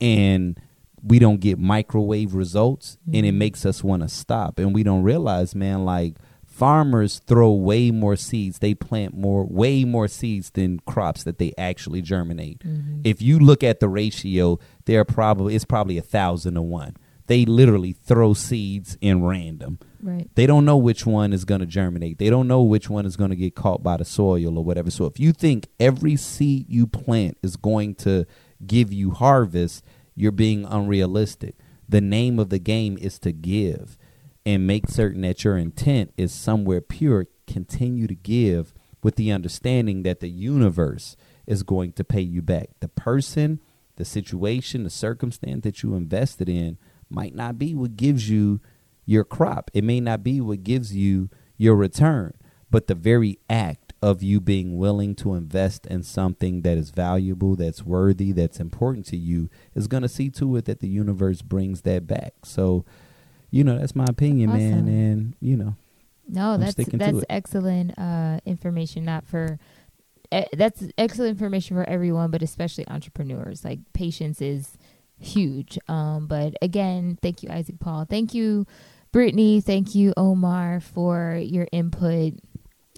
and we don't get microwave results and it mm-hmm. makes us want to stop. And we don't realize man like farmers throw way more seeds. They plant more way more seeds than crops that they actually germinate. Mm-hmm. If you look at the ratio they're probably it's probably a thousand to one. They literally throw seeds in random. Right. they don't know which one is going to germinate. They don't know which one is going to get caught by the soil or whatever. So if you think every seed you plant is going to give you harvest, you're being unrealistic. The name of the game is to give and make certain that your intent is somewhere pure. Continue to give with the understanding that the universe is going to pay you back. The person, the situation, the circumstance that you invested in might not be what gives you your crop. It may not be what gives you your return, but the very act of you being willing to invest in something that is valuable, that's worthy, that's important to you is going to see to it that the universe brings that back. So, you know, that's my opinion, man. And, you know, No, I'm that's that's excellent uh, information. Not for eh, that's excellent information for everyone, but especially entrepreneurs. Like patience is huge. Um, but again, thank you, Isaac Paul. Thank you, Brittany. Thank you, Omar, for your input.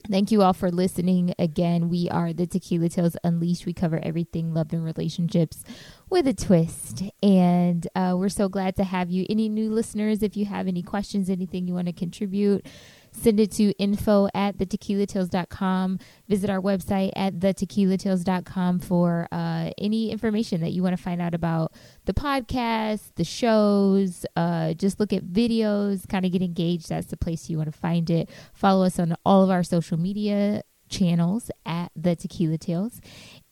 Thank you all for listening. Again, we are the Tequila Tales Unleashed. We cover everything love and relationships with a twist. And uh, we're so glad to have you. Any new listeners, if you have any questions, anything you want to contribute, send it to info at thetequilatales.com. Visit our website at thetequilatales.com for uh, any information that you want to find out about the podcast, the shows. Uh, just look at videos, kind of get engaged. That's the place you want to find it. Follow us on all of our social media channels at the Tequila Tales.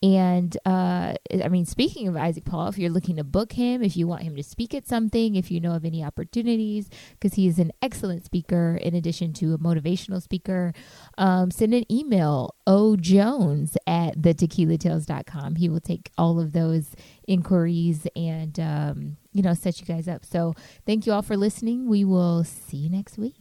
And uh, I mean, speaking of Isaac Paul, if you're looking to book him, if you want him to speak at something, if you know of any opportunities, because he is an excellent speaker in addition to a motivational speaker, um, send an email, ojones at thetequilatales.com. He will take all of those inquiries and, um, you know, set you guys up. So thank you all for listening. We will see you next week.